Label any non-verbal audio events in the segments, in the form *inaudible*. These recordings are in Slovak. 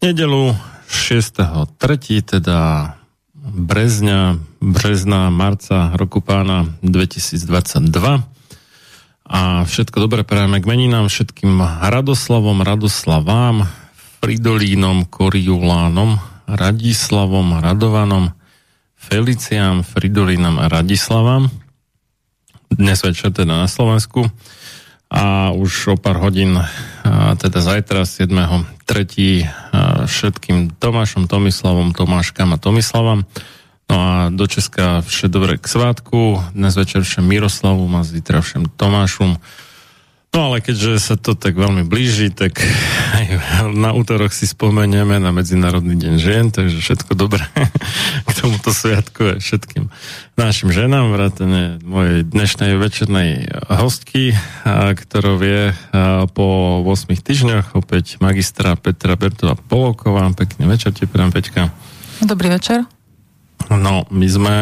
nedelu 6.3., teda brezňa, brezna, marca roku pána 2022 a všetko dobre prajeme k meninám všetkým Radoslavom, Radoslavám, Fridolínom, Koriulánom, Radislavom, Radovanom, Feliciám, Fridolínom a Radislavám. Dnes večer teda na Slovensku a už o pár hodín, teda zajtra 7. 3. všetkým Tomášom, Tomislavom, Tomáškam a Tomislavom. No a do Česka vše dobré k svátku, dnes večer všem Miroslavu a zítra všem Tomášom. No ale keďže sa to tak veľmi blíži, tak aj na útorok si spomenieme na Medzinárodný deň žien, takže všetko dobré *laughs* k tomuto sviatku a všetkým našim ženám, vrátane mojej dnešnej večernej hostky, ktorou je po 8 týždňoch opäť magistra Petra Bertova Poloková. Pekný večer ti, Peťka. Dobrý večer. No, my sme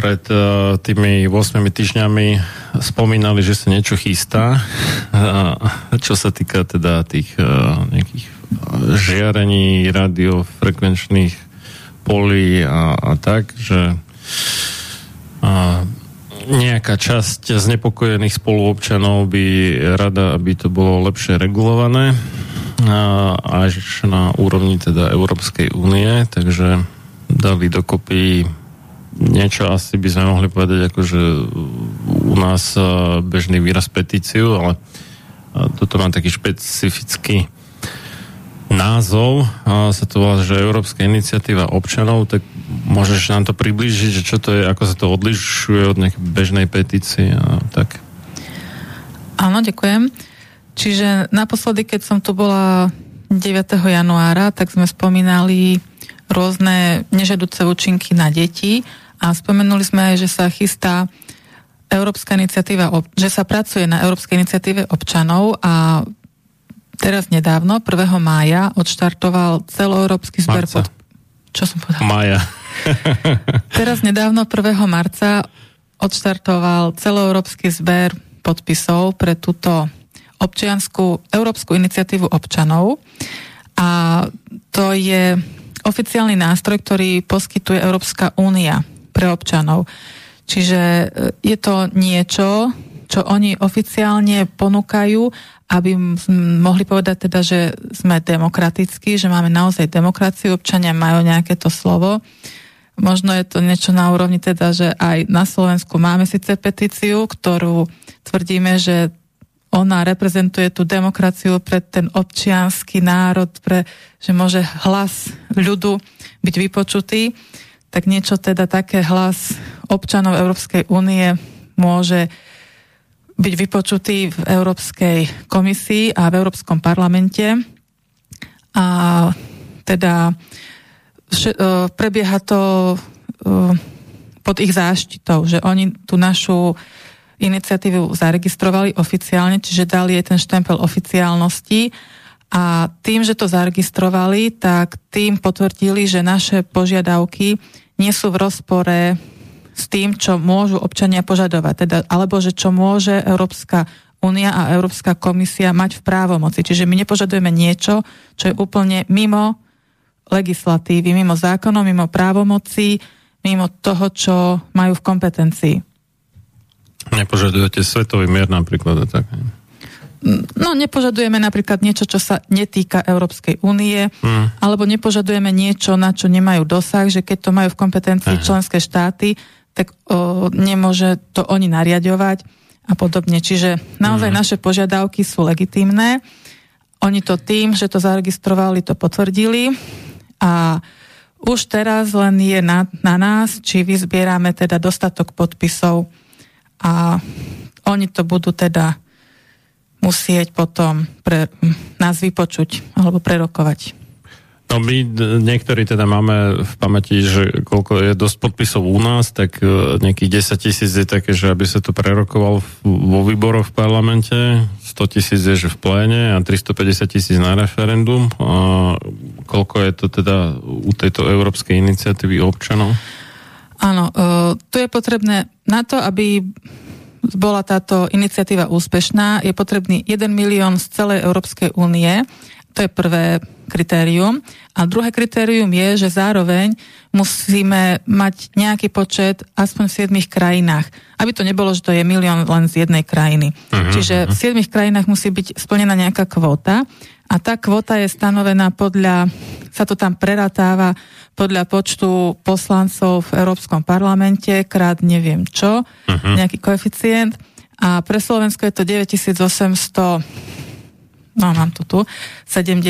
pred uh, tými 8 týždňami spomínali, že sa niečo chystá, čo sa týka teda tých uh, nejakých žiarení radiofrekvenčných polí a, a tak, že uh, nejaká časť znepokojených spoluobčanov by rada, aby to bolo lepšie regulované až na úrovni teda Európskej únie, takže dali dokopy niečo asi by sme mohli povedať, ako že u nás e, bežný výraz petíciu, ale e, toto má taký špecifický názov, sa to volá, že Európska iniciatíva občanov, tak môžeš nám to priblížiť, že čo to je, ako sa to odlišuje od nejakej bežnej petície a tak. Áno, ďakujem. Čiže naposledy, keď som tu bola 9. januára, tak sme spomínali rôzne nežadúce účinky na deti a spomenuli sme aj, že sa chystá Európska iniciatíva, že sa pracuje na Európskej iniciatíve občanov a teraz nedávno, 1. mája, odštartoval celoeurópsky zber pod... čo som povedala? Maja. *laughs* Teraz nedávno 1. marca odštartoval celoeurópsky zber podpisov pre túto občianskú európsku iniciatívu občanov a to je oficiálny nástroj, ktorý poskytuje Európska únia pre občanov. Čiže e, je to niečo, čo oni oficiálne ponúkajú, aby mohli povedať teda, že sme demokratickí, že máme naozaj demokraciu, občania majú nejaké to slovo. Možno je to niečo na úrovni teda, že aj na Slovensku máme síce petíciu, ktorú tvrdíme, že ona reprezentuje tú demokraciu pre ten občianský národ, pre, že môže hlas ľudu byť vypočutý, tak niečo teda také hlas občanov Európskej únie môže byť vypočutý v Európskej komisii a v Európskom parlamente. A teda e, prebieha to e, pod ich záštitou, že oni tú našu iniciatívu zaregistrovali oficiálne, čiže dali jej ten štempel oficiálnosti a tým, že to zaregistrovali, tak tým potvrdili, že naše požiadavky nie sú v rozpore s tým, čo môžu občania požadovať, teda, alebo že čo môže Európska únia a Európska komisia mať v právomoci. Čiže my nepožadujeme niečo, čo je úplne mimo legislatívy, mimo zákonov, mimo právomocí, mimo toho, čo majú v kompetencii. Nepožadujete svetový mier napríklad tak? No, nepožadujeme napríklad niečo, čo sa netýka Európskej únie, mm. alebo nepožadujeme niečo, na čo nemajú dosah, že keď to majú v kompetencii Aha. členské štáty, tak o, nemôže to oni nariadovať a podobne. Čiže naozaj mm. naše požiadavky sú legitimné. Oni to tým, že to zaregistrovali, to potvrdili a už teraz len je na, na nás, či vyzbierame teda dostatok podpisov a oni to budú teda musieť potom pre, nás vypočuť alebo prerokovať. No my niektorí teda máme v pamäti, že koľko je dosť podpisov u nás, tak e, nejakých 10 tisíc je také, že aby sa to prerokoval vo výboroch v parlamente, 100 tisíc je, že v pléne a 350 tisíc na referendum. A koľko je to teda u tejto európskej iniciatívy občanov? Áno, uh, tu je potrebné na to, aby bola táto iniciatíva úspešná, je potrebný 1 milión z celej Európskej únie. To je prvé kritérium. A druhé kritérium je, že zároveň musíme mať nejaký počet aspoň v 7 krajinách. Aby to nebolo, že to je milión len z jednej krajiny. Uh-huh, Čiže v 7 krajinách musí byť splnená nejaká kvóta a tá kvota je stanovená podľa, sa to tam preratáva podľa počtu poslancov v Európskom parlamente, krát neviem čo, uh-huh. nejaký koeficient. A pre Slovensko je to 9800, no mám to tu, 70.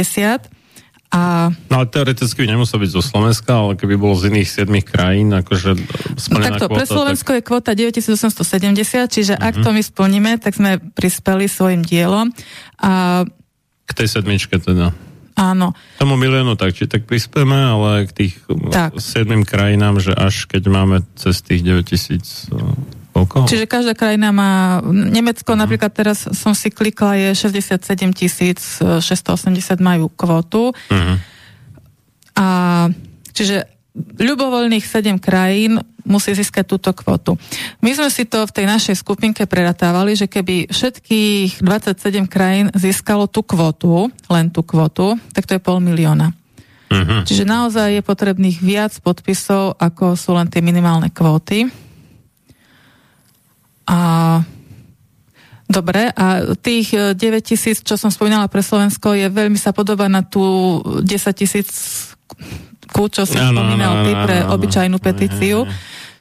A... No ale teoreticky by nemusel byť zo Slovenska, ale keby bolo z iných 7 krajín, akože splnená Takto, kvota, pre Slovensko tak... je kvota 9870, čiže uh-huh. ak mhm. to my splníme, tak sme prispeli svojim dielom. A k tej sedmičke teda. Áno. Tomu miliónu tak, či tak prispieme, ale k tých tak. sedmým krajinám, že až keď máme cez tých 9000 koľko? Čiže každá krajina má, Nemecko uh-huh. napríklad teraz som si klikla, je 67 tisíc, 680 majú kvotu. Uh-huh. A čiže ľubovoľných 7 krajín musí získať túto kvotu. My sme si to v tej našej skupinke preratávali, že keby všetkých 27 krajín získalo tú kvotu, len tú kvotu, tak to je pol milióna. Uh-huh. Čiže naozaj je potrebných viac podpisov, ako sú len tie minimálne kvóty. A Dobre, a tých 9 tisíc, čo som spomínala pre Slovensko, je veľmi sa podobá na tú 10 tisíc čo som ano, spomínal ty pre obyčajnú petíciu.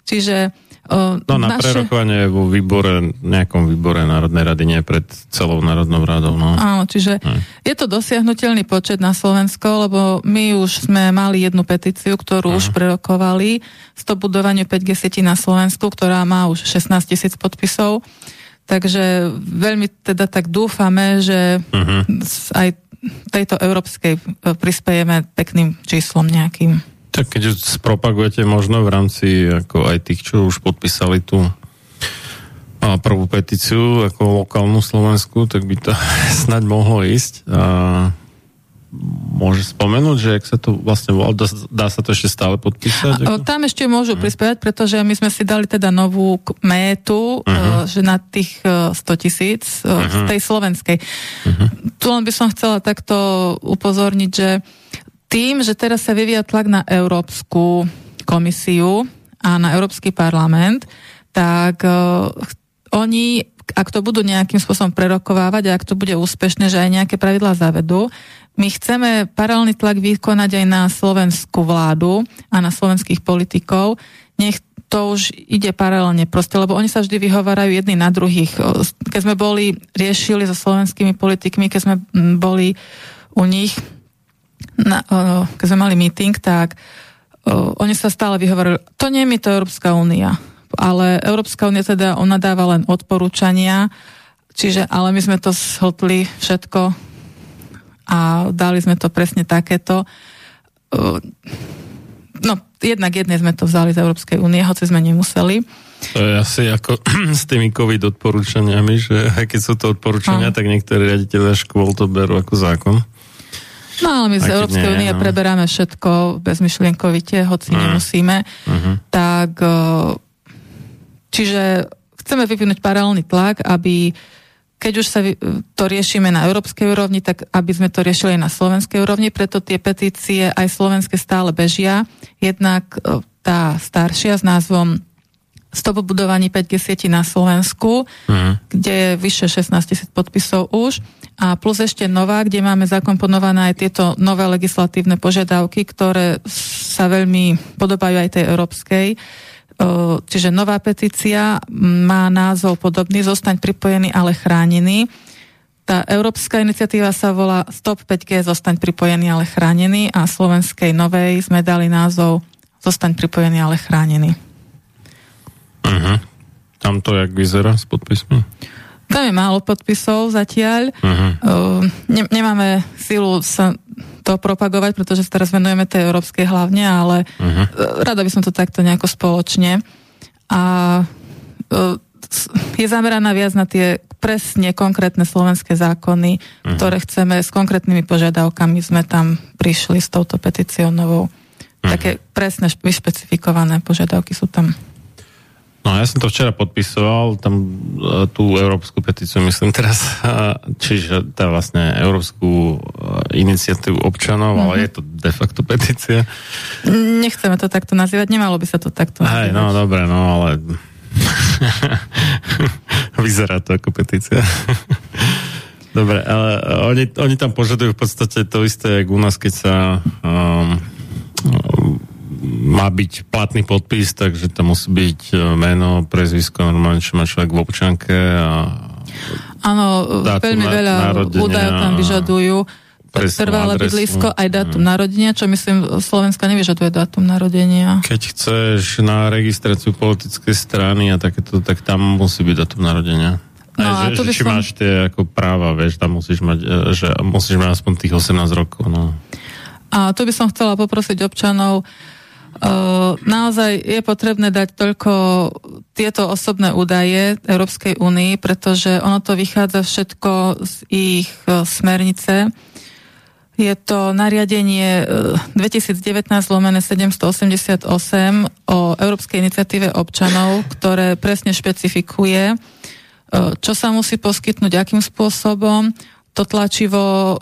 Čiže Uh, no na naše... prerokovanie vo výbore, nejakom výbore Národnej rady, nie pred celou Národnou radou. No. Áno, čiže Aj. je to dosiahnutelný počet na Slovensko, lebo my už sme mali jednu petíciu, ktorú Aha. už prerokovali s to budovaniu 5G sieti na Slovensku, ktorá má už 16 tisíc podpisov. Takže veľmi teda tak dúfame, že uh-huh. aj tejto európskej e, prispejeme pekným číslom nejakým. Tak keď spropagujete možno v rámci ako aj tých, čo už podpísali tú prvú petíciu ako lokálnu Slovensku, tak by to *laughs* snaď mohlo ísť. A môže spomenúť, že ak sa to vlastne volá, dá, dá sa to ešte stále podpísať? A, tam ešte môžu uh-huh. prispievať, pretože my sme si dali teda novú métu, uh-huh. že na tých 100 tisíc uh-huh. tej slovenskej. Uh-huh. Tu len by som chcela takto upozorniť, že tým, že teraz sa vyvíja tlak na Európsku komisiu a na Európsky parlament, tak uh, oni ak to budú nejakým spôsobom prerokovávať a ak to bude úspešné, že aj nejaké pravidlá zavedú, my chceme paralelný tlak vykonať aj na slovenskú vládu a na slovenských politikov. Nech to už ide paralelne proste, lebo oni sa vždy vyhovárajú jedni na druhých. Keď sme boli, riešili so slovenskými politikmi, keď sme boli u nich, na, keď sme mali meeting, tak oni sa stále vyhovorili, to nie je to Európska únia ale Európska únia teda ona dáva len odporúčania, čiže ale my sme to zhltli všetko a dali sme to presne takéto. No, jednak jednej sme to vzali z Európskej únie, hoci sme nemuseli. To je asi ako *clears throat* s tými COVID odporúčaniami, že aj keď sú to odporúčania, no. tak niektorí riaditeľe škôl to berú ako zákon. No ale my z Európskej únie no. preberáme všetko bezmyšlienkovite, hoci no. nemusíme. Uh-huh. Tak Čiže chceme vyvinúť paralelný tlak, aby keď už sa to riešime na európskej úrovni, tak aby sme to riešili aj na slovenskej úrovni, preto tie petície aj slovenské stále bežia. Jednak e, tá staršia s názvom Stop budovaní 5G sieti na Slovensku, uh-huh. kde je vyše 16 tisíc podpisov už. A plus ešte nová, kde máme zakomponované aj tieto nové legislatívne požiadavky, ktoré sa veľmi podobajú aj tej európskej čiže nová petícia má názov podobný, zostaň pripojený, ale chránený. Tá európska iniciatíva sa volá Stop 5G, zostaň pripojený, ale chránený a slovenskej novej sme dali názov Zostaň pripojený, ale chránený. Uh-huh. Tam to jak vyzerá s podpismi? Tam je málo podpisov zatiaľ. Uh-huh. Uh, ne, nemáme silu sa to propagovať, pretože sa teraz venujeme tej európskej hlavne, ale uh-huh. rada by som to takto nejako spoločne. A uh, je zameraná viac na tie presne konkrétne slovenské zákony, uh-huh. ktoré chceme s konkrétnymi požiadavkami sme tam prišli s touto petíciou novou. Uh-huh. Také presne vyšpecifikované požiadavky sú tam. No ja som to včera podpisoval, tam e, tú európsku petíciu, myslím teraz, *laughs* čiže tá vlastne európsku e, iniciatívu občanov, mm-hmm. ale mhm. je to de facto petícia. Nechceme to takto nazývať, nemalo by sa to takto nazývať. Hej, no dobre, no ale *laughs* vyzerá to ako petícia. *laughs* dobre, ale oni, oni tam požadujú v podstate to isté, ako u nás, keď sa um, má byť platný podpis, takže tam musí byť e, meno, prezvisko, normálne, čo má človek v občanke a Áno, veľmi veľa údajov tam vyžadujú. Trvalé bydlisko, aj dátum mm. narodenia, čo myslím, Slovenska nevyžaduje dátum narodenia. Keď chceš na registráciu politickej strany a takéto, tak tam musí byť dátum narodenia. No aj, že, že, či som... máš tie ako práva, vieš, tam musíš mať, e, že musíš mať aspoň tých 18 rokov. No. A tu by som chcela poprosiť občanov, naozaj je potrebné dať toľko tieto osobné údaje Európskej únii, pretože ono to vychádza všetko z ich e, smernice. Je to nariadenie 2019 lomené 788 o Európskej iniciatíve občanov, ktoré presne špecifikuje, e, čo sa musí poskytnúť, akým spôsobom. To tlačivo e,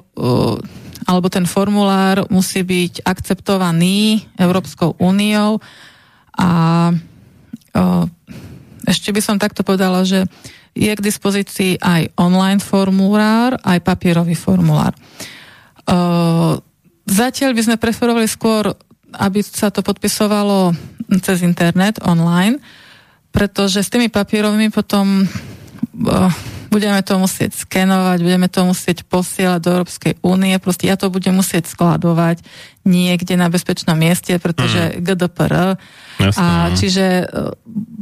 alebo ten formulár musí byť akceptovaný Európskou úniou a ešte by som takto povedala, že je k dispozícii aj online formulár, aj papierový formulár. Zatiaľ by sme preferovali skôr, aby sa to podpisovalo cez internet, online, pretože s tými papierovými potom budeme to musieť skenovať, budeme to musieť posielať do Európskej únie, proste ja to budem musieť skladovať niekde na bezpečnom mieste, pretože mm. GDPR. Jasne, a no. čiže e,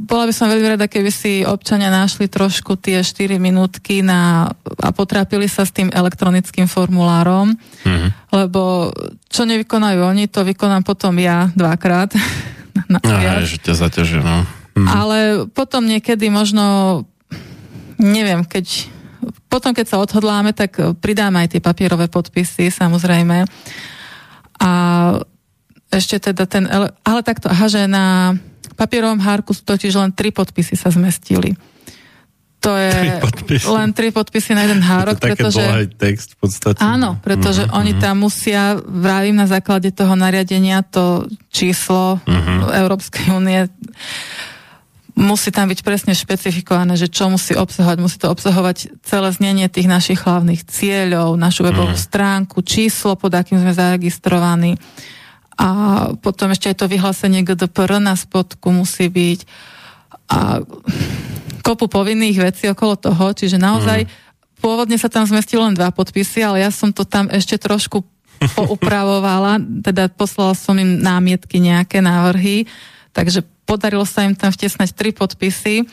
bola by som veľmi rada, keby si občania našli trošku tie 4 minútky na, a potrápili sa s tým elektronickým formulárom, mm. lebo čo nevykonajú oni, to vykonám potom ja dvakrát. *laughs* na, no, že ťa zaťaží, no. Mm. Ale potom niekedy možno neviem, keď potom, keď sa odhodláme, tak pridáme aj tie papierové podpisy, samozrejme. A ešte teda ten, ale takto, aha, že na papierovom hárku sú totiž len tri podpisy sa zmestili. To je tri podpisy. len tri podpisy na jeden hárok, je to pretože... text v podstate. Áno, pretože uh-huh, oni tam musia, vravím na základe toho nariadenia, to číslo uh-huh. Európskej únie musí tam byť presne špecifikované, že čo musí obsahovať. Musí to obsahovať celé znenie tých našich hlavných cieľov, našu webovú mm. stránku, číslo, pod akým sme zaregistrovaní. A potom ešte aj to vyhlásenie GDPR na spodku musí byť. A kopu povinných vecí okolo toho, čiže naozaj mm. pôvodne sa tam zmestilo len dva podpisy, ale ja som to tam ešte trošku *laughs* poupravovala, teda poslala som im námietky, nejaké návrhy, takže podarilo sa im tam vtesnať tri podpisy,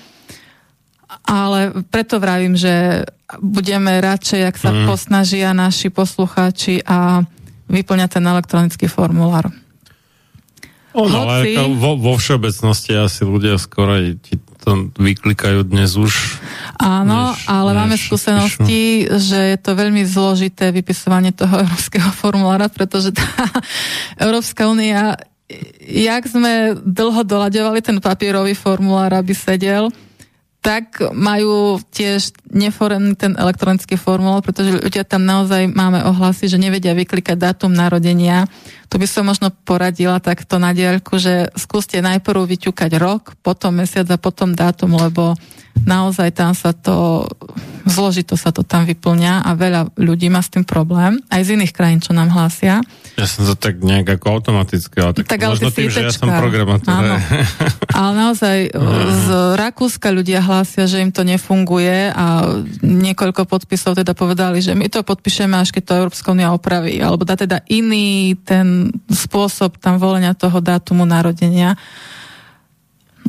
ale preto vravím, že budeme radšej, ak sa mm. posnažia naši poslucháči a vyplňať ten elektronický formulár. Ono, Hoci... ale vo, vo všeobecnosti asi ľudia skoro ti to vyklikajú dnes už. Áno, než, ale než máme skúsenosti, píšu. že je to veľmi zložité vypisovanie toho *laughs* európskeho formulára, pretože tá *laughs* Európska únia jak sme dlho doľaďovali ten papierový formulár, aby sedel, tak majú tiež neforený ten elektronický formulár, pretože ľudia tam naozaj máme ohlasy, že nevedia vyklikať dátum narodenia. Tu by som možno poradila takto na diaľku, že skúste najprv vyťukať rok, potom mesiac a potom dátum, lebo naozaj tam sa to, zložito sa to tam vyplňa a veľa ľudí má s tým problém, aj z iných krajín, čo nám hlásia. Ja som to tak nejak ako automaticky, ale tak, tak ale možno tým, že ja som programátor. Áno. *laughs* ale naozaj *laughs* z Rakúska ľudia hlásia, že im to nefunguje a niekoľko podpisov teda povedali, že my to podpíšeme, až keď to Európska unia opraví, alebo dá teda iný ten spôsob tam volenia toho dátumu narodenia.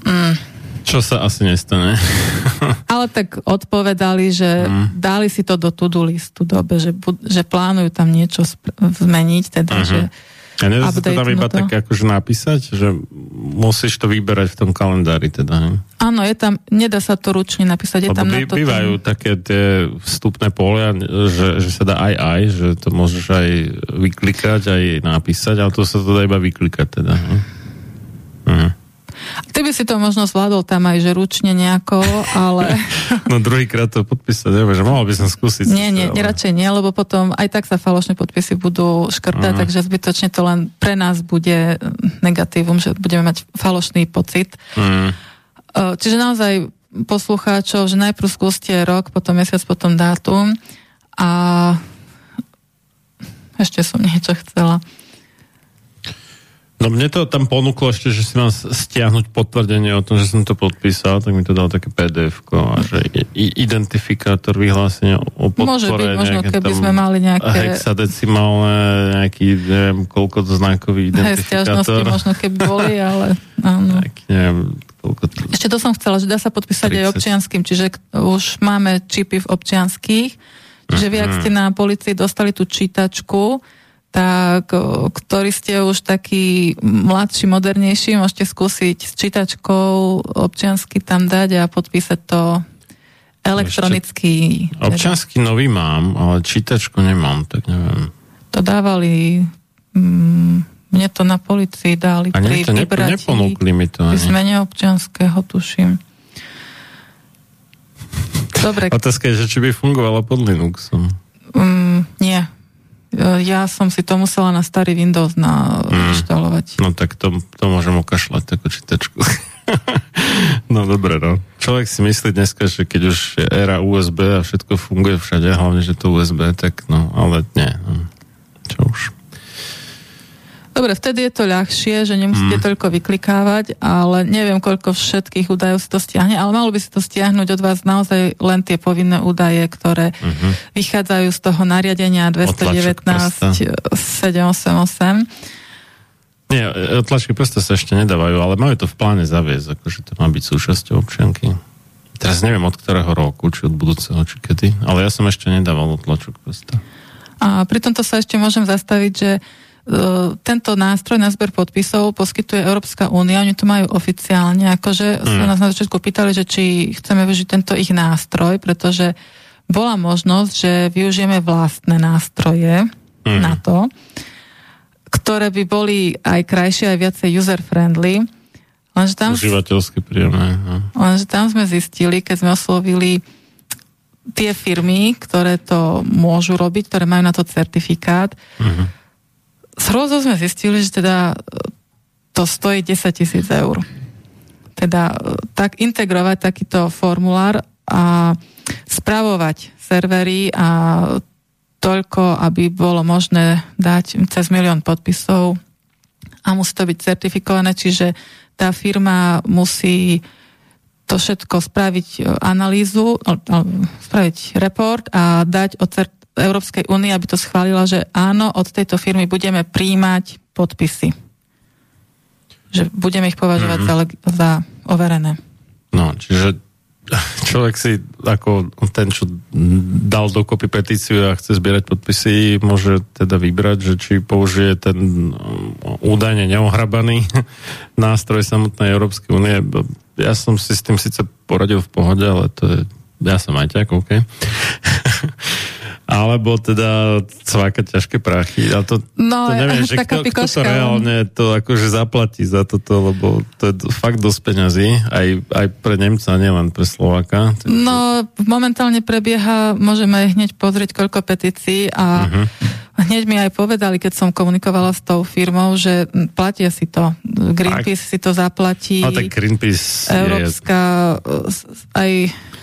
Mm čo sa asi nestane. *laughs* Ale tak odpovedali, že mm. dali si to do to-do listu dobe, že, že plánujú tam niečo zmeniť, teda, uh-huh. že a nedá sa to tam iba tak akože napísať, že musíš to vyberať v tom kalendári teda, ne? Áno, je tam, nedá sa to ručne napísať. Je Lebo tam by, na to bývajú tým... také tie vstupné polia, že, že sa dá aj aj, že to môžeš aj vyklikať, aj napísať, ale to sa to dá iba vyklikať teda. Ne? Uh-huh. Ty by si to možno zvládol tam aj, že ručne nejako, ale... *laughs* no druhýkrát to podpísať, neviem, že mohol by som skúsiť. Nie, nie, ale... radšej nie, lebo potom aj tak sa falošné podpisy budú škrtať, uh-huh. takže zbytočne to len pre nás bude negatívum, že budeme mať falošný pocit. Uh-huh. Čiže naozaj poslucháčov, že najprv skúste rok, potom mesiac, potom dátum a ešte som niečo chcela. No mne to tam ponúklo ešte, že si mám stiahnuť potvrdenie o tom, že som to podpísal, tak mi to dalo také pdf a že identifikátor vyhlásenia o podpore. Môže byť, možno keby sme mali nejaké... Hexadecimálne, nejaký, neviem, koľko to znakový identifikátor. Hej, možno keby boli, *laughs* ale áno. Tak, neviem, koľko to... Ešte to som chcela, že dá sa podpísať 30. aj občianským, čiže už máme čipy v občianských, čiže vy, ak mhm. ste na policii dostali tú čítačku, tak ktorí ste už taký mladší, modernejší, môžete skúsiť s čítačkou občiansky tam dať a podpísať to elektronicky. Občiansky nový mám, ale čítačku nemám, tak neviem. To dávali mm, mne to na policii dali a pri to vybratí neponúkli mi to. Ani. občianského, tuším. Dobre. *laughs* Otázka je, že či by fungovalo pod Linuxom. Mm, nie. E, ja som si to musela na starý Windows nainštalovať. Mm. No tak to, to môžem okašľať, takú čítačku. *laughs* no dobre, no. Človek si myslí dneska, že keď už je éra USB a všetko funguje všade, hlavne, že to USB, tak no, ale nie. No. Čo už. Dobre, vtedy je to ľahšie, že nemusíte mm. toľko vyklikávať, ale neviem, koľko všetkých údajov si to stiahne, ale malo by si to stiahnuť od vás naozaj len tie povinné údaje, ktoré mm-hmm. vychádzajú z toho nariadenia 219 788. Nie, tlačky prsta sa ešte nedávajú, ale majú to v pláne zaviesť, akože to má byť súčasťou občianky. Teraz neviem od ktorého roku, či od budúceho, či kedy, ale ja som ešte nedával tlačok prsta. A pri tomto sa ešte môžem zastaviť, že E, tento nástroj na zber podpisov poskytuje Európska únia, oni to majú oficiálne, akože mm. sa nás na začiatku pýtali, že či chceme využiť tento ich nástroj, pretože bola možnosť, že využijeme vlastné nástroje mm. na to, ktoré by boli aj krajšie, aj viacej user-friendly. Lenže tam, Užívateľsky príjemné. No. Lenže tam sme zistili, keď sme oslovili tie firmy, ktoré to môžu robiť, ktoré majú na to certifikát, uh-huh. S hrôzou sme zistili, že teda to stojí 10 tisíc eur. Teda tak integrovať takýto formulár a spravovať servery a toľko, aby bolo možné dať cez milión podpisov a musí to byť certifikované, čiže tá firma musí to všetko spraviť e, analýzu, spraviť report a dať Európskej únie, aby to schválila, že áno, od tejto firmy budeme príjmať podpisy. Že budeme ich považovať mm-hmm. za, za overené. No, čiže *laughs* človek si, ako ten, čo dal dokopy petíciu a chce zbierať podpisy, môže teda vybrať, že či použije ten um, údajne neohrabaný *laughs* nástroj samotnej Európskej únie. Ja som si s tým síce poradil v pohode, ale to je, ja som aj tak, OK. *laughs* alebo teda cvákať ťažké prachy. A to, no, to neviem, že kto, kto to reálne to akože zaplatí za toto, lebo to je fakt dosť peňazí, aj, aj pre Nemca, nielen pre Slováka. No, momentálne prebieha, môžeme hneď pozrieť, koľko petícií a uh-huh. Hneď mi aj povedali, keď som komunikovala s tou firmou, že platia si to. Greenpeace tak. si to zaplatí. No tak Greenpeace Európska, je... aj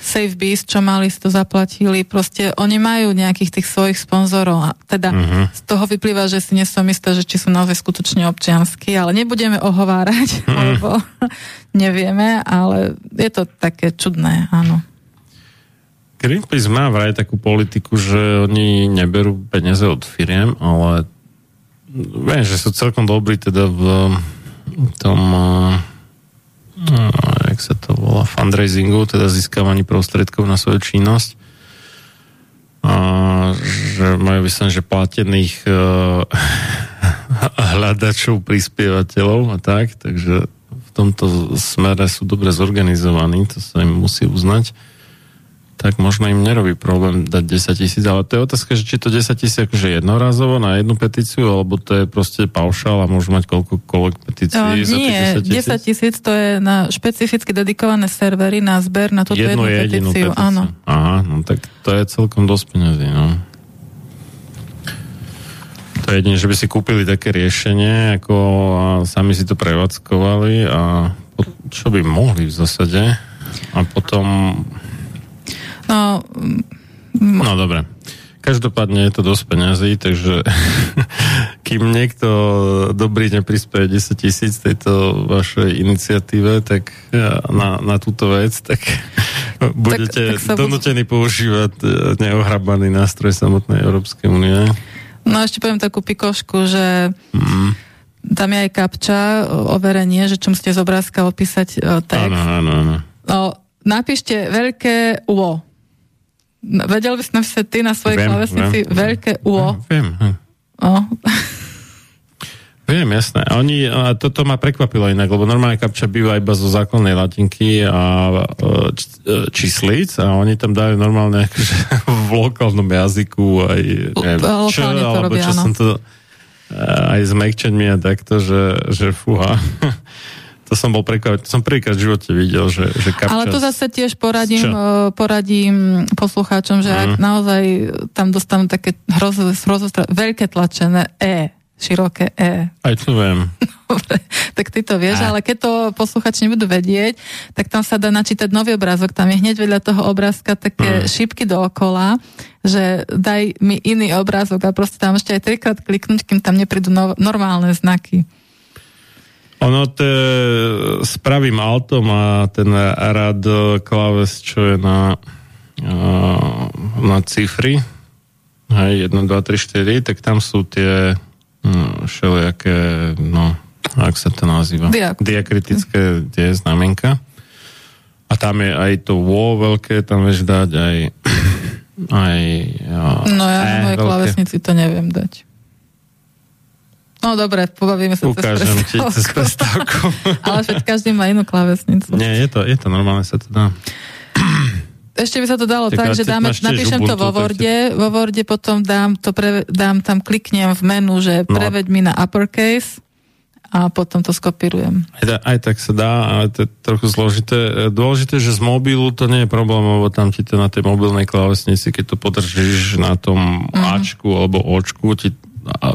Safe Beast, čo mali, si to zaplatili. Proste oni majú nejakých tých svojich sponzorov a teda uh-huh. z toho vyplýva, že si nesom istá, že či sú naozaj skutočne občiansky, ale nebudeme ohovárať, uh-huh. lebo *laughs* nevieme, ale je to také čudné, áno. Greenpeace má vraj takú politiku, že oni neberú peniaze od firiem, ale viem, že sú celkom dobrí teda v tom no, jak sa to volá, fundraisingu, teda získavaní prostriedkov na svoju činnosť. A, že majú vyslovene, že platených uh, *laughs* hľadačov, prispievateľov a tak, takže v tomto smere sú dobre zorganizovaní, to sa im musí uznať tak možno im nerobí problém dať 10 tisíc, ale to je otázka, že či to 10 tisíc akože jednorazovo na jednu petíciu, alebo to je proste paušál a môžu mať koľkokoľvek petícií no, za nie, 10 tisíc? 10 tisíc to je na špecificky dedikované servery na zber na túto jednu, jednu petíciu. petíciu. Áno. Aha, no tak to je celkom dosť peniazí, no. To je jedine, že by si kúpili také riešenie, ako a sami si to prevádzkovali a čo by mohli v zásade a potom No, no dobre. Každopádne je to dosť peňazí, takže *laughs* kým niekto dobrý neprispieje 10 tisíc tejto vašej iniciatíve, tak na, na túto vec, tak *laughs* budete tak, tak donútení bude... používať e, neohrabaný nástroj samotnej Európskej únie. No ešte poviem takú pikošku, že mm. tam je aj kapča, overenie, že čo musíte z obrázka opísať e, text. Áno, áno, áno. No, napíšte veľké UO Vedel by som sa ty na svojej klavesnici veľké UO. Viem. Hm. O. Viem, jasné. Oni, a toto ma prekvapilo inak, lebo normálne kapča býva iba zo základnej latinky a e, č, e, číslic a oni tam dajú normálne akože, *laughs* v lokálnom jazyku aj neviem, čo, alebo čo som to aj s mekčenmi a takto, že, že fúha. *laughs* to som bol prekvapený. Som prvýkrát v živote videl, že, že kapča... Ale to zase tiež poradím, Čo? poradím poslucháčom, že mm. ak mhm. naozaj tam dostanú také hrozo, hrozo, veľké tlačené E, široké E. Aj to viem. *laughs* Dobre, tak ty to vieš, A. ale keď to posluchači nebudú vedieť, tak tam sa dá načítať nový obrázok. Tam je hneď vedľa toho obrázka také mm. šípky dookola, že daj mi iný obrázok a proste tam ešte aj trikrát kliknúť, kým tam neprídu no, normálne znaky. Ono to je, s pravým altom a ten rad klaves, čo je na, na cifry, hej, 1, 2, 3, 4, tak tam sú tie no, všelijaké, no, ak sa to nazýva? Diak- Diakritické tie znamenka. A tam je aj to wo veľké, tam vieš dať aj *coughs* aj No ja na mojej klavesnici to neviem dať. No dobre, pobavíme sa Ukážem cez ti cez prestávku. *laughs* Ale však každý má inú klávesnicu. Nie, je to, je to normálne, sa to dá. ešte by sa to dalo tak, tak že dáme, napíšem Ubuntu, to vo Worde, vo Worde potom dám, to pre, dám tam, kliknem v menu, že no. preveď mi na uppercase a potom to skopírujem. Aj, aj tak sa dá, ale to je trochu zložité. Dôležité, že z mobilu to nie je problém, lebo tam ti to na tej mobilnej klávesnici, keď to podržíš na tom mm. Ačku alebo Očku, ti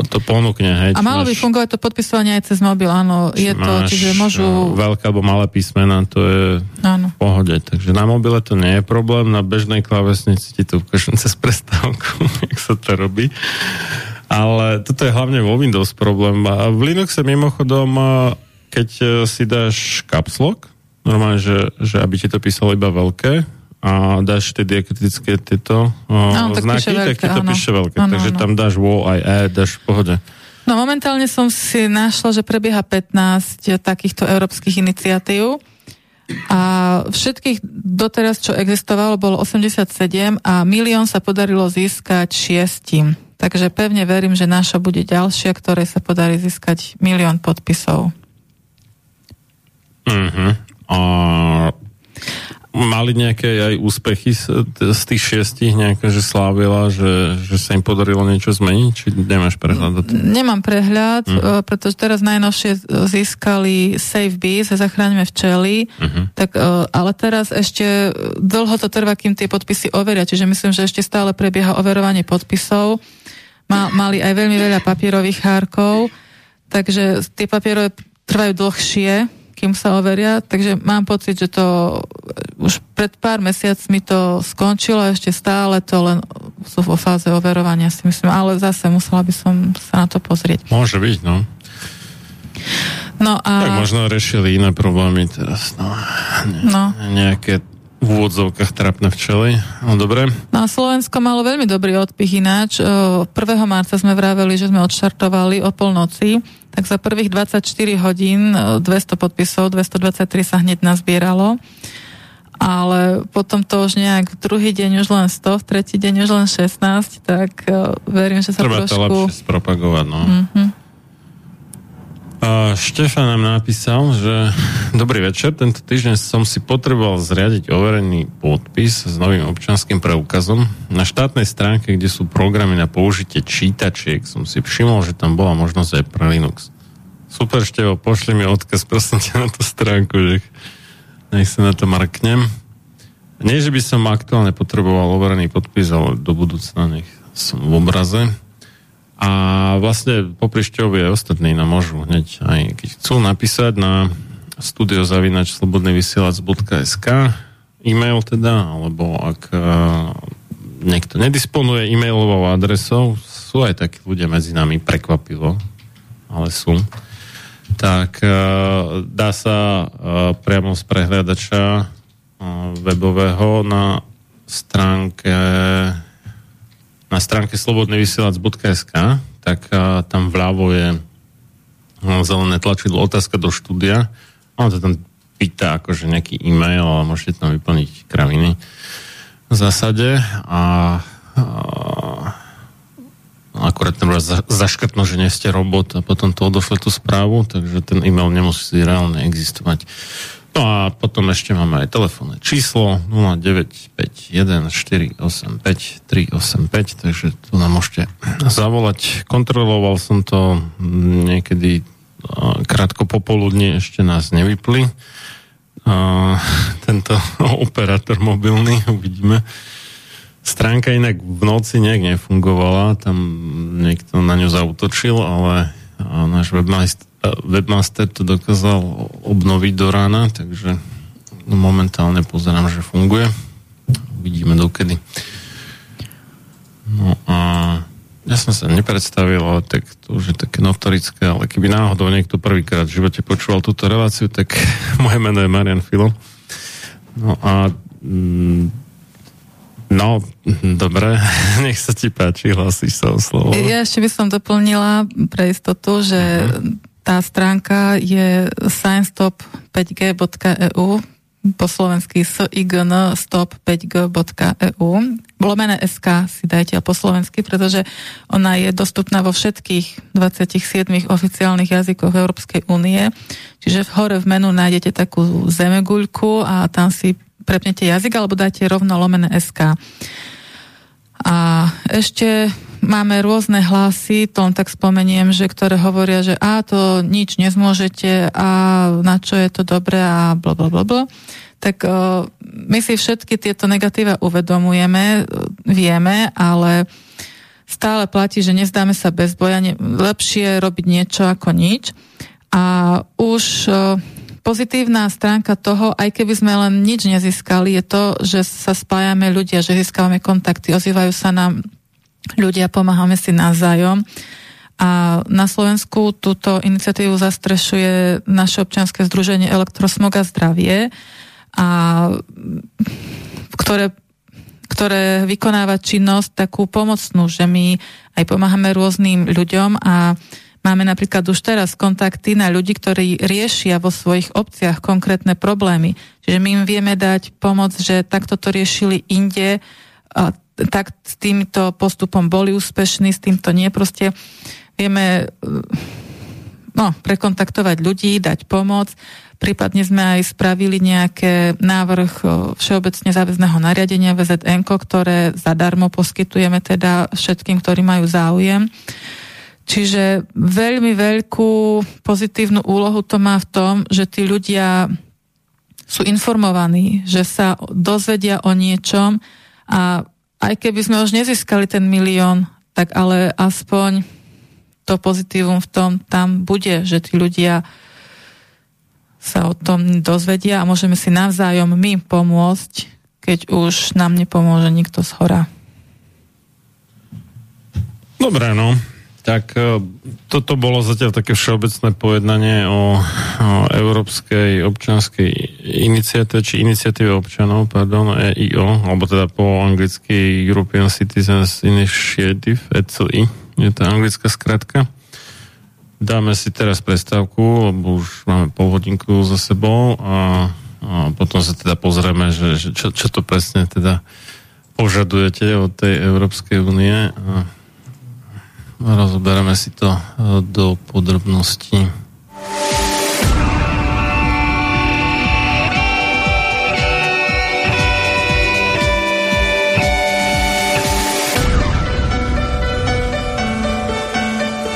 to ponúkne. Hej, a malo by fungovať to podpisovanie aj cez mobil, áno. Je to, čiže môžu... Veľké alebo malé písmena, to je áno. v pohode. Takže na mobile to nie je problém, na bežnej klávesnici ti to ukážem *laughs* cez prestávku, *laughs* jak sa to robí. Ale toto je hlavne vo Windows problém. A v Linuxe mimochodom, keď e, si dáš caps lock, normálne, že, že aby ti to písalo iba veľké, a dáš tie diakritické tieto no, tak znaky, tak ti to píše veľké. Áno, Takže áno. tam dáš wo aj e, dáš v pohode. No momentálne som si našla, že prebieha 15 takýchto európskych iniciatív a všetkých doteraz, čo existovalo, bolo 87 a milión sa podarilo získať šiestim. Takže pevne verím, že naša bude ďalšia, ktoré sa podarí získať milión podpisov. Uh-huh. A mali nejaké aj úspechy z, z tých šiestich, nejaké, že slávila, že, že sa im podarilo niečo zmeniť? Či nemáš prehľad? Nemám prehľad, uh-huh. pretože teraz najnovšie získali Safe Bees, zachráňme včely, uh-huh. tak, e, ale teraz ešte dlho to trvá, kým tie podpisy overia, čiže myslím, že ešte stále prebieha overovanie podpisov ma, mali aj veľmi veľa papierových hárkov, takže tie papierové trvajú dlhšie, kým sa overia, takže mám pocit, že to už pred pár mesiacmi to skončilo ešte stále to len sú vo fáze overovania si myslím, ale zase musela by som sa na to pozrieť. Môže byť, no. No a... Tak možno riešili iné problémy teraz, no. Ne, no. Nejaké v úvodzovkách trapné včely. No dobre. No a Slovensko malo veľmi dobrý odpich ináč. 1. marca sme vraveli, že sme odštartovali o polnoci, tak za prvých 24 hodín 200 podpisov, 223 sa hneď nazbieralo. Ale potom to už nejak druhý deň už len 100, v tretí deň už len 16, tak verím, že sa Treba trošku... Treba to lepšie spropagovať, no. Mm-hmm. Štefan nám napísal, že *laughs* dobrý večer, tento týždeň som si potreboval zriadiť overený podpis s novým občanským preukazom. Na štátnej stránke, kde sú programy na použitie čítačiek, som si všimol, že tam bola možnosť aj pre Linux. Super, Števo, pošli mi odkaz prosím ťa na tú stránku, že nech sa na to marknem. Nie, že by som aktuálne potreboval overený podpis, ale do budúcna nech som v obraze. A vlastne poprišťovie ostatní nám môžu hneď aj keď chcú napísať na studiozavinačslobodnyvysielac.sk e-mail teda, alebo ak uh, niekto nedisponuje e-mailovou adresou, sú aj takí ľudia medzi nami prekvapivo, ale sú, tak uh, dá sa uh, priamo z prehľadača webového na stránke na stránke slobodnyvysielac.sk, tak a, tam vľavo je zelené tlačidlo otázka do štúdia. On to tam pýta akože nejaký e-mail, ale môžete tam vyplniť kraviny v zásade a, a akorát tam raz zaškrtno, že nie ste robot a potom to odošle tú správu, takže ten e-mail nemusí reálne existovať. No a potom ešte máme aj telefónne číslo 0951485385, takže tu nám môžete zavolať. Kontroloval som to niekedy krátko popoludne, ešte nás nevypli. Tento *laughs* operátor mobilný, uvidíme. Stránka inak v noci nejak nefungovala, tam niekto na ňu zautočil, ale náš webmaster webmaster to dokázal obnoviť do rána, takže momentálne pozerám, že funguje. Uvidíme dokedy. No a ja som sa nepredstavil, ale tak to už je také notorické, ale keby náhodou niekto prvýkrát v živote počúval túto reláciu, tak *laughs* moje meno je Marian Filo. No a mm, No, dobre, *laughs* nech sa ti páči, hlasíš sa o slovo. Ja ešte by som doplnila pre istotu, že uh-huh tá stránka je sciencetop5g.eu po slovensky sign stop5g.eu lomené SK si dajte po slovensky, pretože ona je dostupná vo všetkých 27 oficiálnych jazykoch Európskej únie. Čiže v hore v menu nájdete takú zemeguľku a tam si prepnete jazyk alebo dáte rovno lomené SK. A ešte máme rôzne hlasy, to len tak spomeniem, že ktoré hovoria, že a to nič nezmôžete a na čo je to dobré a blablabla. Tak uh, my si všetky tieto negatíva uvedomujeme, vieme, ale stále platí, že nezdáme sa bez boja, ne, lepšie robiť niečo ako nič. A už uh, pozitívna stránka toho, aj keby sme len nič nezískali, je to, že sa spájame ľudia, že získavame kontakty, ozývajú sa nám ľudia, pomáhame si navzájom. A na Slovensku túto iniciatívu zastrešuje naše občianske združenie Elektrosmog a zdravie, a ktoré, ktoré vykonáva činnosť takú pomocnú, že my aj pomáhame rôznym ľuďom a Máme napríklad už teraz kontakty na ľudí, ktorí riešia vo svojich obciach konkrétne problémy. Čiže my im vieme dať pomoc, že takto to riešili inde, tak s týmto postupom boli úspešní, s týmto nie. Proste vieme no, prekontaktovať ľudí, dať pomoc. Prípadne sme aj spravili nejaké návrh všeobecne záväzného nariadenia VZN, ktoré zadarmo poskytujeme teda všetkým, ktorí majú záujem. Čiže veľmi veľkú pozitívnu úlohu to má v tom, že tí ľudia sú informovaní, že sa dozvedia o niečom a aj keby sme už nezískali ten milión, tak ale aspoň to pozitívum v tom tam bude, že tí ľudia sa o tom dozvedia a môžeme si navzájom my pomôcť, keď už nám nepomôže nikto z hora. Dobre, no. Tak e, toto bolo zatiaľ také všeobecné pojednanie o, o Európskej občianskej iniciatíve, či iniciatíve občanov, pardon, EIO, alebo teda po anglicky European Citizens Initiative, ECI, je to anglická skratka. Dáme si teraz prestávku, lebo už máme pol hodinku za sebou a, a potom sa teda pozrieme, že, že čo, čo to presne teda požadujete od tej Európskej únie. A Rozoberieme si to e, do podrobností.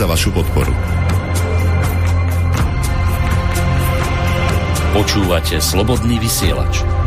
Za vašu podporu. Počúvate slobodný vysielač.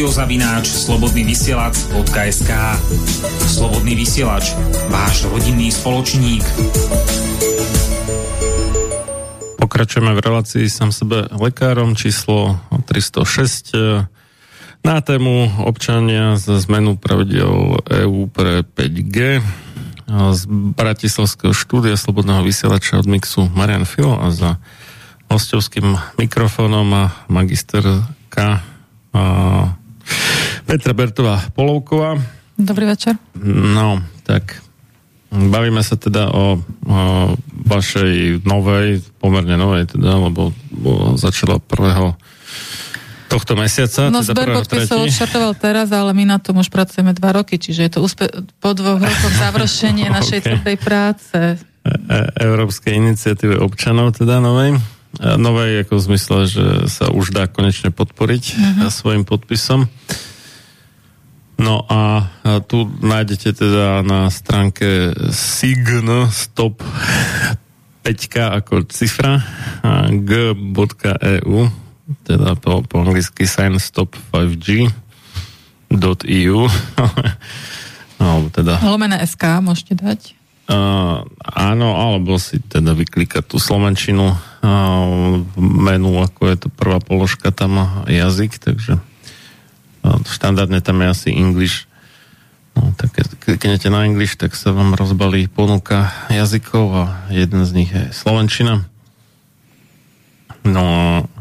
Na studiozavináč slobodnyvysielac.sk Slobodný vysielač, váš rodinný spoločník. Pokračujeme v relácii sám sebe lekárom. Číslo 306 eh, na tému občania za zmenu pravidel EU pre 5G z Bratislavského štúdia Slobodného vysielača od Mixu Marian Filo a za hostovským mikrofónom magisterka Petra Bertová Polovková. Dobrý večer. No, tak bavíme sa teda o, o vašej novej, pomerne novej teda, lebo, lebo začala prvého tohto mesiaca. No teda zber podpisov odštartoval teraz, ale my na tom už pracujeme dva roky, čiže je to úspe- po dvoch rokoch završenie *laughs* našej tvrdej práce. E- Európskej iniciatíve občanov, teda novej. E, Novej ako v zmysle, že sa už dá konečne podporiť uh-huh. svojim podpisom. No a tu nájdete teda na stránke sign stop 5 ako cifra g.eu teda po, po anglicky sign stop 5g .eu *laughs* alebo teda Lomené SK môžete dať. Uh, áno, alebo si teda vyklikať tú slovenčinu uh, menu, ako je to prvá položka tam jazyk, takže uh, štandardne tam je asi English. No, tak keď kliknete na English, tak sa vám rozbalí ponuka jazykov a jeden z nich je slovenčina. No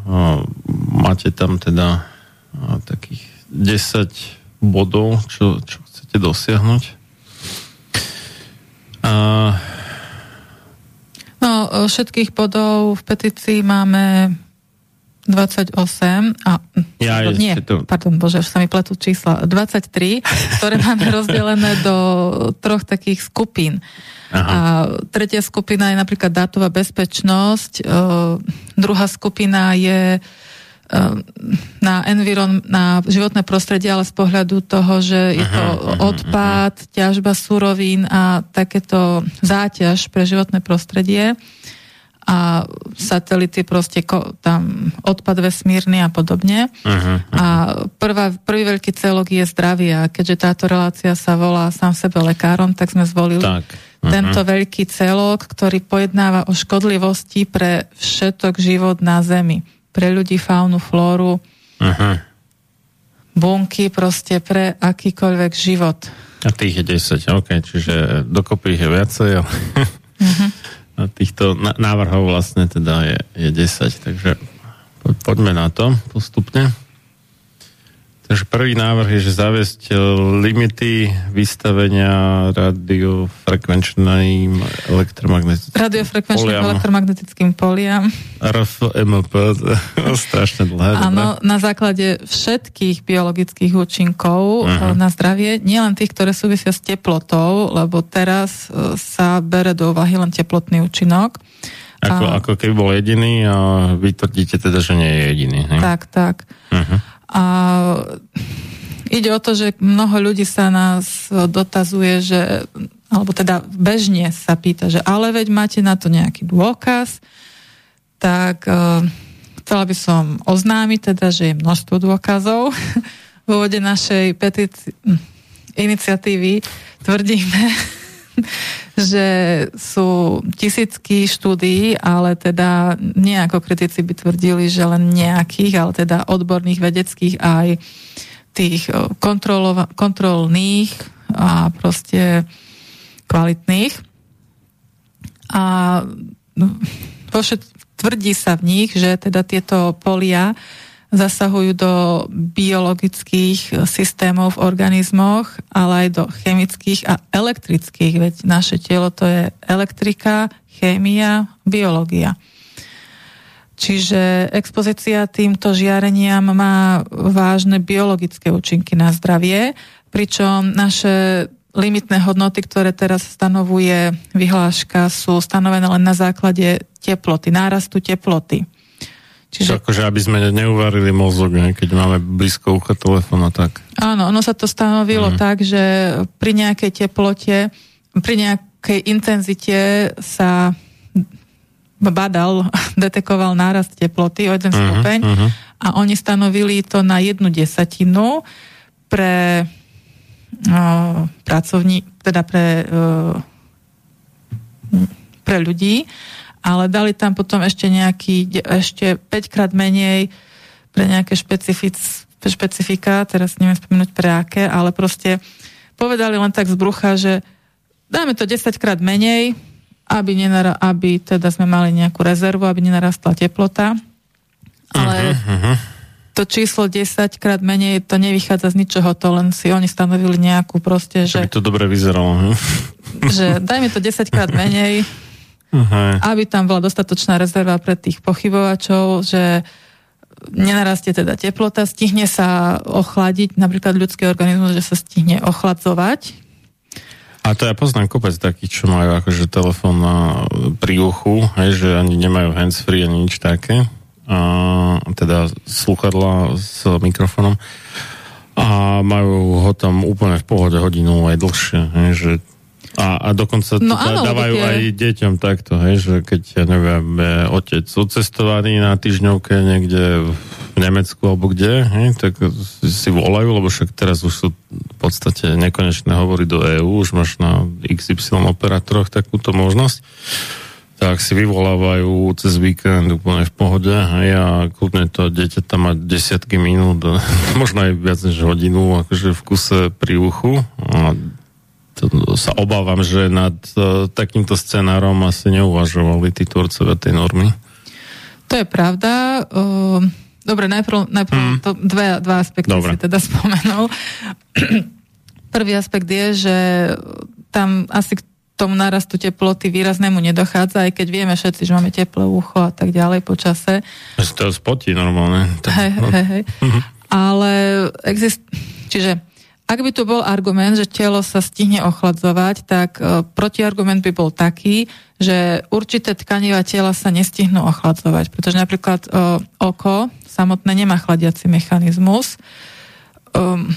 a máte tam teda takých 10 bodov, čo, čo chcete dosiahnuť. A No, všetkých bodov v petícii máme 28 a... Ja, nie, to- pardon, bože, už sa mi pletú čísla. 23, ktoré máme *laughs* rozdelené do troch takých skupín. Aha. A tretia skupina je napríklad dátová bezpečnosť, e, druhá skupina je e, na environ, na životné prostredie, ale z pohľadu toho, že je to odpad, ťažba surovín a takéto záťaž pre životné prostredie. A satelity proste ko, tam odpad vesmírny a podobne. Uh-huh. A prvá, prvý veľký celok je zdravie a keďže táto relácia sa volá sám sebe lekárom, tak sme zvolili Tak. uh-huh. tento veľký celok, ktorý pojednáva o škodlivosti pre všetok život na Zemi. Pre ľudí, faunu, flóru, Uh-huh. bunky, proste pre akýkoľvek život. A tých je 10, ok, čiže dokopy ich je viacej, ale a *laughs* týchto návrhov vlastne teda je, je 10, takže po, poďme na to postupne. Takže prvý návrh je, že zaviesť e, limity vystavenia radiofrekvenčným elektromagnetickým Radiofrekvenčným poliam. elektromagnetickým poliam. RFMP, *laughs* strašne dlhé. Áno, na základe všetkých biologických účinkov Mhm. uh na zdravie, nielen tých, ktoré súvisia s teplotou, lebo teraz e, sa bere do úvahy len teplotný účinok. Ako, A- ako keby bol jediný a vy tvrdíte teda, že nie je jediný. Hej? Tak, tak. Uh-huh. A ide o to, že mnoho ľudí sa nás dotazuje, že, alebo teda bežne sa pýta, že ale veď máte na to nejaký dôkaz, tak uh, chcela by som oznámiť teda, že je množstvo dôkazov. *laughs* V úvode našej petíci- iniciatívy tvrdíme, *laughs* že sú tisícky štúdií, ale teda nie kritici by tvrdili, že len nejakých, ale teda odborných, vedeckých aj tých o, kontrolova- kontrolných a proste kvalitných. A no, vo *laughs* všet, tvrdí sa v nich, že teda tieto polia zasahujú do biologických systémov v organizmoch, ale aj do chemických a elektrických, veď naše telo to je elektrika, chémia, biológia. Čiže expozícia týmto žiareniam má vážne biologické účinky na zdravie, pričom naše limitné hodnoty, ktoré teraz stanovuje vyhláška, sú stanovené len na základe teploty, nárastu teploty. Čiže... Akože aby sme neuvarili mozog, ne? keď máme blízko ucha telefóna, tak. Áno, ono sa to stanovilo mm. tak, že pri nejakej teplote, pri nejakej intenzite sa badal, *laughs* detekoval nárast teploty o jeden Mhm, stupeň mhm. a oni stanovili to na jednu desatinu pre uh, pracovní, teda pre, uh, pre ľudí, ale dali tam potom ešte nejaký, ešte 5 krát menej pre nejaké špecific, špecifika, teraz neviem spomenúť pre aké, ale proste povedali len tak z brucha, že dáme to 10 krát menej, aby, nenara, aby teda sme mali nejakú rezervu, aby nenarastla teplota. Ale Uh-huh. to číslo 10 krát menej, to nevychádza z ničoho, to len si oni stanovili nejakú proste, Že by že, to dobre vyzeralo. Hm? že dajme to 10 krát menej, *laughs* Uh-huh. aby tam bola dostatočná rezerva pre tých pochybovačov, že nenarastie teda teplota, stihne sa ochladiť, napríklad ľudský organizmus, že sa stihne ochladzovať. A to ja poznám kopec takých, čo majú akože telefón na, pri uchu, hej, že ani nemajú handsfree ani nič také. A, teda sluchadla s mikrofónom. A majú ho tam úplne v pohode hodinu aj dlhšie. Hej, že a, a dokonca to No áno, dávajú tie- aj deťom takto, hej, že keď, ja neviem, otec odcestovaný na týždňovke niekde v Nemecku alebo kde, hej, tak si volajú, lebo však teraz už sú v podstate nekonečné hovory do EÚ, už máš na XY operátoroch takúto možnosť tak si vyvolávajú cez víkend úplne v pohode hej, a kľudne to dieťa tam má desiatky minút, *laughs* možno aj viac než hodinu, akože v kuse pri uchu. A to sa obávam, že nad uh, takýmto scenárom asi neuvažovali tí tvorcovia tej normy. To je pravda. Uh, dobre, najprv, najprv Mm. to dve, dva aspekty Dobre. si teda spomenul. Prvý aspekt je, že tam asi k tomu narastu teploty výraznému nedochádza, aj keď vieme všetci, že máme teplé ucho a tak ďalej po čase. Ja si to spotí normálne. Hej, hej, hej. Ale exist... Čiže ak by tu bol argument, že telo sa stihne ochladzovať, tak e, protiargument by bol taký, že určité tkaniva tela sa nestihnú ochladzovať, pretože napríklad e, oko samotné nemá chladiaci mechanizmus. Um,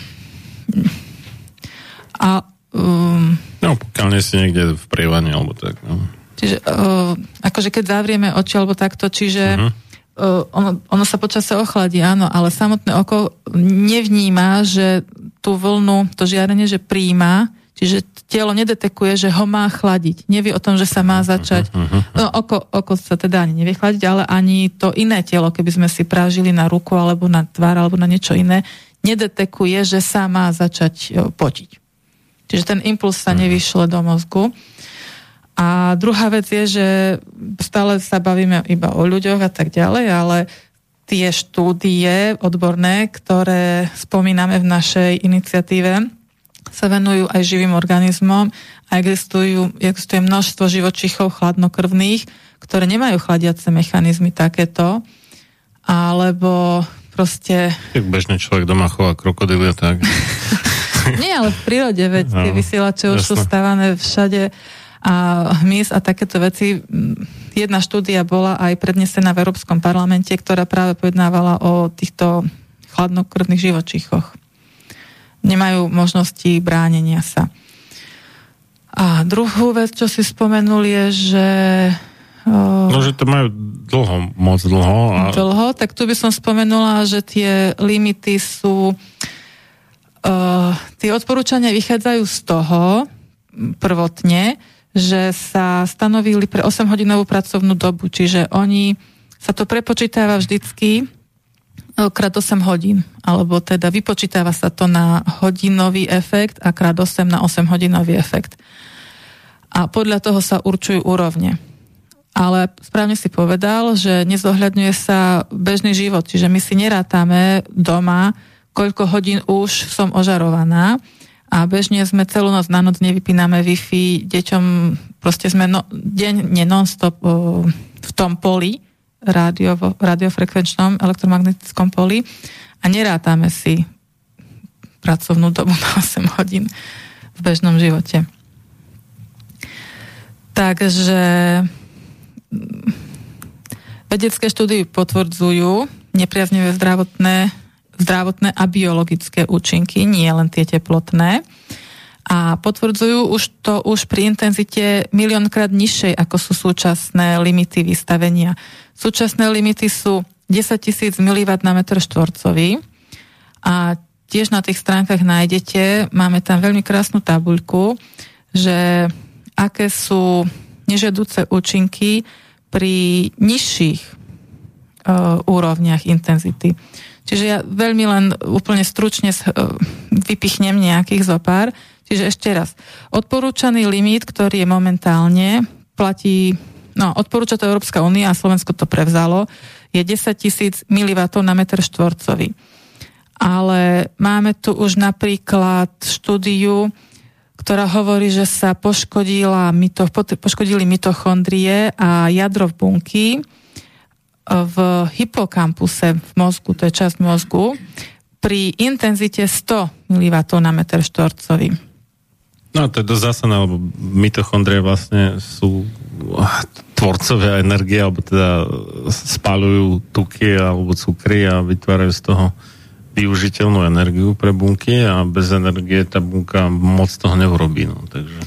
a um, no, pokiaľ nie si niekde v prievane alebo tak. No. Čiže uh, akože keď zavrieme oči alebo takto, čiže uh-huh. uh, ono, ono sa počasie ochladí, áno, ale samotné oko nevníma, že tú vlnu, to žiarenie, že príjma, čiže telo nedetekuje, že ho má chladiť. Nevie o tom, že sa má začať. No, oko, oko sa teda ani nevie chladiť, ale ani to iné telo, keby sme si prážili na ruku alebo na tvár alebo na niečo iné, nedetekuje, že sa má začať potiť. Čiže ten impuls sa nevyšle do mozgu. A druhá vec je, že stále sa bavíme iba o ľuďoch a tak ďalej, ale tie štúdie odborné, ktoré spomíname v našej iniciatíve, sa venujú aj živým organizmom a existujú, existuje množstvo živočichov chladnokrvných, ktoré nemajú chladiace mechanizmy takéto, alebo proste... Tak bežný človek doma chová krokodily tak. *laughs* Nie, ale v prírode, veď no, tie vysielače už sú stávané všade a hmyz a takéto veci. Jedna štúdia bola aj prednesená v Európskom parlamente, ktorá práve pojednávala o týchto chladnokrvných živočíchoch. Nemajú možnosti bránenia sa. A druhú vec, čo si spomenul, je, že... No, že to majú dlho, moc dlho. A... Dlho, tak tu by som spomenula, že tie limity sú... Uh, tie odporúčania vychádzajú z toho, prvotne, že sa stanovili pre 8-hodinovú pracovnú dobu, čiže oni sa to prepočítava vždycky e, krát 8 hodín, alebo teda vypočítava sa to na hodinový efekt a krát 8 na 8 hodinový efekt. A podľa toho sa určujú úrovne. Ale správne si povedal, že nezohľadňuje sa bežný život, čiže my si nerátame doma, koľko hodín už som ožarovaná, a bežne sme celú noc na noc nevypíname Wi-Fi, deťom proste sme no, deň, nie non-stop o, v tom poli, rádiovo, radiofrekvenčnom elektromagnetickom poli a nerátame si pracovnú dobu *laughs* na 8 hodín v bežnom živote. Takže mm, vedecké štúdie potvrdzujú nepriaznivé zdravotné zdravotné a biologické účinky, nie len tie teplotné. A potvrdzujú už to už pri intenzite miliónkrát nižšej, ako sú súčasné limity vystavenia. Súčasné limity sú 10 tisíc mW na metr štvorcový a tiež na tých stránkach nájdete, máme tam veľmi krásnu tabuľku, že aké sú nežiaduce účinky pri nižších uh, úrovniach intenzity. Čiže ja veľmi len úplne stručne e, vypichnem nejakých zopár. Čiže ešte raz, odporúčaný limit, ktorý je momentálne, platí, no odporúča to Európska únia a Slovensko to prevzalo, je 10 tisíc mW na meter štvorcový. Ale máme tu už napríklad štúdiu, ktorá hovorí, že sa poškodila, poškodili mitochondrie a jadro v bunky, v hypokampuse v mozgu, to je časť mozgu, pri intenzite 100 mW na meter štvorcový. No to je dosť zásadné, lebo mitochondrie vlastne sú tvorcovia energie, alebo teda spalujú tuky alebo cukry a vytvárajú z toho využiteľnú energiu pre bunky a bez energie tá bunka moc toho neurobí. No, takže...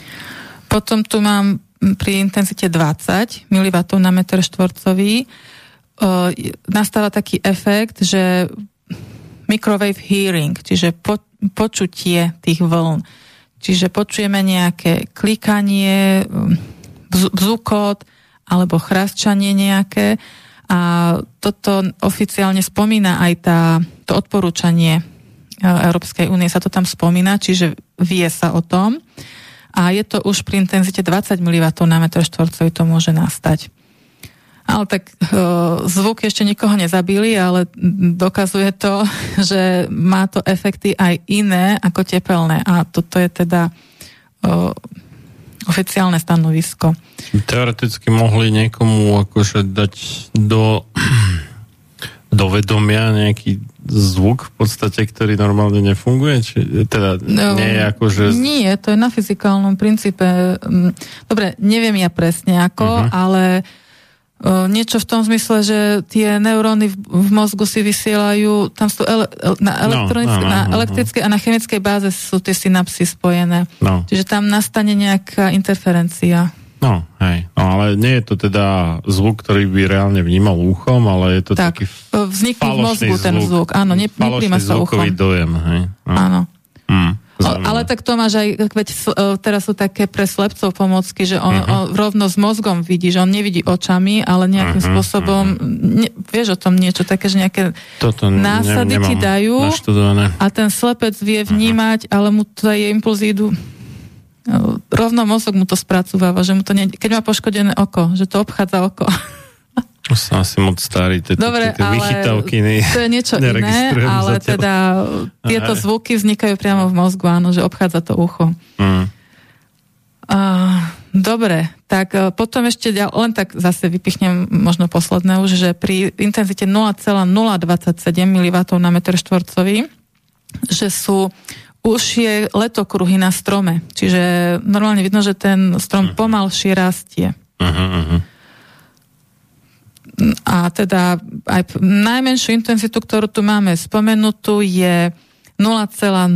Potom tu mám pri intenzite 20 mW na meter štvorcový nastáva taký efekt, že microwave hearing, čiže po, počutie tých vln. Čiže počujeme nejaké klikanie, vzúkot alebo chrasčanie nejaké a toto oficiálne spomína aj tá, to odporúčanie Európskej únie sa to tam spomína, čiže vie sa o tom a je to už pri intenzite 20 mW na metr štvorcový to môže nastať. Ale tak uh, zvuk ešte nikoho nezabili, ale dokazuje to, *laughs* že má to efekty aj iné ako tepelné. A toto je teda uh, oficiálne stanovisko. Teoreticky mohli niekomu akože dať do, *clears throat* do vedomia nejaký zvuk v podstate, ktorý normálne nefunguje? Či, teda no, nie je ako, že... Nie, to je na fyzikálnom princípe. Mm, dobre, neviem ja presne ako, uh-huh. ale niečo v tom zmysle, že tie neuróny v, v mozgu si vysielajú, tam sú ele, na, elektronické, no, no, no, na elektrickej a na chemickej báze sú tie synapsy spojené. No. Čiže tam nastane nejaká interferencia. No, hej. No, ale nie je to teda zvuk, ktorý by reálne vnímal uchom, ale je to tak, taký vznikne v mozgu ten zvuk. Áno, ne, nepríjma sa uchom. dojem. Hej? No. Áno. O, zaujímavé. ale tak to máš aj, veď teraz sú také pre slepcov pomocky, že on, Mhm. on rovno s mozgom vidí, že on nevidí očami, ale nejakým Mhm, spôsobom, ne, vieš o tom niečo také, že nejaké Toto ne- násady ti dajú a ten slepec vie vnímať, ale mu tie impulzy idú e, rovno mozog mu to spracúváva, že mu to nie, keď má poškodené oko, že to obchádza oko. *laughs* Už som asi moc starý, tieto, Dobre, tieto ale vychytávky ne, to je niečo iné, ale zatiaľ. teda tieto Aj. zvuky vznikajú priamo v mozgu, áno, že obchádza to ucho. Mm. Uh, dobre, tak uh, potom ešte ďal, len tak zase vypichnem možno posledné už, že pri intenzite 0,027 mW na metr štvorcový, že sú užšie letokruhy na strome. Čiže normálne vidno, že ten strom pomalšie rastie. Uh-huh, uh-huh. A teda aj najmenšiu intenzitu, ktorú tu máme spomenutú, je 0,0000,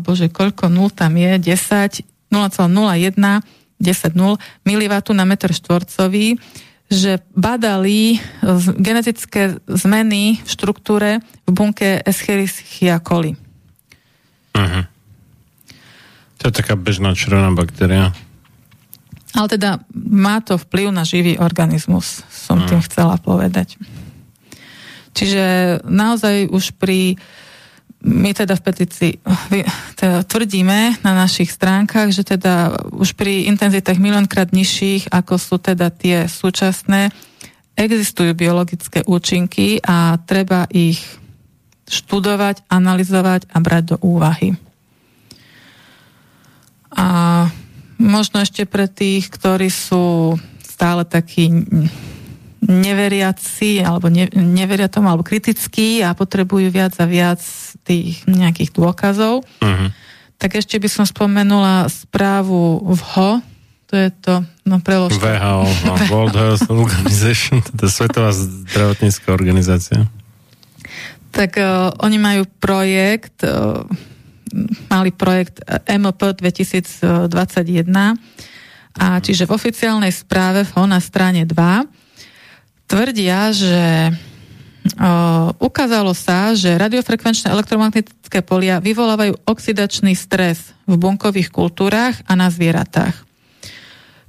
bože, koľko nul tam je, 10, 0,01, 10 nul mW na metr štvorcový, že badali genetické zmeny v štruktúre v bunke Escherichia coli. Uh-huh. To je taká bežná červená baktéria. Ale teda má to vplyv na živý organizmus, som tým chcela povedať. Čiže naozaj už pri, my teda v petícii teda tvrdíme na našich stránkach, že teda už pri intenzitách miliónkrát nižších, ako sú teda tie súčasné, existujú biologické účinky a treba ich študovať, analyzovať a brať do úvahy. A možno ešte pre tých, ktorí sú stále takí neveriaci alebo ne, neveria tomu, alebo kritickí a potrebujú viac a viac tých nejakých dôkazov, Uh-huh. tak ešte by som spomenula správu v HO, to je to, no preložte. VHO, no, *laughs* World Health Organization, to je Svetová zdravotnícká organizácia. Tak uh, oni majú projekt, uh, mali projekt MLP 2021 a čiže v oficiálnej správe FO na strane 2 tvrdia, že uh, ukázalo sa, že radiofrekvenčné elektromagnetické polia vyvolávajú oxidačný stres v bunkových kultúrach a na zvieratách.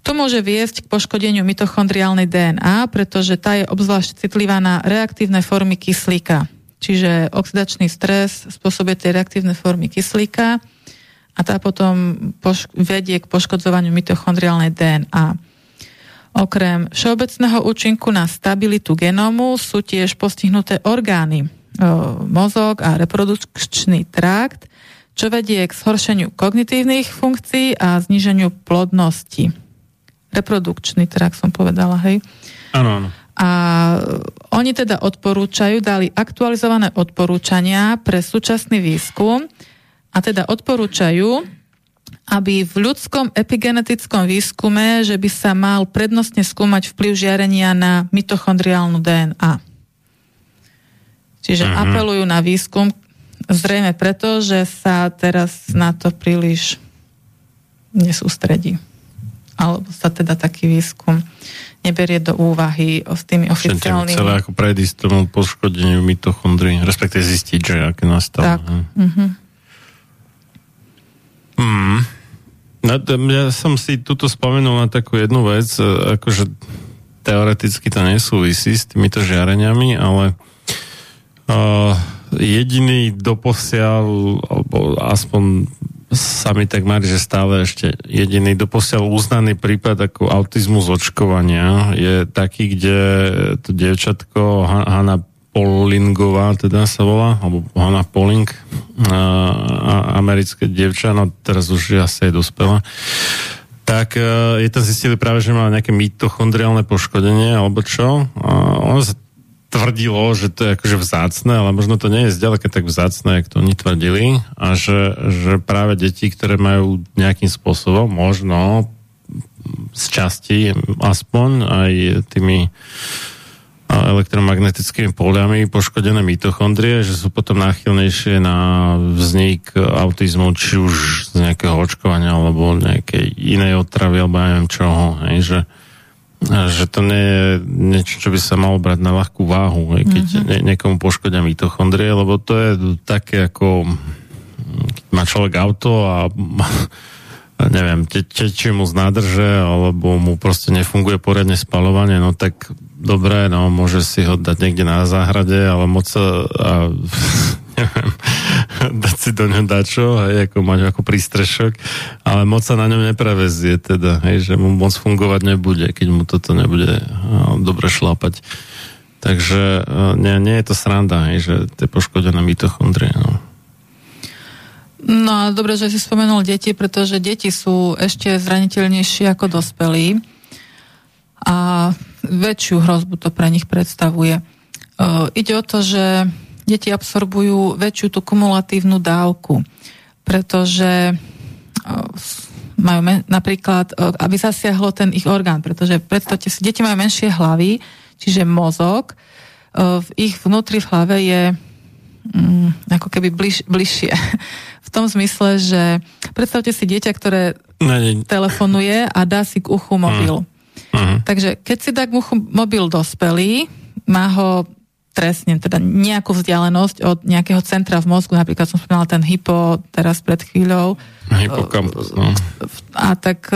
To môže viesť k poškodeniu mitochondriálnej DNA, pretože tá je obzvlášť citlivá na reaktívne formy kyslíka. Čiže oxidačný stres spôsobuje tie reaktívne formy kyslíka a tá potom vedie k poškodzovaniu mitochondriálnej DNA. Okrem všeobecného účinku na stabilitu genómu sú tiež postihnuté orgány, mozog a reprodukčný trakt, čo vedie k zhoršeniu kognitívnych funkcií a zníženiu plodnosti. Reprodukčný trakt som povedala, hej. Áno, áno. A oni teda odporúčajú, dali aktualizované odporúčania pre súčasný výskum a teda odporúčajú, aby v ľudskom epigenetickom výskume, že by sa mal prednostne skúmať vplyv žiarenia na mitochondriálnu DNA. Čiže Mhm. apelujú na výskum zrejme preto, že sa teraz na to príliš nesústredí. Alebo sa teda taký výskum neberie do úvahy s tými oficiálnymi. celé ako predísť tomu poškodeniu mitochondrií, respektíve zistiť, že aké nastalo. Tak. hej. Mhm. Mm. No, ja som si tuto spomenul na takú jednu vec, e, akože teoreticky to nesúvisí s týmito žiareniami, ale uh, jediný doposiaľ, alebo aspoň sa mi tak mári, že stále ešte jediný doposiaľ uznaný prípad ako autizmus očkovania je taký, kde to dievčatko Ha- Hanna Polingová teda sa volá, alebo Hanna Poling, a, americké dievča, no teraz už asi je dospelá, tak uh, je tam zistili práve, že má nejaké mitochondriálne poškodenie, alebo čo. A ono sa tvrdilo, že to je akože vzácne, ale možno to nie je zďaleka tak vzácne, jak to oni tvrdili. A že, že práve deti, ktoré majú nejakým spôsobom, možno z časti aspoň aj tými elektromagnetickými poliami poškodené mitochondrie, že sú potom náchylnejšie na vznik autizmu, či už z nejakého očkovania alebo nejakej inej otravy, alebo ja neviem čoho. Hej, že, že to nie je niečo, čo by sa malo brať na ľahkú váhu, keď mm-hmm. nie, niekomu poškodia mitochondrie, lebo to je také ako keď má človek auto *laughs* a neviem, te, tečie mu z nádrže, alebo mu proste nefunguje poriadne spalovanie, no tak dobre, no môže si ho dať niekde na záhrade, ale moc sa, a, *laughs* neviem, *laughs* dať si do ňa dačo, hej, ako mať ako prístrešok, ale moc sa na ňom neprevezie teda, hej, že mu moc fungovať nebude, keď mu toto nebude no, dobre šlapať. Takže nie, nie je to sranda, hej, že tie poškodené mitochondrie, no. No a dobre, že si spomenul deti, pretože deti sú ešte zraniteľnejšie ako dospelí a väčšiu hrozbu to pre nich predstavuje. Uh, ide o to, že deti absorbujú väčšiu tú kumulatívnu dávku, pretože uh, majú men- napríklad, uh, aby zasiahlo ten ich orgán, pretože predstavte si, deti majú menšie hlavy, čiže mozog, v ich vnútri v hlave je mm, ako keby bliž, bližšie. *laughs* v tom zmysle, že predstavte si dieťa, ktoré ne, ne. telefonuje a dá si k uchu mobil. Uh-huh. Takže keď si dá k uchu mobil dospelý, má ho trestne, teda nejakú vzdialenosť od nejakého centra v mozgu, napríklad som spomínala ten hypo teraz pred chvíľou. Hypokampus, no. A tak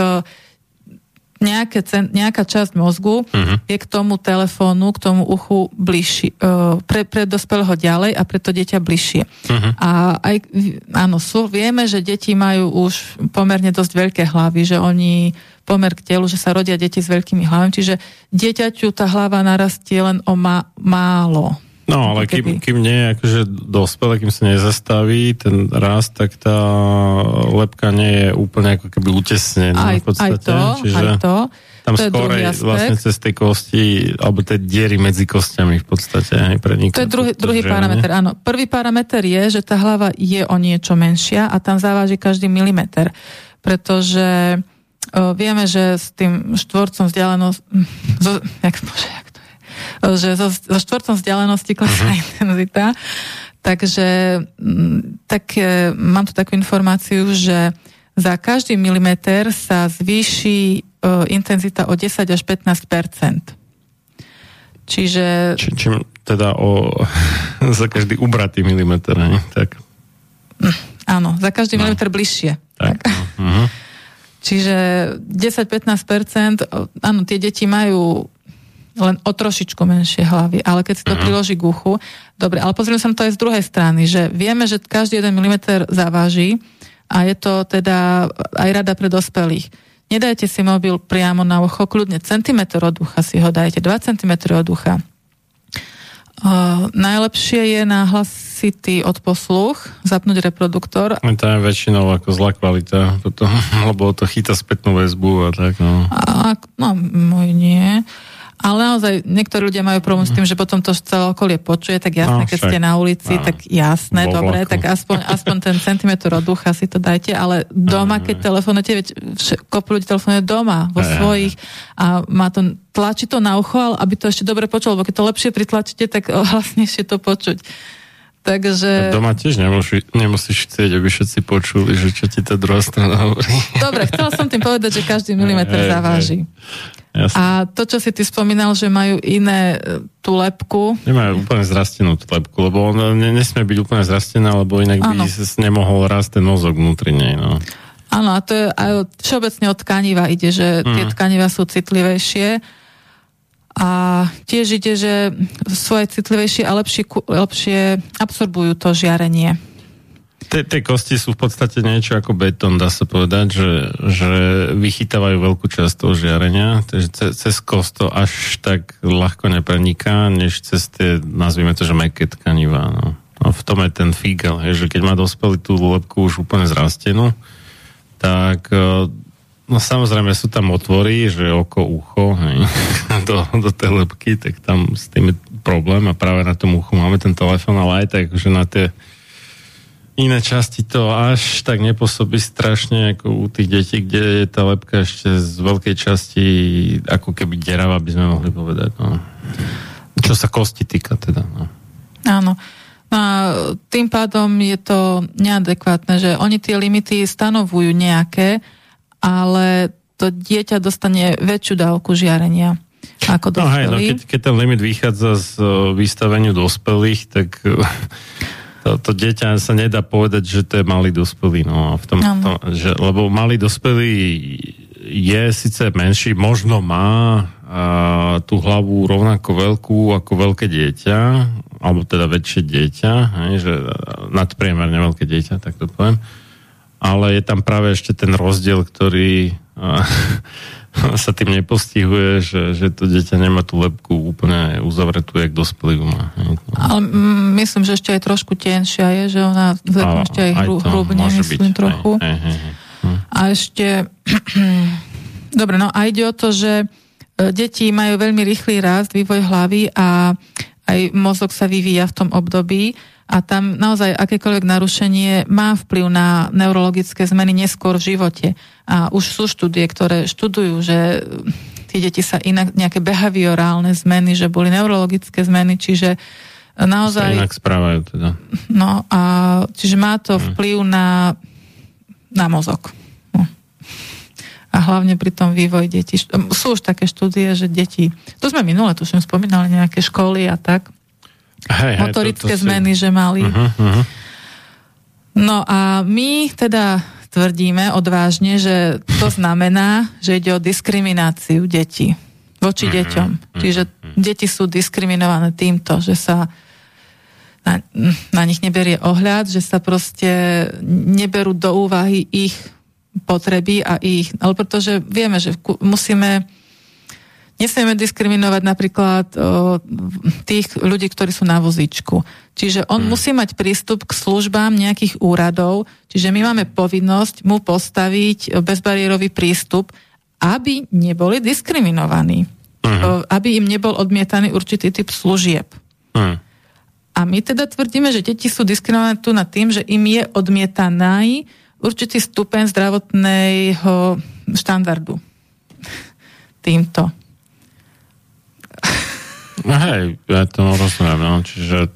nejaké, nejaká časť mozgu uh-huh. je k tomu telefónu, k tomu uchu bližší, uh, pre, pre dospelého ďalej a preto dieťa bližšie. Uh-huh. A aj, áno, sú, vieme, že deti majú už pomerne dosť veľké hlavy, že oni pomer k telu, že sa rodia deti s veľkými hlavami, čiže dieťaťu tá hlava narastie len o ma, málo. No, ale kým, kým nie, akože dospelé, kým sa nezastaví ten rast, tak tá lepka nie je úplne ako keby utesnená aj, v podstate. Aj to, Čiže aj to. Tam to skôr vlastne cez tej kosti, alebo tie diery medzi kostiami v podstate aj preniká. To je druhý, druhý parameter, áno. Prvý parameter je, že tá hlava je o niečo menšia a tam závaží každý milimeter. Pretože vieme, že s tým štvorcom vzdialenosť... Zo, jak, bože, jak že so, so štvorcom vzdialenosti klesá uh-huh. intenzita. Takže mm, tak, e, mám tu takú informáciu, že za každý milimeter sa zvýši uh, intenzita o 10 až 15 Čiže... Či, čím teda o, *laughs* za každý ubratý milimeter, ne? tak. Mm, áno, za každý no. milimeter bližšie. Tak. tak. Uh-huh. Čiže 10-15%, áno, tie deti majú len o trošičku menšie hlavy, ale keď si to uh-huh. priloží k uchu, dobre, ale pozrieme sa na to aj z druhej strany, že vieme, že každý jeden milimeter zaváži a je to teda aj rada pre dospelých. Nedajte si mobil priamo na ucho, kľudne centimetr od ucha si ho dajte, 2 cm od ucha. Uh, najlepšie je na hlasitý odposluch zapnúť reproduktor. To je väčšinou ako zlá kvalita, potom, *laughs* lebo to chytá spätnú väzbu a tak. No, a, no môj nie. Ale naozaj niektorí ľudia majú problém s tým, že potom to celé okolie počuje, tak jasné, no, keď ste na ulici, no, tak jasné, dobre, tak aspoň, aspoň ten centimetr od ducha si to dajte, ale doma, keď telefonujete, veď kopu ľudí telefonuje doma, vo svojich a má to, tlačí to na ucho, aby to ešte dobre počulo, lebo keď to lepšie pritlačíte, tak *laughs* hlasnejšie to počuť. Takže... Doma tiež nemusí, nemusíš chcieť, aby všetci počuli, že čo ti tá druhá strana hovorí. Dobre, chcela som tým povedať, že každý milimeter zaváži. Jasne. A to, čo si ty spomínal, že majú iné e, tú lepku. Nemajú úplne zrastenú tú lepku, lebo ona nesmie byť úplne zrastená, lebo inak ano. by nemohol rásť ten mozog vnútri nej. No. Áno, a to je aj všeobecne od tkaniva ide, že mm. tie tkaniva sú citlivejšie a tiež ide, že sú aj citlivejšie a lepšie, lepšie absorbujú to žiarenie. Tie kosti sú v podstate niečo ako betón, dá sa povedať, že, že vychytávajú veľkú časť toho žiarenia, takže cez, cez kost to až tak ľahko nepreniká, než cez tie, nazvime to, že meké tkanivá. No. A v tom je ten fígel, že keď má dospelý tú lepku už úplne zrastenú, tak e, no samozrejme sú tam otvory, že oko, ucho, hej, *laughs* do, do tej lepky, tak tam s tým je problém a práve na tom uchu máme ten telefón, ale aj tak, že na tie iné časti to až tak nepôsobí strašne ako u tých detí, kde je tá lepka ešte z veľkej časti ako keby derava, by sme mohli povedať. No. Čo sa kosti týka teda. No. Áno. No a tým pádom je to neadekvátne, že oni tie limity stanovujú nejaké, ale to dieťa dostane väčšiu dávku žiarenia ako No hej, no keď, keď ten limit vychádza z uh, vystaveniu dospelých, tak uh, to, to dieťa sa nedá povedať, že to je malý dospelý. No, a v tom, Áno. tom, že, lebo malý dospelý je síce menší, možno má a, tú hlavu rovnako veľkú ako veľké dieťa, alebo teda väčšie dieťa, hej, že nadpriemerne veľké dieťa, tak to poviem. Ale je tam práve ešte ten rozdiel, ktorý *laughs* sa tým nepostihuje, že, že to dieťa nemá tú lepku úplne uzavretú, jak dospelý má. Ale mm, myslím, že ešte aj trošku tenšia je, že ona vekom ešte aj, hru, to hrubne, myslím byť, trochu. Hej, hej, hej. A ešte... *clears throat* Dobre, no a ide o to, že e, deti majú veľmi rýchly rast, vývoj hlavy a aj mozog sa vyvíja v tom období a tam naozaj akékoľvek narušenie má vplyv na neurologické zmeny neskôr v živote. A už sú štúdie, ktoré študujú, že tie deti sa inak, nejaké behaviorálne zmeny, že boli neurologické zmeny, čiže Sa naozaj... inak správajú teda. No a čiže má to vplyv na, na mozog. No. A hlavne pri tom vývoj detí. Sú už také štúdie, že deti, to sme minule tuším spomínali, nejaké školy a tak, Hej, motorické to- to si- zmeny, že mali. Uh-huh, uh-huh. No a my teda tvrdíme odvážne, že to znamená, že ide o diskrimináciu detí voči deťom. Čiže deti sú diskriminované týmto, že sa na, na nich neberie ohľad, že sa proste neberú do úvahy ich potreby a ich, ale pretože vieme, že musíme Nesmieme diskriminovať napríklad o, tých ľudí, ktorí sú na vozíčku. Čiže on musí mať prístup k službám nejakých úradov, čiže my máme povinnosť mu postaviť bezbariérový prístup, aby neboli diskriminovaní. O, Aby im nebol odmietaný určitý typ služieb. Uh-huh. A my teda tvrdíme, že deti sú diskriminované tu nad tým, že im je odmietaný určitý stupeň zdravotného štandardu. Týmto. No hej, ja to rozumiem, no, čiže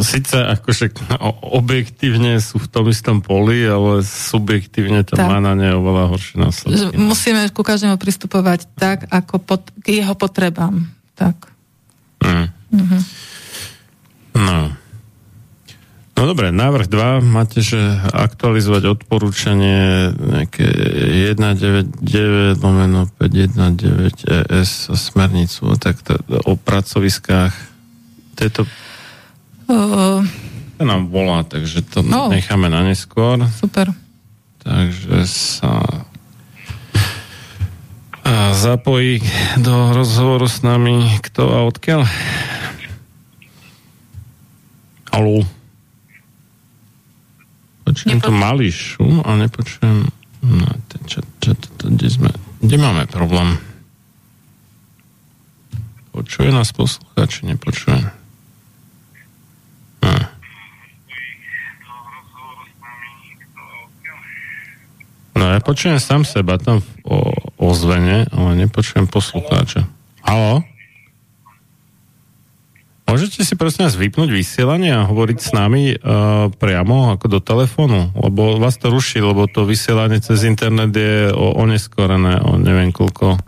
síce akože objektívne sú v tom istom poli, ale subjektívne to má na ne oveľa horšie následky. musíme ku každému pristupovať tak, ako pod, k jeho potrebám. Tak. Mm. No. No dobre, návrh 2 máte, že aktualizovať odporúčanie nejaké 199 lomeno 519 ES a smernicu tak to, o pracoviskách. To, je to, Uh, to nám volá, takže to No. necháme na neskôr. super. Takže sa a zapojí do rozhovoru s nami kto a odkiaľ? Haló. Počujem tu Nepo- malý šum a nepočujem... No, čo, čo, to, to, kde sme... Kde máme problém? Počuje nás poslucháč, nepočuje? Hm. No ja počujem sám seba tam o, ozvene, ale nepočujem poslucháča. Haló? Môžete si prosím nás vypnúť vysielanie a hovoriť s nami uh, priamo ako do telefónu? Lebo vás to ruší, lebo to vysielanie cez internet je o, oneskorené o neviem koľko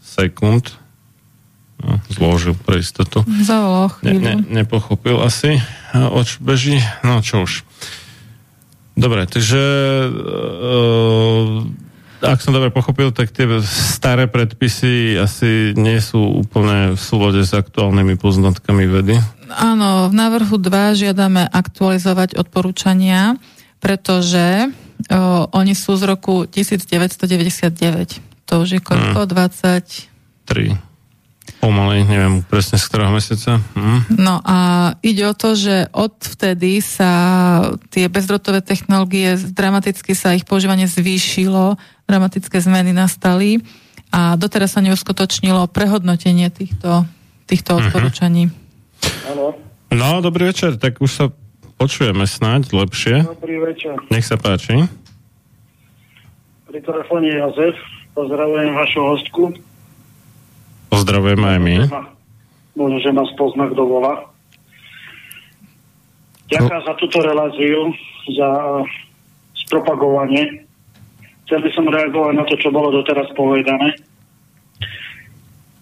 sekúnd. No, zložil pre istotu. Zavolal Ne, chvíľu. ne, nepochopil asi, a o čo beží. No čo už. Dobre, takže uh, ak som dobre pochopil, tak tie staré predpisy asi nie sú úplne v súlode s aktuálnymi poznatkami vedy. Áno, v návrhu 2 žiadame aktualizovať odporúčania, pretože o, oni sú z roku 1999. To už je koľko? 20... 3. Pomaly, neviem presne z ktorého mesiaca. Hm? No a ide o to, že odvtedy sa tie bezdrotové technológie, dramaticky sa ich používanie zvýšilo, dramatické zmeny nastali a doteraz sa neuskutočnilo prehodnotenie týchto, týchto odporúčaní. No, dobrý večer, tak už sa počujeme snáď lepšie. Dobrý večer. Nech sa páči. Pri telefóne Jozef. Pozdravujem vašu hostku. Pozdravujeme aj my. Možno, že nás pozná, kto volá. Ďakujem za túto reláciu, za spropagovanie. Chcel by som reagovať na to, čo bolo doteraz povedané.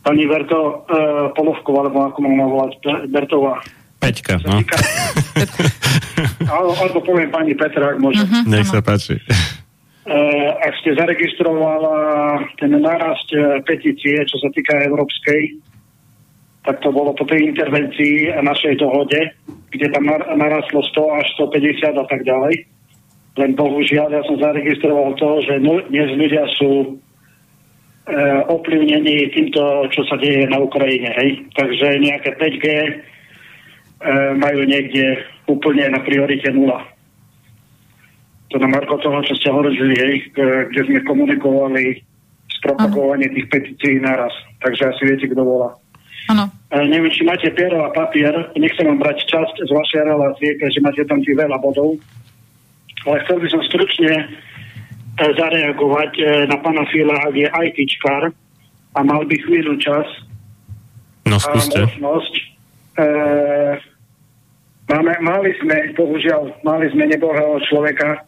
Pani Berto e, Polovková, alebo ako mám volať, Bertová. Peťka, no. Týka, *laughs* alebo, alebo poviem pani Petra, ak môže. Mhm, Nech sa páči. Uh, ak ste zaregistrovala ten narast uh, petície, čo sa týka európskej, tak to bolo po tej intervencii a našej dohode, kde tam nar- narastlo 100 až 150 a tak ďalej. Len bohužiaľ, ja som zaregistroval to, že dnes ľudia sú uh, ovplyvnení týmto, čo sa deje na Ukrajine. Hej? Takže nejaké 5G uh, majú niekde úplne na priorite nula to na Marko toho, čo ste hovorili, hej, kde sme komunikovali spropagovanie tých petícií naraz. Takže asi viete, kto volá. Áno. E, neviem, či máte piero a papier, nechcem vám brať časť z vašej relácie, keďže máte tam tých veľa bodov, ale chcel by som stručne e, zareagovať e, na pána Fila, ak je ITčkár a mal by chvíľu čas No a skúste. možnosť. E, máme, mali sme, bohužiaľ, mali sme nebohého človeka,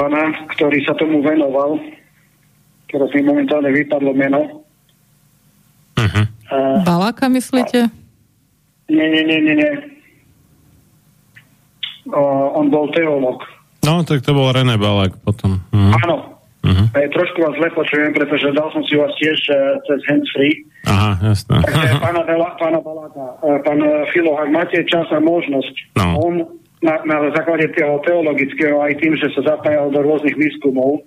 pána, ktorý sa tomu venoval. Teraz mi momentálne vypadlo meno. Mhm. E, Baláka myslíte? nie, nie, nie, nie, nie. O, on bol teológ. No, tak to bol René Balák potom. Mhm. Áno. Mhm. E, trošku vás zle počujem, pretože dal som si vás tiež e, cez handsfree. Aha, jasné. Takže pána, Bela, pána Baláka, e, pán Filo, ak máte čas a možnosť, No. on na, na základe toho teologického aj tým, že sa zapájal do rôznych výskumov,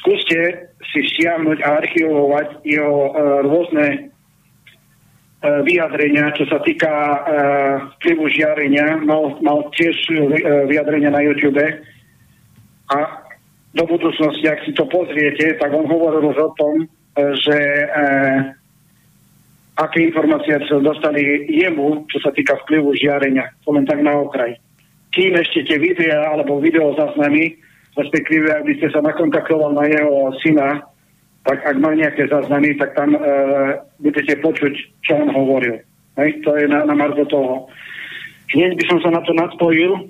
skúste si stiahnuť a archivovať jeho e, rôzne e, vyjadrenia, čo sa týka e, vplyvu žiarenia. Mal, mal tiež e, vyjadrenia na YouTube a do budúcnosti, ak si to pozriete, tak on hovoril už o tom, e, že e, aké informácie sa dostali jemu, čo sa týka vplyvu žiarenia. To len tak na okraj. Kým ešte tie videá alebo video záznamy, respektíve ak by ste sa nakontaktoval na jeho syna, tak ak má nejaké záznamy, tak tam e, budete počuť, čo on hovoril. Hej, to je na, na margo toho. Hneď by som sa na to nadspojil.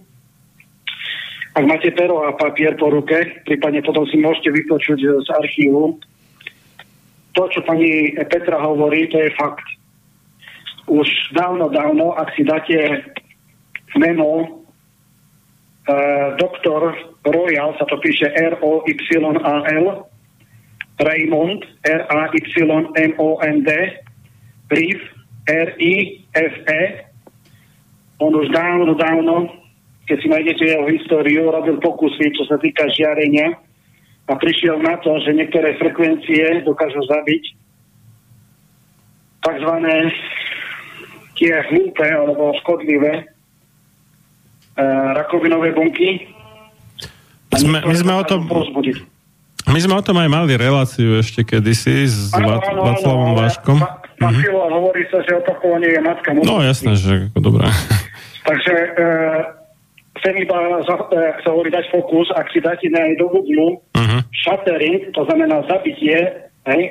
Ak máte pero a papier po ruke, prípadne potom si môžete vypočuť z archívu. To, čo pani Petra hovorí, to je fakt. Už dávno, dávno, ak si dáte meno doktor Royal, sa to píše R-O-Y-A-L, Raymond, R-A-Y-M-O-N-D, Riff, R-I-F-E. On už dávno, dávno, keď si nájdete jeho históriu, robil pokusy, čo sa týka žiarenia a prišiel na to, že niektoré frekvencie dokážu zabiť takzvané tie hlúpe alebo škodlivé rakovinové bunky. Sme- my sme o tom-. My sme o tom aj mali reláciu ešte kedysi s Václavom áno, Váškom. Mhm. Filo, hovorí sa, že opakovanie je matka No múdrosti. jasné, že dobré. *laughs* Takže e, chcem iba za, e, sa hovorí dať fokus, ak si dáte aj do Google Mhm. shattering, to znamená zabitie, hej,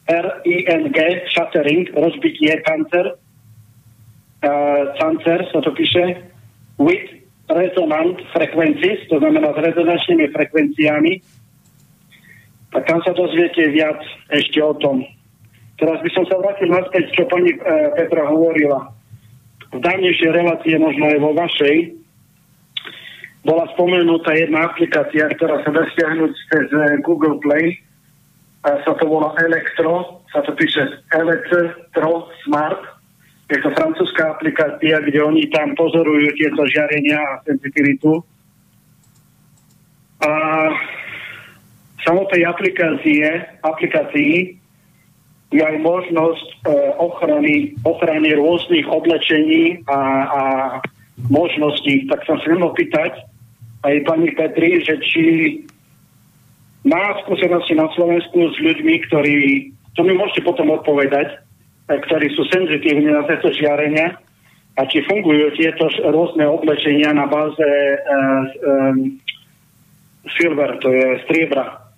S-H-A-T-T-E-R-I-N-G, shattering, rozbitie, cancer, uh, cancer sa to píše, with resonant frequencies, to znamená s rezonančnými frekvenciami, tak tam sa dozviete viac ešte o tom. Teraz by som sa vrátil naspäť, čo pani e, Petra hovorila. V dávnejšej relácie, možno aj vo vašej, bola spomenutá jedna aplikácia, ktorá sa dá stiahnuť cez e, Google Play. A sa to volá Electro, sa to píše Electro Smart. Je to francúzska aplikácia, kde oni tam pozorujú tieto žiarenia a sensitivitu. A samotnej aplikácie, aplikácii je aj možnosť e, ochrany, ochrany rôznych oblečení a, a možností. Tak som sa chcel opýtať aj pani Petri, že či má skúsenosti na Slovensku s ľuďmi, ktorí, to mi môžete potom odpovedať, ktorí sú senzitívni na tieto žiarenia a či fungujú tieto rôzne oblečenia na báze uh, um, silver, to je striebra.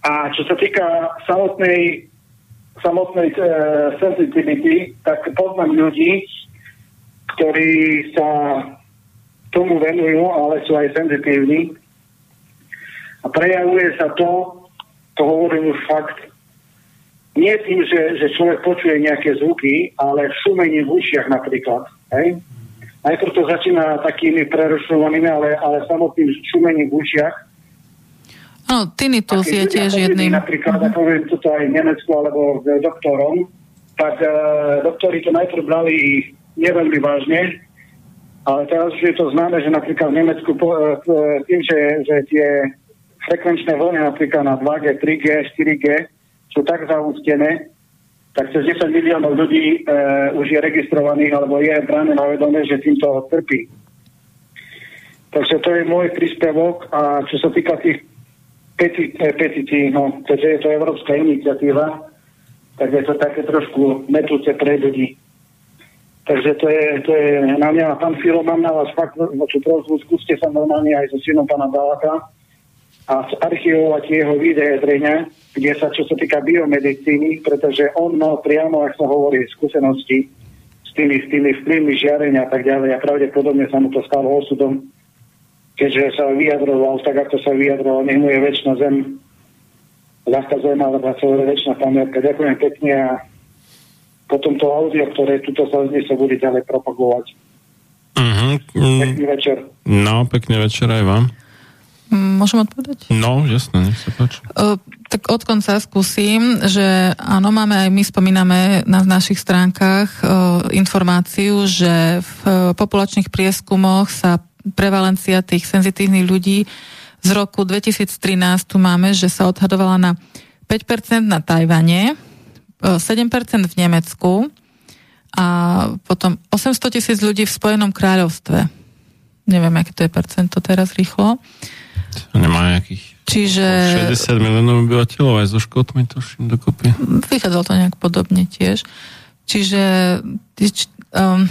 A čo sa týka samotnej, samotnej e, sensitivity, tak poznám ľudí, ktorí sa tomu venujú, ale sú aj senzitívni. A prejavuje sa to, to hovorím už fakt, nie tým, že, že človek počuje nejaké zvuky, ale v šumení v ušiach napríklad. Hej? Najprv to začína takými prerušovanými, ale, ale samotným šumením v ušiach No, tinnitus je tiež jedným. Napríklad, mm-hmm. ako poviem toto aj v Nemecku alebo s doktorom, tak e, doktori to najprv brali neveľmi vážne, ale teraz už je to známe, že napríklad v Nemecku po, e, tým, že, že tie frekvenčné vlny napríklad na 2G, 3G, 4G sú tak zaústené, tak cez 10 miliónov ľudí e, už je registrovaných alebo je brané na vedomie, že týmto trpí. Takže to je môj príspevok a čo sa týka tých petícií, no, keďže je to európska iniciatíva, tak je to také trošku metúce pre ľudí. Takže to je, to je na mňa, pán Filo, mám na vás fakt voči prozbu, skúste sa normálne aj so synom pána Balaka a archivovať jeho zrejme, kde sa, čo sa týka biomedicíny, pretože on mal priamo, ak sa hovorí, skúsenosti s tými, s tými vplyvmi žiarenia a tak ďalej a pravdepodobne sa mu to stalo osudom keďže sa vyjadroval tak, ako sa vyjadroval, nech mu je väčšina zem, ľahká zem, alebo väčšina pamiatka. Ďakujem pekne a potom to audio, ktoré tuto sa sa bude ďalej propagovať. Uh-huh. Pekný večer. No, pekný večer aj vám. Môžem odpovedať? No, jasne, nech sa páči. Uh, tak od konca skúsim, že áno, máme aj my spomíname na našich stránkach uh, informáciu, že v uh, populačných prieskumoch sa prevalencia tých senzitívnych ľudí z roku 2013 tu máme, že sa odhadovala na 5% na Tajvane, 7% e, v Nemecku a potom 800 tisíc ľudí v Spojenom kráľovstve. Neviem, aké to je percento teraz rýchlo. To nemá nejakých Čiže... 60 miliónov obyvateľov aj so škotmi, tuším, dokopy. Vychádzalo to nejak podobne tiež. Čiže um,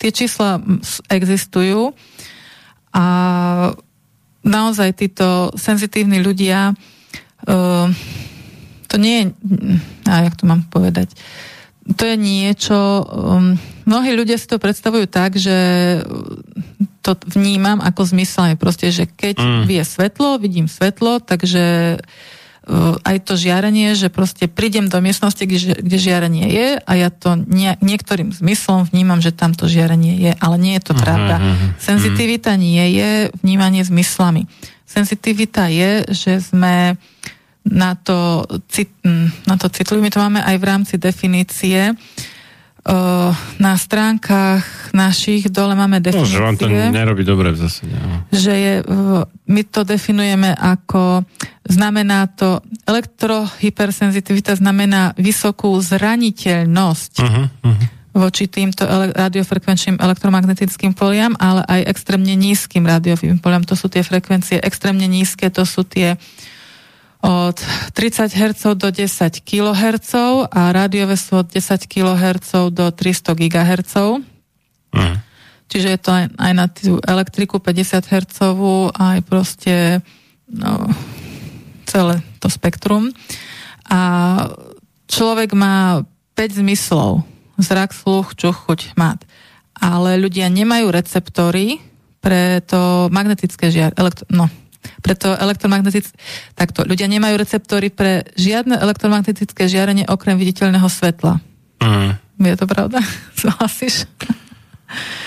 tie čísla existujú a naozaj títo senzitívni ľudia uh, to nie je, a jak to mám povedať, to je niečo, um, mnohí ľudia si to predstavujú tak, že to vnímam ako zmyselné, proste, že keď mm. vie svetlo, vidím svetlo, takže uh, aj to žiarenie, že proste prídem do miestnosti, kde, kde žiarenie je a ja to nie, niektorým zmyslom vnímam, že tam to žiarenie je, ale nie je to uh-huh, pravda. Uh-huh. Senzitivita nie je vnímanie zmyslami. Senzitivita je, že sme na to, na to citliví. My to máme aj v rámci definície na stránkach našich dole máme definície. No, že vám to nerobí dobre v zásade. No. Že je, my to definujeme ako, znamená to, elektrohypersenzitivita znamená vysokú zraniteľnosť uh-huh, uh-huh. voči týmto ele- radiofrekvenčným elektromagnetickým poliam, ale aj extrémne nízkym radiovým poliam. To sú tie frekvencie extrémne nízke, to sú tie uh, od 30 Hz do 10 kHz a rádiové sú od 10 kHz do 300 GHz. Mm. Čiže je to aj, aj na tú elektriku 50 Hz, aj proste no, celé to spektrum. A človek má 5 zmyslov. Zrak, sluch, čuch, chuť, mat. Ale ľudia nemajú receptory pre to magnetické žiar, elektro, no, preto elektromagnetické... Takto, ľudia nemajú receptory pre žiadne elektromagnetické žiarenie okrem viditeľného svetla. Mm. Je to pravda? *laughs* Súhlasíš?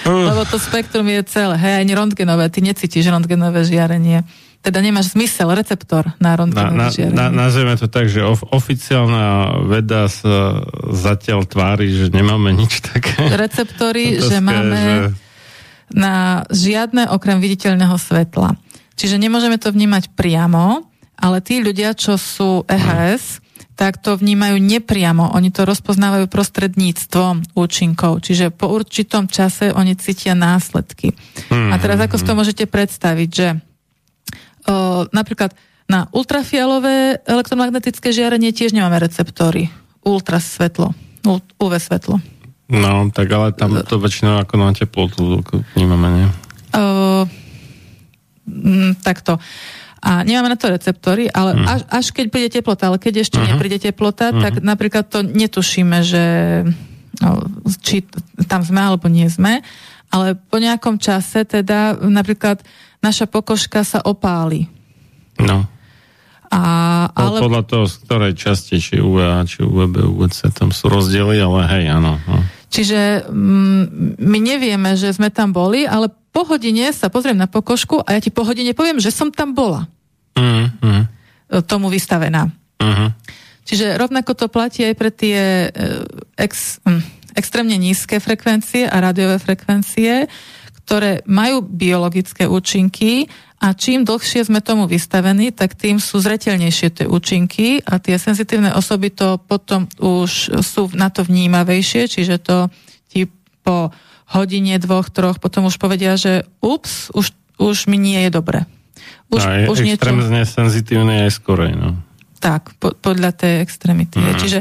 Uh. Lebo to spektrum je celé. Hej, ani röntgenové, ty necítiš röntgenové žiarenie. Teda nemáš zmysel, receptor na röntgenové na, žiarenie. Na, nazveme to tak, že of, oficiálna veda sa zatiaľ tvári, že nemáme nič také. Receptory, *laughs* že máme že... na žiadne okrem viditeľného svetla. Čiže nemôžeme to vnímať priamo, ale tí ľudia, čo sú EHS, tak to vnímajú nepriamo. Oni to rozpoznávajú prostredníctvom účinkov. Čiže po určitom čase oni cítia následky. A teraz ako si to môžete predstaviť, že o, napríklad na ultrafialové elektromagnetické žiarenie tiež nemáme receptory. Ultrasvetlo, UV svetlo. No, tak ale tam to väčšinou ako na teplotu vnímame, nie? O, Mm, takto. A nemáme na to receptory, ale Mhm. až, až keď príde teplota, ale keď ešte nepríde teplota, tak napríklad to netušíme, že no, či tam sme alebo nie sme, ale po nejakom čase teda napríklad naša pokožka sa opáli. No. A, Ale... Podľa toho, z ktorej časti, či UVA, či UVB, UVC, tam sú rozdiely, ale hej, áno. No. čiže mm, my nevieme, že sme tam boli, ale po hodine sa pozriem na pokožku a ja ti po hodine poviem, že som tam bola. Mm, mm, e, tomu vystavená. mm, Čiže rovnako to platí aj pre tie e, ex, hm, extrémne nízke frekvencie a rádiové frekvencie, ktoré majú biologické účinky a čím dlhšie sme tomu vystavení, tak tým sú zretelnejšie tie účinky a tie senzitívne osoby to potom už sú na to vnímavejšie, čiže to ti po hodine, dvoch, troch potom už povedia, že ups, už, už mi nie je dobre. Už, je už niečo... extrémne senzitívne aj skorej, no. Tak, po, podľa tej extrémity. Mm. Čiže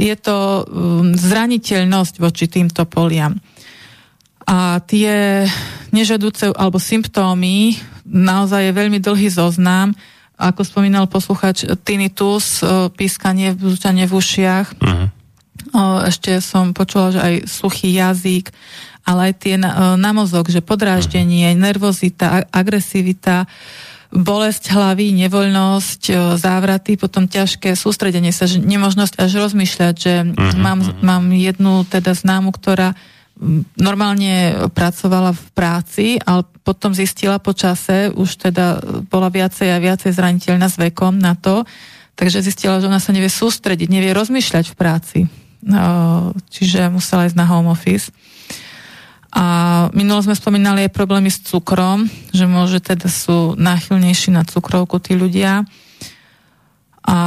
je to um, zraniteľnosť voči týmto poliam. A tie nežadúce alebo symptómy, naozaj je veľmi dlhý zoznam, ako spomínal posluchač, tinnitus, e, pískanie, bzučanie v ušiach. O, ešte som počula, že aj suchý jazyk, ale aj tie na, e, na mozog, že podráždenie, nervozita, a- agresivita, bolesť hlavy, nevoľnosť, e, závraty, potom ťažké sústredenie sa, nemožnosť až rozmýšľať, že mám, mám jednu teda známu, ktorá normálne pracovala v práci, ale potom zistila po čase, už teda bola viacej a viacej zraniteľná s vekom na to, takže zistila, že ona sa nevie sústrediť, nevie rozmýšľať v práci. No, čiže musela ísť na home office. A minulo sme spomínali aj problémy s cukrom, že môže teda sú náchylnejší na cukrovku tí ľudia. A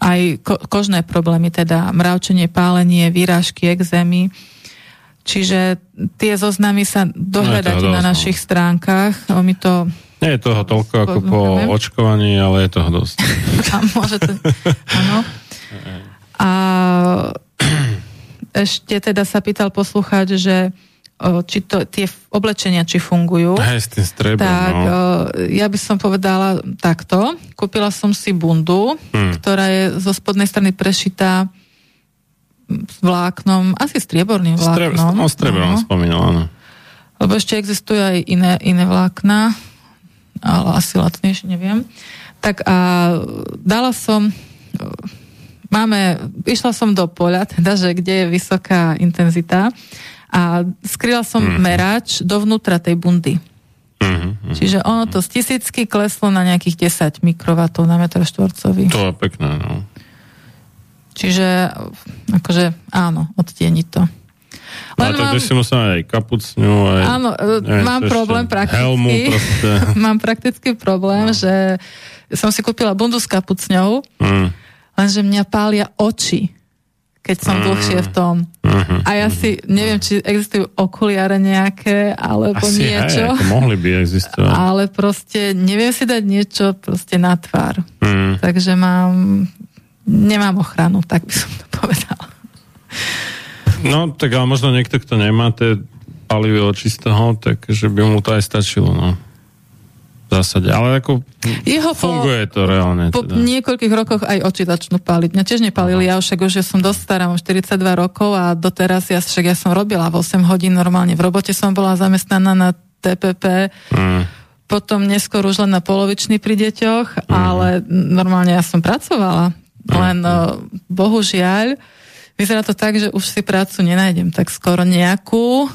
aj ko- kožné problémy, teda mravčenie, pálenie, výrážky, exémy. Čiže tie zoznamy sa dohľadať toho na dosť, no. našich stránkach. O, My to Nie je toho toľko ako po očkovaní, ale je toho dosť. a môže to... Áno. A ešte teda sa pýtal poslucháč, že o, či to, tie oblečenia, či fungujú. Hej, s tým strebom, Tak, no. o, ja by som povedala takto. Kúpila som si bundu, Hmm. ktorá je zo spodnej strany prešitá s vláknom, asi strieborným Streb, vláknom. no, strebrom Áno. spomínal, áno. Lebo ešte existujú aj iné, iné vlákna, ale asi lacnejšie, neviem. Tak a dala som, máme, išla som do poľa, teda, že kde je vysoká intenzita a skryla som Mhm. merač dovnútra tej bundy. Mhm, mhm. Čiže ono to z tisícky kleslo na nejakých 10 mikrovatov na metr štvorcový. To je pekné, no. Čiže akože áno, odtieni to. Ale tak by si musel aj kapucňu, aj... Áno, e, neviem, mám čo ešte, problém prakticky. Helmu proste. *laughs* mám praktický problém, no. že som si kúpila bundu s kapucňou, Mm, lenže mňa pália oči, keď som Mm. dlhšie v tom. mhm. A ja si neviem, či existujú okuliare nejaké, alebo Asi niečo. hej, mohli by existovať. *laughs* Ale proste neviem si dať niečo proste na tvár. Mm. Takže mám, nemám ochranu, tak by som to povedala. No, tak ale možno niekto, kto nemá tie palivé oči z toho, tak že by mu to aj stačilo, no. V zásade. Ale ako Jeho po, funguje to reálne. po Teda. niekoľkých rokoch aj oči začnú páliť. Mňa tiež nepálili, ja však už ja som dosť stará, mám 42 rokov a doteraz ja však ja som robila v 8 hodín normálne. V robote som bola zamestnaná na TPP, Mm. potom neskôr už len na polovičný pri deťoch, Mhm. ale normálne ja som pracovala. Len no, bohužiaľ, vyzerá to tak, že už si prácu nenájdem tak skoro nejakú,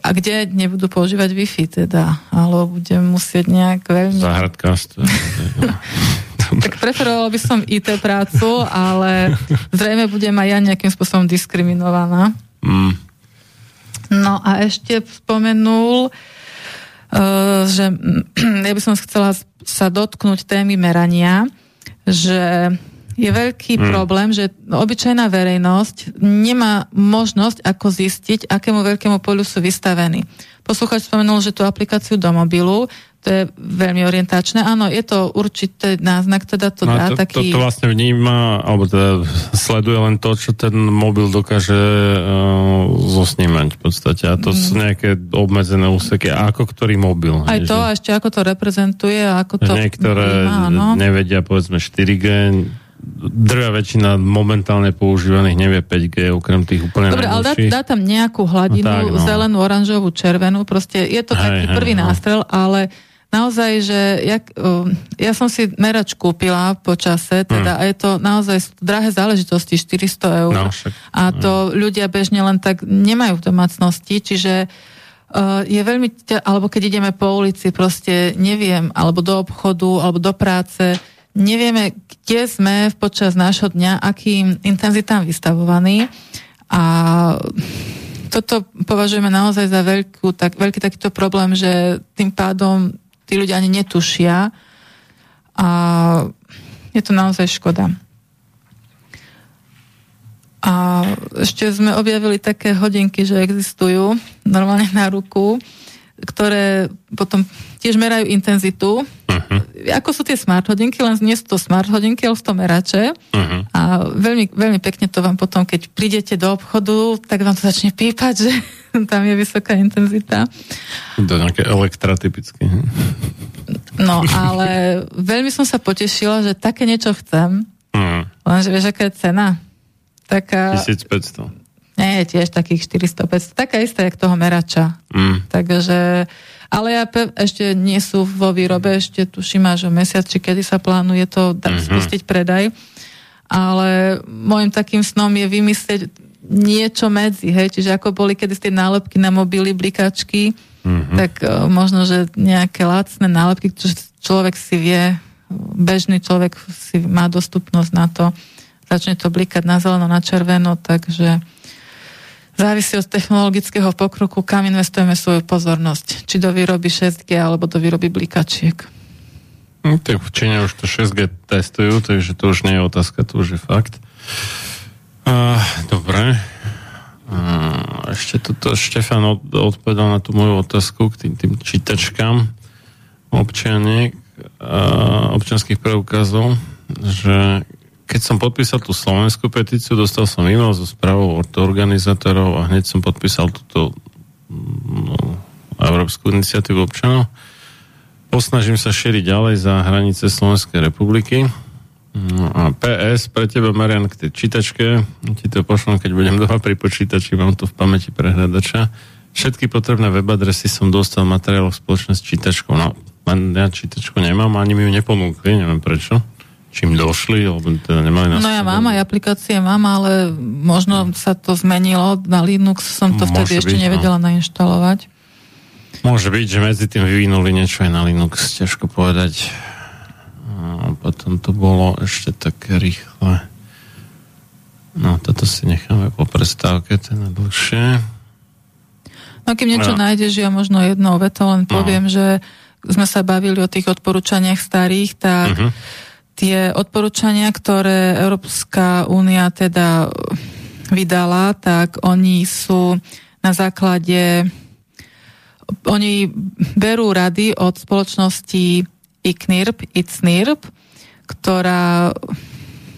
a kde nebudú používať Wi-Fi teda, alebo budem musieť nejak veľmi... Záhradkárstvo. *laughs* Tak preferovala by som IT prácu, ale zrejme budem aj ja nejakým spôsobom diskriminovaná. mm. No a ešte spomenul, uh, že *clears throat* ja by som chcela sa dotknúť témy merania, že je veľký hmm. problém, že obyčajná verejnosť nemá možnosť, ako zistiť, akému veľkému polu sú vystavení. Posluchač spomenul, že tú aplikáciu do mobilu, to je veľmi orientačné. Áno, je to určité náznak, teda to no, dá to, taký... To, to vlastne vníma, alebo teda sleduje len to, čo ten mobil dokáže uh, zosnímať v podstate. A to mm. sú nejaké obmedzené úseky. A ako ktorý mobil? Aj to, a ešte ako to reprezentuje, a ako to... Niektoré vníma, nevedia, povedzme, 4G, drvia väčšina momentálne používaných nevie 5G, okrem tých úplne Dobre, ale dá, dá tam nejakú hladinu, no tak, no. zelenú, oranžovú, červenú, proste je to hej, taký hej, prvý no. nástrel, ale naozaj, že jak, ja som si merač kúpila po čase, teda hmm. a je to naozaj drahé záležitosti, 400 eur. No, však, a to no. ľudia bežne len tak nemajú v domácnosti, čiže uh, je veľmi, alebo keď ideme po ulici, proste neviem, alebo do obchodu, alebo do práce, nevieme, kde sme počas nášho dňa, akým intenzitám vystavovaní a toto považujeme naozaj za veľkú, tak, veľký takýto problém, že tým pádom tí ľudia ani netušia a je to naozaj škoda. A ešte sme objavili také hodinky, že existujú normálne na ruku, ktoré potom tiež merajú intenzitu. Uh-huh. Ako sú tie smart hodinky, len nie sú to smart hodinky, ale sú to merače. Uh-huh. A veľmi, veľmi pekne to vám potom, keď prídete do obchodu, tak vám to začne pípať, že *laughs* tam je vysoká intenzita. To nejaké elektra typicky. No, ale veľmi som sa potešila, že také niečo chcem. Uh-huh. Lenže vieš, aká je cena? Taká... 1500. Nie, tiež takých 400-500. Taká istá, jak toho merača. Mm. Takže, ale ja pe- ešte nie sú vo výrobe, ešte tuším až mesiac, či kedy sa plánuje to da- mm-hmm. spustiť predaj. Ale môjim takým snom je vymyslieť niečo medzi, hej, čiže ako boli kedy tie nálepky na mobily, blikačky, mm-hmm. tak uh, možno, že nejaké lacné nálepky, čo človek si vie, bežný človek si má dostupnosť na to, začne to blikať na zeleno, na červeno, takže závisí od technologického pokroku, kam investujeme svoju pozornosť. Či do výroby 6G alebo do výroby blikačiek. No, tak v Číne už to 6G testujú, takže to už nie je otázka, to už je fakt. Uh, dobre. Uh, ešte toto Štefan od, odpovedal na tú moju otázku k tým, tým čítačkám občianiek, uh, občianských preukazov, že keď som podpísal tú slovenskú petíciu, dostal som e-mail so správou od organizátorov a hneď som podpísal túto no, Európsku iniciatívu občanov. Posnažím sa šíriť ďalej za hranice Slovenskej republiky. No a PS pre teba, Marian, k tej čítačke. Ti to pošlom, keď budem doma pri počítači, mám to v pamäti prehľadača. Všetky potrebné web adresy som dostal materiálov spoločne s čítačkou. No, ja čítačku nemám, ani mi ju neponúkli, neviem prečo čím došli, alebo teda nemali na No ja mám, aj aplikácie mám, ale možno sa to zmenilo. Na Linux som to vtedy ešte byť, no. nevedela no. nainštalovať. Môže byť, že medzi tým vyvinuli niečo aj na Linux, ťažko povedať. A potom to bolo ešte také rýchle. No, toto si necháme po prestávke, to je dlhšie. No, kým niečo no. nájdeš, ja možno jednou vetou len no. poviem, no. že sme sa bavili o tých odporúčaniach starých, tak uh-huh tie odporúčania, ktoré Európska únia teda vydala, tak oni sú na základe oni berú rady od spoločnosti ICNIRP, ICNIRP, ktorá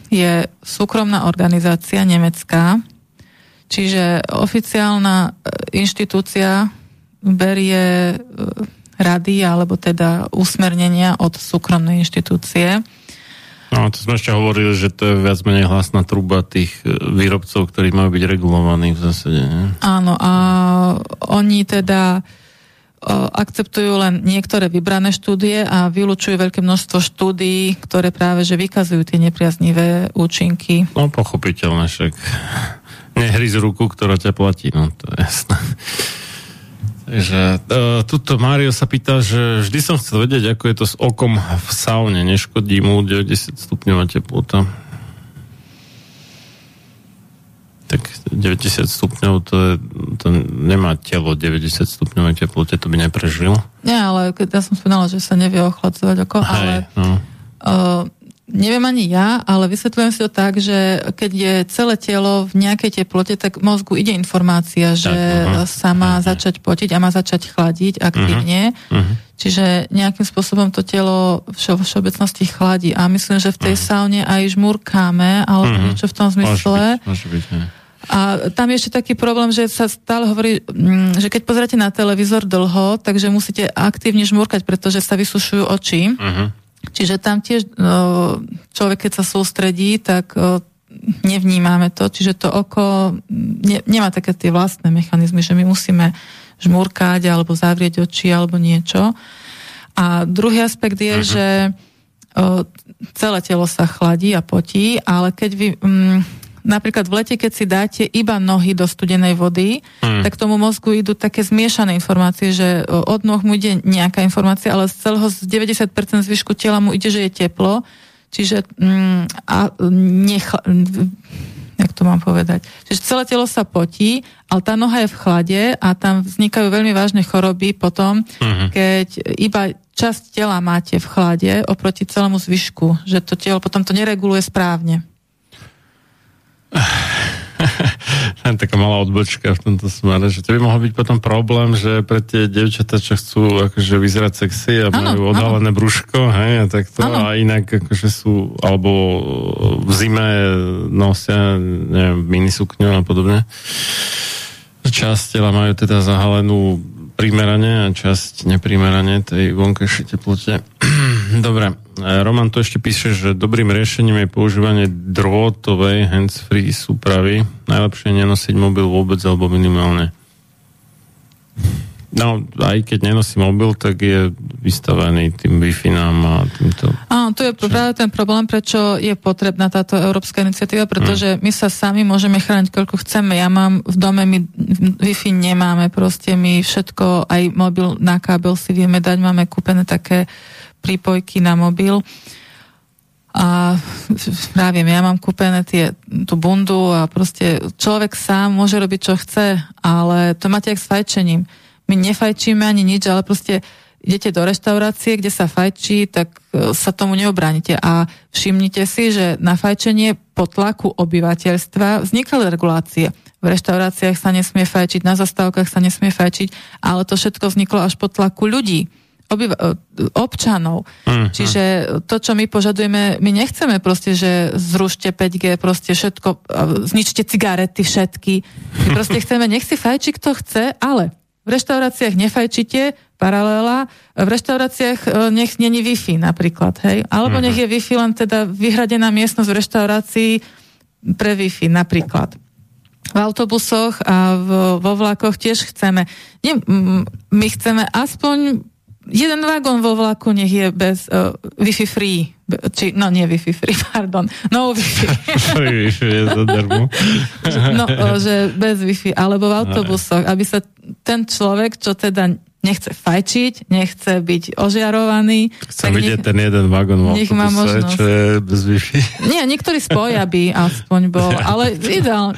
je súkromná organizácia nemecká, čiže oficiálna e, inštitúcia berie e, rady alebo teda usmernenia od súkromnej inštitúcie No, to sme ešte hovorili, že to je viac menej hlasná truba tých e, výrobcov, ktorí majú byť regulovaní v zásade. Nie? Áno, a oni teda e, akceptujú len niektoré vybrané štúdie a vylúčujú veľké množstvo štúdií, ktoré práve že vykazujú tie nepriaznivé účinky. No, pochopiteľné, však nehry z ruku, ktorá ťa platí, no to je jasné. Takže uh, tuto Mário sa pýta, že vždy som chcel vedieť, ako je to s okom v saune. Neškodí mu 90 stupňová teplota. Tak 90 stupňov, to, je, to nemá telo 90 stupňovej teplote, to by neprežil. Nie, ale keď ja som spomínala, že sa nevie ochladzovať oko, Hej, ale no. uh, Neviem ani ja, ale vysvetľujem si to tak, že keď je celé telo v nejakej teplote, tak mozgu ide informácia, že Tak, aha. sa má začať potiť a má začať chladiť aktívne. Mhm. Čiže nejakým spôsobom to telo všo- všeobecnosti chladí. A myslím, že v tej saune aj žmurkáme, alebo Mhm. niečo v tom Môže zmysle. byť, môže byť. A tam je ešte taký problém, že sa stále hovorí, mm, že keď pozeráte na televízor dlho, takže musíte aktívne žmurkať, pretože sa vysušujú oči. Mhm. Čiže tam tiež no, človek, keď sa sústredí, tak o, nevnímame to. Čiže to oko ne, nemá také tie vlastné mechanizmy, že my musíme žmurkať alebo zavrieť oči alebo niečo. A druhý aspekt je, Mhm. že o, celé telo sa chladí a potí, ale keď vy... Mm, napríklad v lete, keď si dáte iba nohy do studenej vody, Mm. tak tomu mozgu idú také zmiešané informácie, že o, od noh mu ide nejaká informácia, ale z celého z 90% zvyšku tela mu ide, že je teplo, čiže mm, a nechla, jak to mám povedať, čiže celé telo sa potí, ale tá noha je v chlade a tam vznikajú veľmi vážne choroby potom, Mhm. keď iba časť tela máte v chlade oproti celému zvyšku, že to telo potom to nereguluje správne. *laughs* Taká malá odbočka v tomto smere, že to by mohol byť potom problém, že pre tie devčatá, čo chcú akože vyzerať sexy a majú odhalené brúško, hej, a tak to Áno. a inak akože sú, alebo v zime nosia, neviem, minisukňu a podobne. Časť tela majú teda zahalenú primerane a časť neprimerane tej vonkajšej teplote. *clears throat* Dobre, e, Roman tu ešte píše, že dobrým riešením je používanie drôtovej hands-free súpravy. Najlepšie je nenosiť mobil vôbec alebo minimálne. No, aj keď nenosí mobil, tak je vystavený tým nám a týmto. Áno, tu je práve ten problém, prečo je potrebná táto európska iniciatíva, pretože my sa sami môžeme chrániť, koľko chceme. Ja mám v dome, my Wi-Fi nemáme, proste my všetko, aj mobil na kábel si vieme dať, máme kúpené také prípojky na mobil. A vravím, ja mám kúpené tie, tú bundu a proste človek sám môže robiť, čo chce, ale to máte jak s fajčením. My nefajčíme ani nič, ale proste idete do reštaurácie, kde sa fajčí, tak e, sa tomu neobránite. A všimnite si, že na fajčenie po tlaku obyvateľstva vznikali regulácie. V reštauráciách sa nesmie fajčiť, na zastávkach sa nesmie fajčiť, ale to všetko vzniklo až po tlaku ľudí obyva- e, občanov. Mhm. Čiže to, čo my požadujeme, my nechceme proste, že zrušte 5G, proste všetko, a zničte cigarety všetky. My proste chceme, nech si fajči kto chce, ale v reštauráciách nefajčite, paralela, v reštauráciách e, nech není Wi-Fi napríklad, hej? Alebo nech je Wi-Fi len teda vyhradená miestnosť v reštaurácii pre Wi-Fi napríklad v autobusoch a v, vo vlakoch tiež chceme. Nie, my chceme aspoň jeden vagón vo vlaku nech je bez uh, Wi-Fi free. Či, no nie Wi-Fi free, *laughs* pardon. No Wi-Fi. Wi-Fi je zadarmo. no, o, že bez Wi-Fi. Alebo v autobusoch, aby sa ten človek, čo teda nechce fajčiť, nechce byť ožiarovaný. Chcem vidieť ten jeden vagón v nech má možnosť. čo je bez Wi-Fi. *laughs* Nie, niektorí spoja by aspoň bol, *laughs* ale ideál,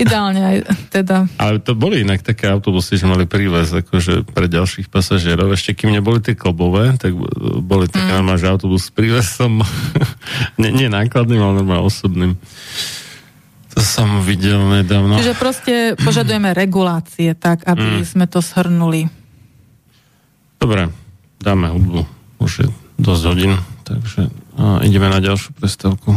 ideálne aj teda. Ale to boli inak také autobusy, že mali príves akože pre ďalších pasažierov. Ešte kým neboli tie klubové, tak boli také mm. normálne, že autobus s prívesom. *laughs* nie, nie nákladným, ale normálne osobným. To som videl nedávno. Čiže proste požadujeme regulácie tak, aby Mm. sme to shrnuli. Dobre, dáme hudbu. Už je dosť hodín, takže a ideme na ďalšiu prestávku.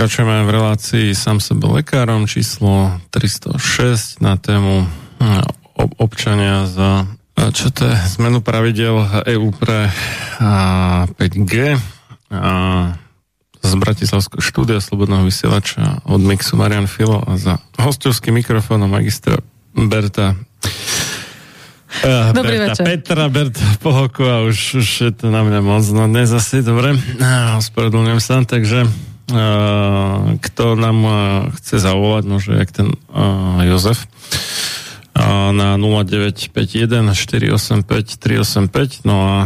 Pokračujeme v relácii sám sebe lekárom číslo 306 na tému hm, občania za čo to je? Zmenu pravidel EU pre 5G a z Bratislavského štúdia Slobodného vysielača od Mixu Marian Filo a za hostovským mikrofónom magistra Berta Dobrý Berta, večer. Petra, Berta Pohoko a už, už je to na mňa moc, no dnes asi, dobre, ospravedlňujem sa, takže kto nám uh, chce zavolať, môže jak ten uh, Jozef, na 0951 485 385 no a,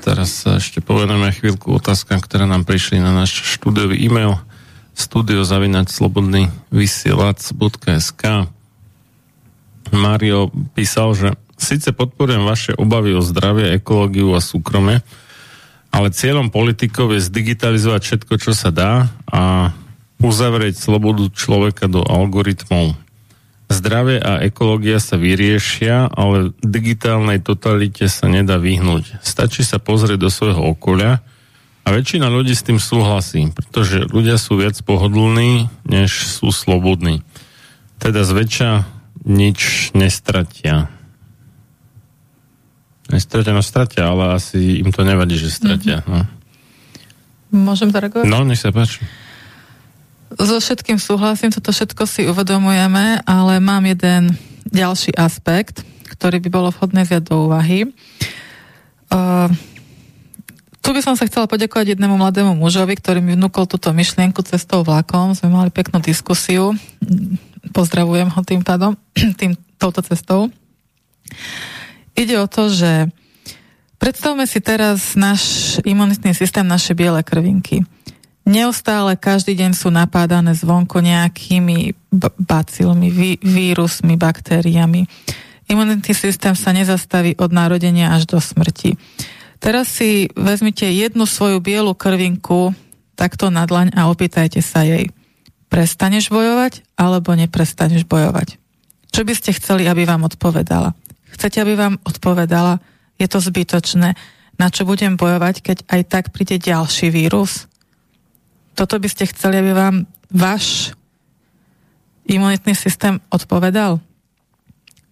teraz sa ešte povedeme chvíľku otázkam, ktoré nám prišli na náš štúdiový e-mail. studiozavinač slobodný vysielac.sk Mario písal, že síce podporujem vaše obavy o zdravie, ekológiu a súkromie, ale cieľom politikov je zdigitalizovať všetko, čo sa dá a uzavrieť slobodu človeka do algoritmov. Zdravie a ekológia sa vyriešia, ale digitálnej totalite sa nedá vyhnúť. Stačí sa pozrieť do svojho okolia a väčšina ľudí s tým súhlasí, pretože ľudia sú viac pohodlní, než sú slobodní. Teda zväčša nič nestratia. Nestratia, no stratia, ale asi im to nevadí, že stratia. Mm-hmm. No. Môžem zareagovať? no, nech sa páči. So všetkým súhlasím, toto všetko si uvedomujeme, ale mám jeden ďalší aspekt, ktorý by bolo vhodné vziať do úvahy. Uh, tu by som sa chcela poďakovať jednému mladému mužovi, ktorý mi vnúkol túto myšlienku cestou vlakom. Sme mali peknú diskusiu. Pozdravujem ho tým pádom, *clears throat* tým, touto cestou. Ide o to, že predstavme si teraz náš imunitný systém, naše biele krvinky. Neustále každý deň sú napádané zvonko nejakými bacilmi, ví- vírusmi, baktériami. Imunitný systém sa nezastaví od narodenia až do smrti. Teraz si vezmite jednu svoju bielu krvinku takto na dlaň a opýtajte sa jej. Prestaneš bojovať alebo neprestaneš bojovať? Čo by ste chceli, aby vám odpovedala? Chcete, aby vám odpovedala? Je to zbytočné. Na čo budem bojovať, keď aj tak príde ďalší vírus? Toto by ste chceli, aby vám váš imunitný systém odpovedal?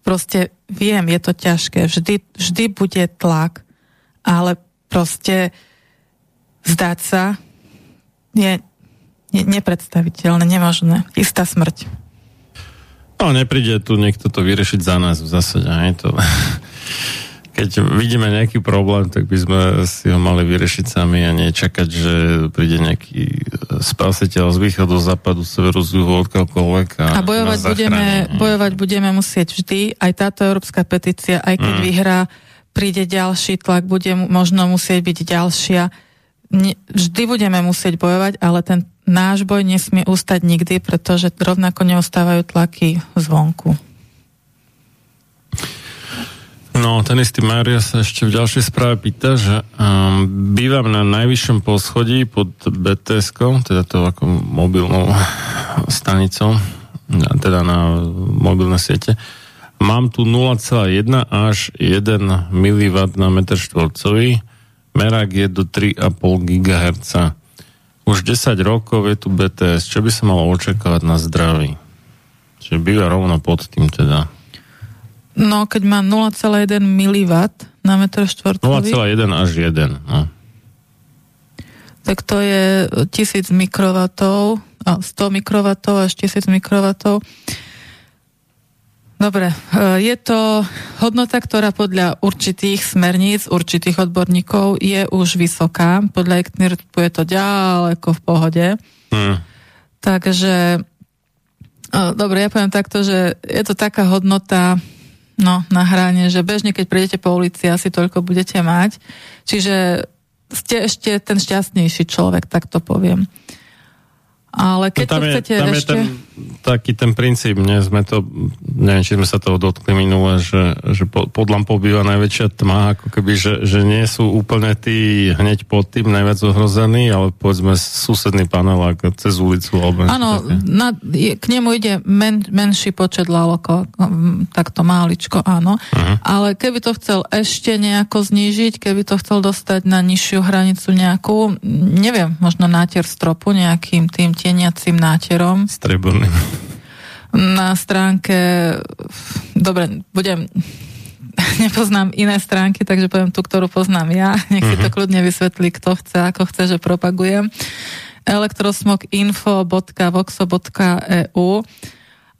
Proste viem, je to ťažké, vždy, vždy bude tlak, ale proste zdať sa je ne, nepredstaviteľné, nemožné. Istá smrť. No, nepríde tu niekto to vyriešiť za nás v zásade. Aj to... *laughs* Keď vidíme nejaký problém, tak by sme si ho mali vyriešiť sami a nie čakať, že príde nejaký spasiteľ z východu, západu, severu, z juhu, odkiaľkoľvek. A, A bojovať budeme, zachráni. bojovať budeme musieť vždy. Aj táto európska petícia, aj keď Mm. vyhrá, príde ďalší tlak, bude možno musieť byť ďalšia. Vždy budeme musieť bojovať, ale ten náš boj nesmie ustať nikdy, pretože rovnako neustávajú tlaky zvonku. No, ten istý Mária sa ešte v ďalšej správe pýta, že um, bývam na najvyššom poschodí pod bts teda to ako mobilnou stanicou, teda na mobilné siete. Mám tu 0,1 až 1 mW na meter štvorcový, merák je do 3,5 GHz. Už 10 rokov je tu BTS, čo by sa malo očakávať na zdraví? Čiže býva rovno pod tým teda. No, keď má 0,1 mW na metr štvorcový, 0,1 až 1. No. tak to je 1000 mikrovatov, a 100 mikrovatov až 1000 mikrovatov. Dobre, e, je to hodnota, ktorá podľa určitých smerníc, určitých odborníkov je už vysoká. Podľa ECNIRTu je to ďaleko v pohode. Hm. Takže, e, dobre, ja poviem takto, že je to taká hodnota no, na hrane, že bežne, keď prejdete po ulici, asi toľko budete mať. Čiže ste ešte ten šťastnejší človek, tak to poviem. Ale keď No tam to je, chcete tam je ešte... ten, taký ten princíp, ne, sme to, neviem, či sme sa toho dotkli minule, že, že po, pod lampou býva najväčšia tma, ako keby, že, že nie sú úplne tí hneď pod tým najviac ohrození, ale povedzme susedný panel ako cez ulicu. Alebo Áno, také. na, je- k nemu ide men, menší počet lalokov, mm, takto máličko, áno. Mhm. Ale keby to chcel ešte nejako znížiť, keby to chcel dostať na nižšiu hranicu nejakú, neviem, možno nátier stropu nejakým tým tieniacím náterom Streborný. na stránke, dobre, budem, *laughs* nepoznám iné stránky, takže poviem tú, ktorú poznám ja. Nech si to kľudne vysvetlí, kto chce, ako chce, že propagujem. elektrosmokinfo.voxo.eu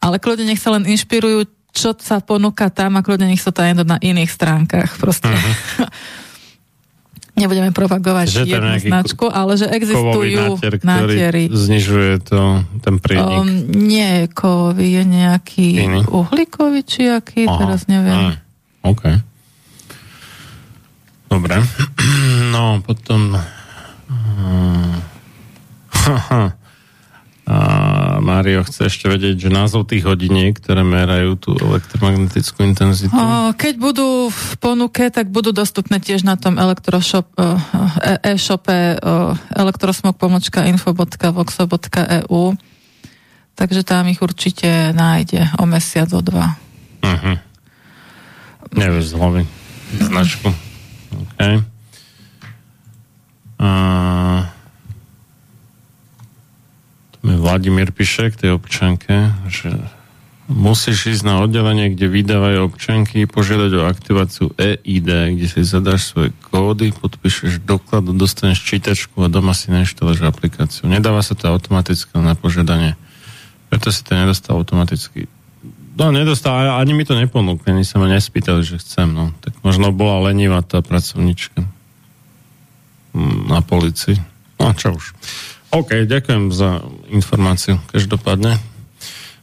ale kľudne nech sa len inšpirujú, čo sa ponúka tam a kľudne nech sa to aj na iných stránkach. Proste. *laughs* Nebudeme propagovať Že jednu značku, ale že existujú nátier, znižuje to, ten prienik. Um, nie je kovový, je nejaký Iný? uhlíkový, či aký, Aha, teraz neviem. aj, OK. Dobre. *clears throat* No, potom... Hmm. *laughs* A Mário chce ešte vedieť, že názov tých hodiniek, ktoré merajú tú elektromagnetickú intenzitu. Keď budú v ponuke, tak budú dostupné tiež na tom elektroshop, e- e-shope o, elektrosmog.info.voxo.eu takže tam ich určite nájde o mesiac, o dva. Uh-huh. Nevieš z hlavy. Značku. OK. A... Vladimír píše k tej občanke, že musíš ísť na oddelenie, kde vydávajú občanky, požiadať o aktiváciu EID, kde si zadáš svoje kódy, podpíšeš doklad, dostaneš čítačku a doma si nainštaluješ aplikáciu. Nedáva sa to automaticky na požiadanie. Preto si to nedostal automaticky. No, nedostal, ani mi to neponúkli, ani sa ma nespýtali, že chcem, no. Tak možno bola lenivá tá pracovnička Mm, na policii. No, čo už. OK, ďakujem za informáciu. Každopádne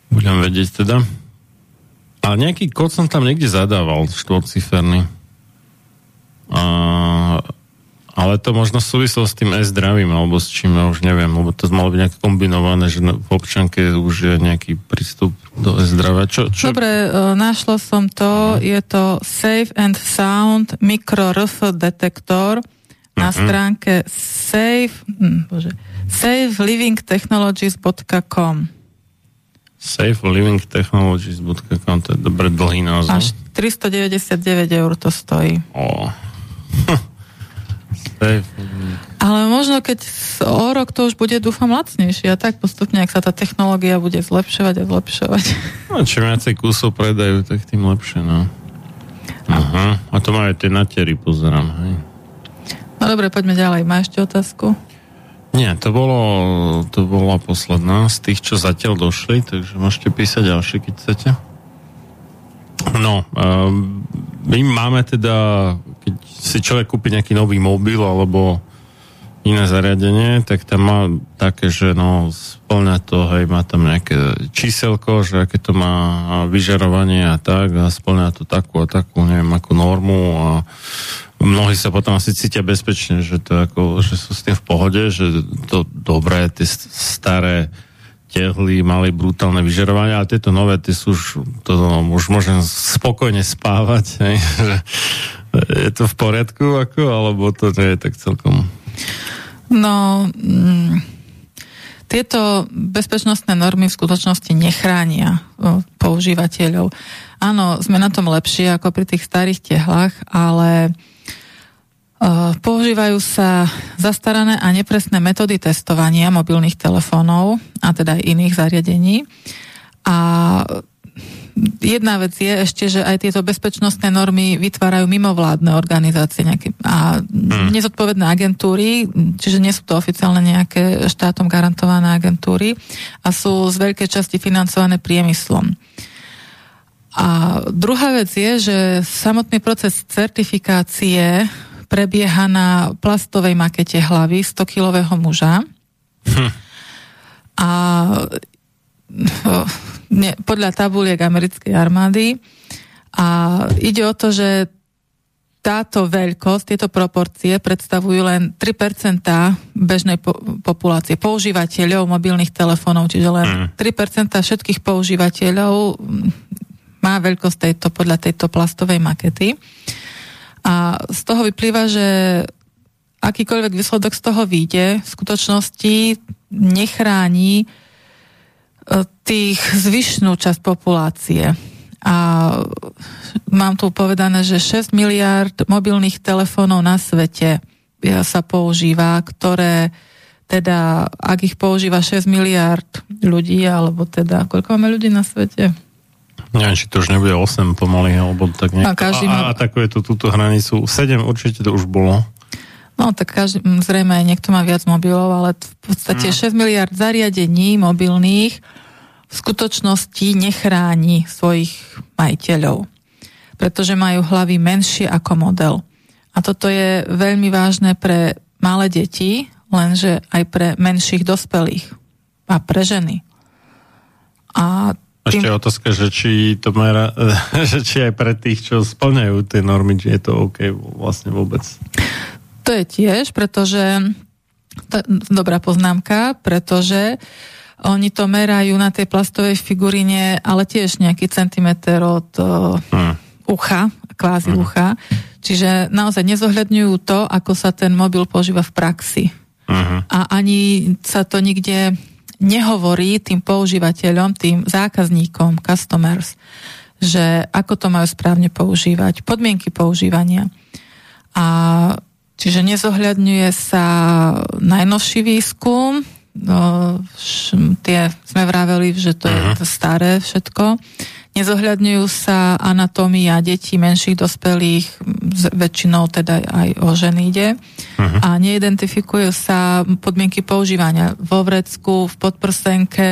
budem vedieť teda. A nejaký kód som tam niekde zadával, štvorciferný. A, ale to možno súvislo s tým e-zdravím, alebo s čím, ja už neviem, lebo to malo byť nejak kombinované, že v občanke už je nejaký prístup do e-zdravia. Čo, čo? Dobre, e, našla som to, je to Safe and Sound Micro RF detektor na Mhm. stránke safe, hm, bože, safelivingtechnologies.com safelivingtechnologies.com to je dobre dlhý názov. Až 399 eur to stojí. O. *laughs* Ale možno keď o rok to už bude, dúfam, lacnejšie a tak postupne, ak sa tá technológia bude zlepšovať a zlepšovať. *laughs* No, čím viacej kusov predajú, tak tým lepšie, no. Aha. A to majú tie natiery, pozerám, hej. No dobre, poďme ďalej. Má ešte otázku? Nie, to bolo, to bola posledná z tých, čo zatiaľ došli, takže môžete písať ďalšie, keď chcete. No, um, my máme teda, keď si človek kúpi nejaký nový mobil alebo iné zariadenie, tak tam má také, že no, splňa to, hej, má tam nejaké číselko, že aké to má vyžarovanie a tak, a splňa to takú a takú, neviem, ako normu a mnohí sa potom asi cítia bezpečne, že to ako, že sú s tým v pohode, že to dobré, tie st- staré tehly mali brutálne vyžarovanie, ale tieto nové, tie sú už, to no, už môžem spokojne spávať, *laughs* hej, že je to v poriadku, ako, alebo to nie je tak celkom No, mm, tieto bezpečnostné normy v skutočnosti nechránia používateľov. Áno, sme na tom lepšie ako pri tých starých tehlách, ale používajú sa zastarané a nepresné metódy testovania mobilných telefónov a teda aj iných zariadení. A jedna vec je ešte, že aj tieto bezpečnostné normy vytvárajú mimovládne organizácie nejaké, a nezodpovedné agentúry, čiže nie sú to oficiálne nejaké štátom garantované agentúry a sú z veľkej časti financované priemyslom. A druhá vec je, že samotný proces certifikácie prebieha na plastovej makete hlavy 100-kilového muža. Hm. A ne, podľa tabuliek americkej armády. A ide o to, že táto veľkosť, tieto proporcie predstavujú len 3% bežnej po- populácie, používateľov mobilných telefónov, čiže len mm. 3% všetkých používateľov má veľkosť tejto, podľa tejto plastovej makety. A z toho vyplýva, že akýkoľvek výsledok z toho vyjde, v skutočnosti nechráni e, tých zvyšnú časť populácie a mám tu povedané, že 6 miliard mobilných telefónov na svete sa používa, ktoré teda, ak ich používa 6 miliard ľudí, alebo teda, koľko máme ľudí na svete? Neviem, či to už nebude 8 pomaly, alebo tak niekto. A, každý má... a, a takové to túto hranicu. 7 určite to už bolo. No tak každý, zrejme aj niekto má viac mobilov, ale v podstate hmm. 6 miliard zariadení mobilných v skutočnosti nechráni svojich majiteľov, pretože majú hlavy menšie ako model. A toto je veľmi vážne pre malé deti, lenže aj pre menších dospelých a pre ženy. A tým... Ešte otázka, že či to mera, *laughs* že či aj pre tých, čo splňajú tie normy, či je to OK vlastne vôbec. To je tiež, pretože to, dobrá poznámka, pretože oni to merajú na tej plastovej figuríne, ale tiež nejaký centimeter od uh, ucha, kvázi uh. ucha. Čiže naozaj nezohľadňujú to, ako sa ten mobil používa v praxi. Uh-huh. A ani sa to nikde nehovorí tým používateľom, tým zákazníkom, customers, že ako to majú správne používať, podmienky používania. A čiže nezohľadňuje sa najnovší výskum, no, š, tie sme vraveli, že to je mhm. to staré všetko. Nezohľadňujú sa anatómia detí, menších dospelých, väčšinou teda aj o ženy ide. Uh-huh. A neidentifikujú sa podmienky používania vo vrecku, v podprsenke,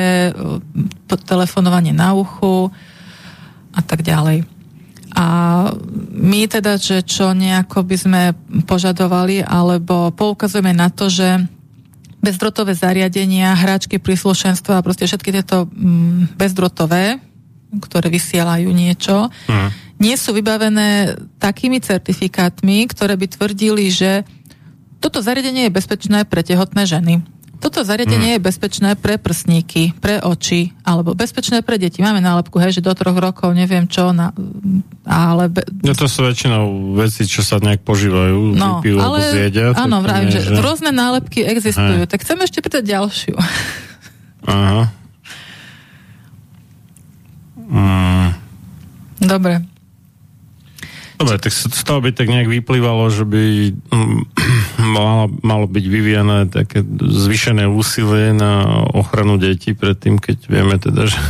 telefonovanie na uchu a tak ďalej. A my teda, že čo nejako by sme požadovali, alebo poukazujeme na to, že bezdrotové zariadenia, hráčky príslušenstva a proste všetky tieto bezdrotové, ktoré vysielajú niečo, mm. nie sú vybavené takými certifikátmi, ktoré by tvrdili, že toto zariadenie je bezpečné pre tehotné ženy toto zariadenie hmm. je bezpečné pre prsníky, pre oči, alebo bezpečné pre deti. Máme nálepku, hej, že do troch rokov neviem čo, na, ale... Be... No to sú väčšinou veci, čo sa nejak požívajú, no, vypijú ale, zjedia. Áno, vravím, že, že rôzne nálepky existujú. Hej. Tak chcem ešte pýtať ďalšiu. Aha. Mm. Dobre. Dobre, tak z toho by tak nejak vyplývalo, že by mm, *clears throat* malo, malo byť vyvíjane také zvyšené úsilie na ochranu detí pred tým, keď vieme teda, že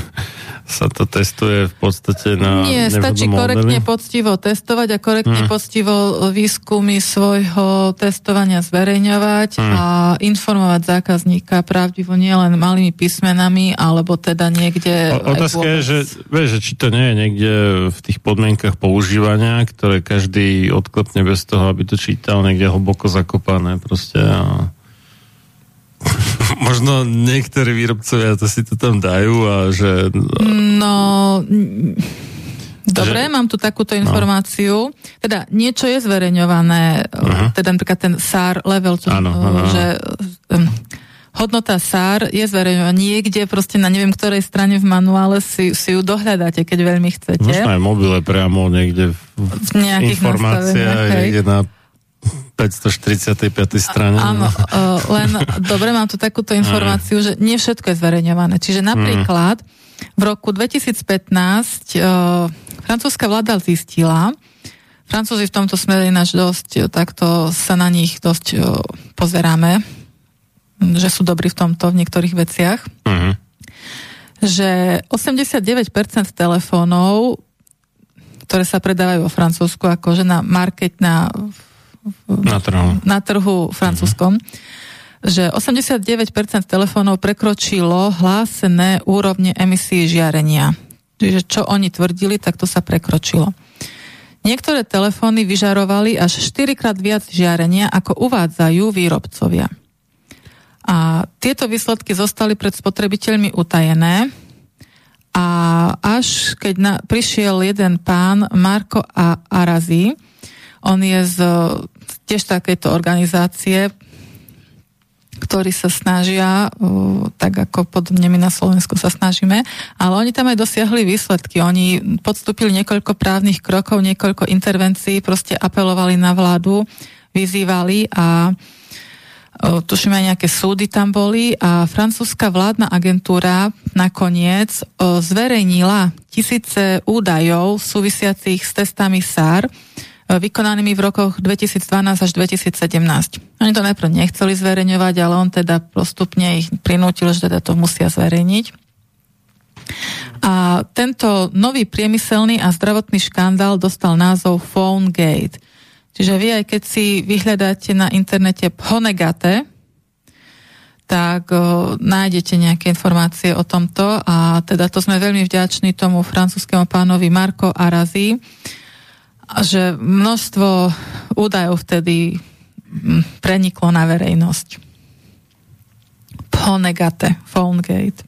sa to testuje v podstate na... Nie, stačí korektne poctivo testovať a korektne hmm. poctivo výskumy svojho testovania zverejňovať hmm. a informovať zákazníka pravdivo nielen malými písmenami, alebo teda niekde... O, otázka je, že, vieš, že či to nie je niekde v tých podmienkach používania, ktoré každý odklepne bez toho, aby to čítal niekde hlboko zakopané proste a *laughs* možno niektorí výrobcovia to si to tam dajú a že... No... Dobre, že... mám tu takúto no. informáciu. No. Teda niečo je zverejňované, uh-huh. teda napríklad ten SAR level, čo, ano, ano, že um, hodnota SAR je zverejňovaná niekde proste na neviem ktorej strane v manuále si, si ju dohľadáte, keď veľmi chcete. Možno aj mobile priamo niekde v, v nejakých informáciách, niekde na 545. strane. Áno, no. *laughs* len dobre, mám tu takúto informáciu, že nie všetko je zverejňované. Čiže napríklad v roku 2015 francúzska vláda zistila, Francúzi v tomto smere ináč dosť, takto sa na nich dosť pozeráme, že sú dobrí v tomto, v niektorých veciach, uh-huh. že 89% telefónov, ktoré sa predávajú vo Francúzsku, akože na market, na na trhu, na trhu francúzskom, uh-huh. že 89% telefónov prekročilo hlásené úrovne emisí žiarenia. Čiže čo oni tvrdili, tak to sa prekročilo. Niektoré telefóny vyžarovali až 4 krát viac žiarenia, ako uvádzajú výrobcovia. A tieto výsledky zostali pred spotrebiteľmi utajené a až keď na, prišiel jeden pán Marko a Arazi, on je z tiež takejto organizácie, ktorí sa snažia, tak ako podobne my na Slovensku sa snažíme, ale oni tam aj dosiahli výsledky. Oni podstúpili niekoľko právnych krokov, niekoľko intervencií, proste apelovali na vládu, vyzývali a tuším aj nejaké súdy tam boli a francúzska vládna agentúra nakoniec zverejnila tisíce údajov súvisiacich s testami SAR, vykonanými v rokoch 2012 až 2017. Oni to najprv nechceli zverejňovať, ale on teda postupne ich prinútil, že teda to musia zverejniť. A tento nový priemyselný a zdravotný škandál dostal názov Phone Gate. Čiže vy aj keď si vyhľadáte na internete Phonegate, tak o, nájdete nejaké informácie o tomto a teda to sme veľmi vďační tomu francúzskému pánovi Marko Arazi, že množstvo údajov vtedy mm, preniklo na verejnosť. Phonegate, Phonegate.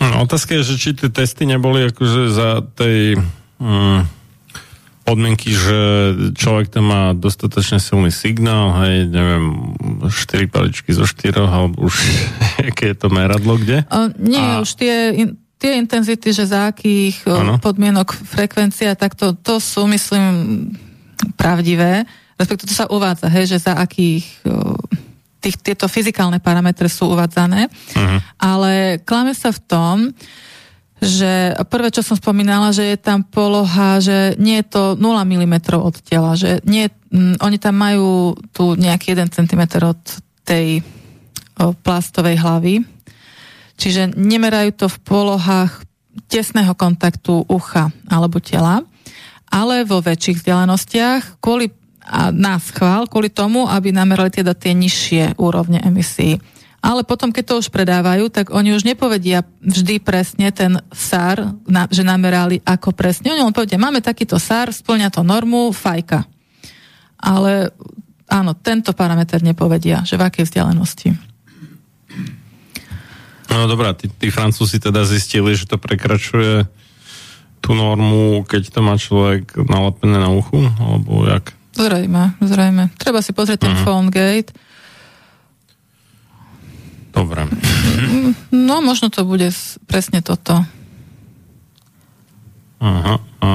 No, otázka je, že či tie testy neboli akože za tej mm, podmienky, že človek tam má dostatočne silný signál, hej, neviem, 4 paličky zo 4, alebo už *laughs* aké je to meradlo kde? O, nie, a... už tie in, tie intenzity, že za akých ano. podmienok frekvencia, tak to, to sú, myslím, pravdivé. Respektíve to sa uvádza, hej, že za akých tých, tieto fyzikálne parametre sú uvádzané. Uh-huh. Ale klame sa v tom, že prvé, čo som spomínala, že je tam poloha, že nie je to 0 mm od tela, že nie, m, oni tam majú tu nejaký 1 cm od tej o, plastovej hlavy, Čiže nemerajú to v polohách tesného kontaktu ucha alebo tela, ale vo väčších vzdialenostiach kvôli a nás chvál kvôli tomu, aby namerali teda tie nižšie úrovne emisí. Ale potom, keď to už predávajú, tak oni už nepovedia vždy presne ten SAR, na, že namerali ako presne. Oni len povedia, máme takýto SAR, splňa to normu, fajka. Ale áno, tento parameter nepovedia, že v akej vzdialenosti. No dobrá, tí, tí Francúzi teda zistili, že to prekračuje tú normu, keď to má človek nalepené na uchu, alebo jak? Zrejme, zrejme. Treba si pozrieť ten uh-huh. phone gate. Dobre. No, možno to bude presne toto. Aha. A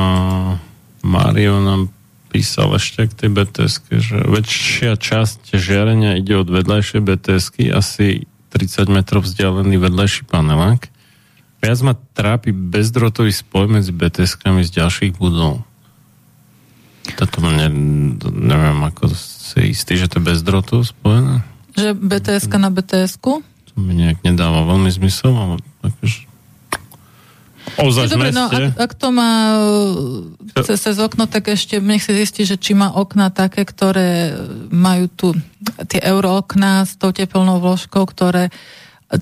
Mario nám písal ešte k tej bts že väčšia časť žiarenia ide od vedľajšej bts asi 30 metrov vzdialený vedľajší panelák. Viac ma trápi bezdrotový spoj medzi BTS-kami z ďalších budov. Toto mne, neviem, ako si istý, že to je bezdrotov spojené? Že bts na BTS-ku? To mi nejak nedáva veľmi zmysel, ale akože Ozaj Dobre, no, ak, ak to má e, cez, cez okno, tak ešte nech si zistí, že či má okna také, ktoré majú tu tie eurookná s tou tepelnou vložkou, ktoré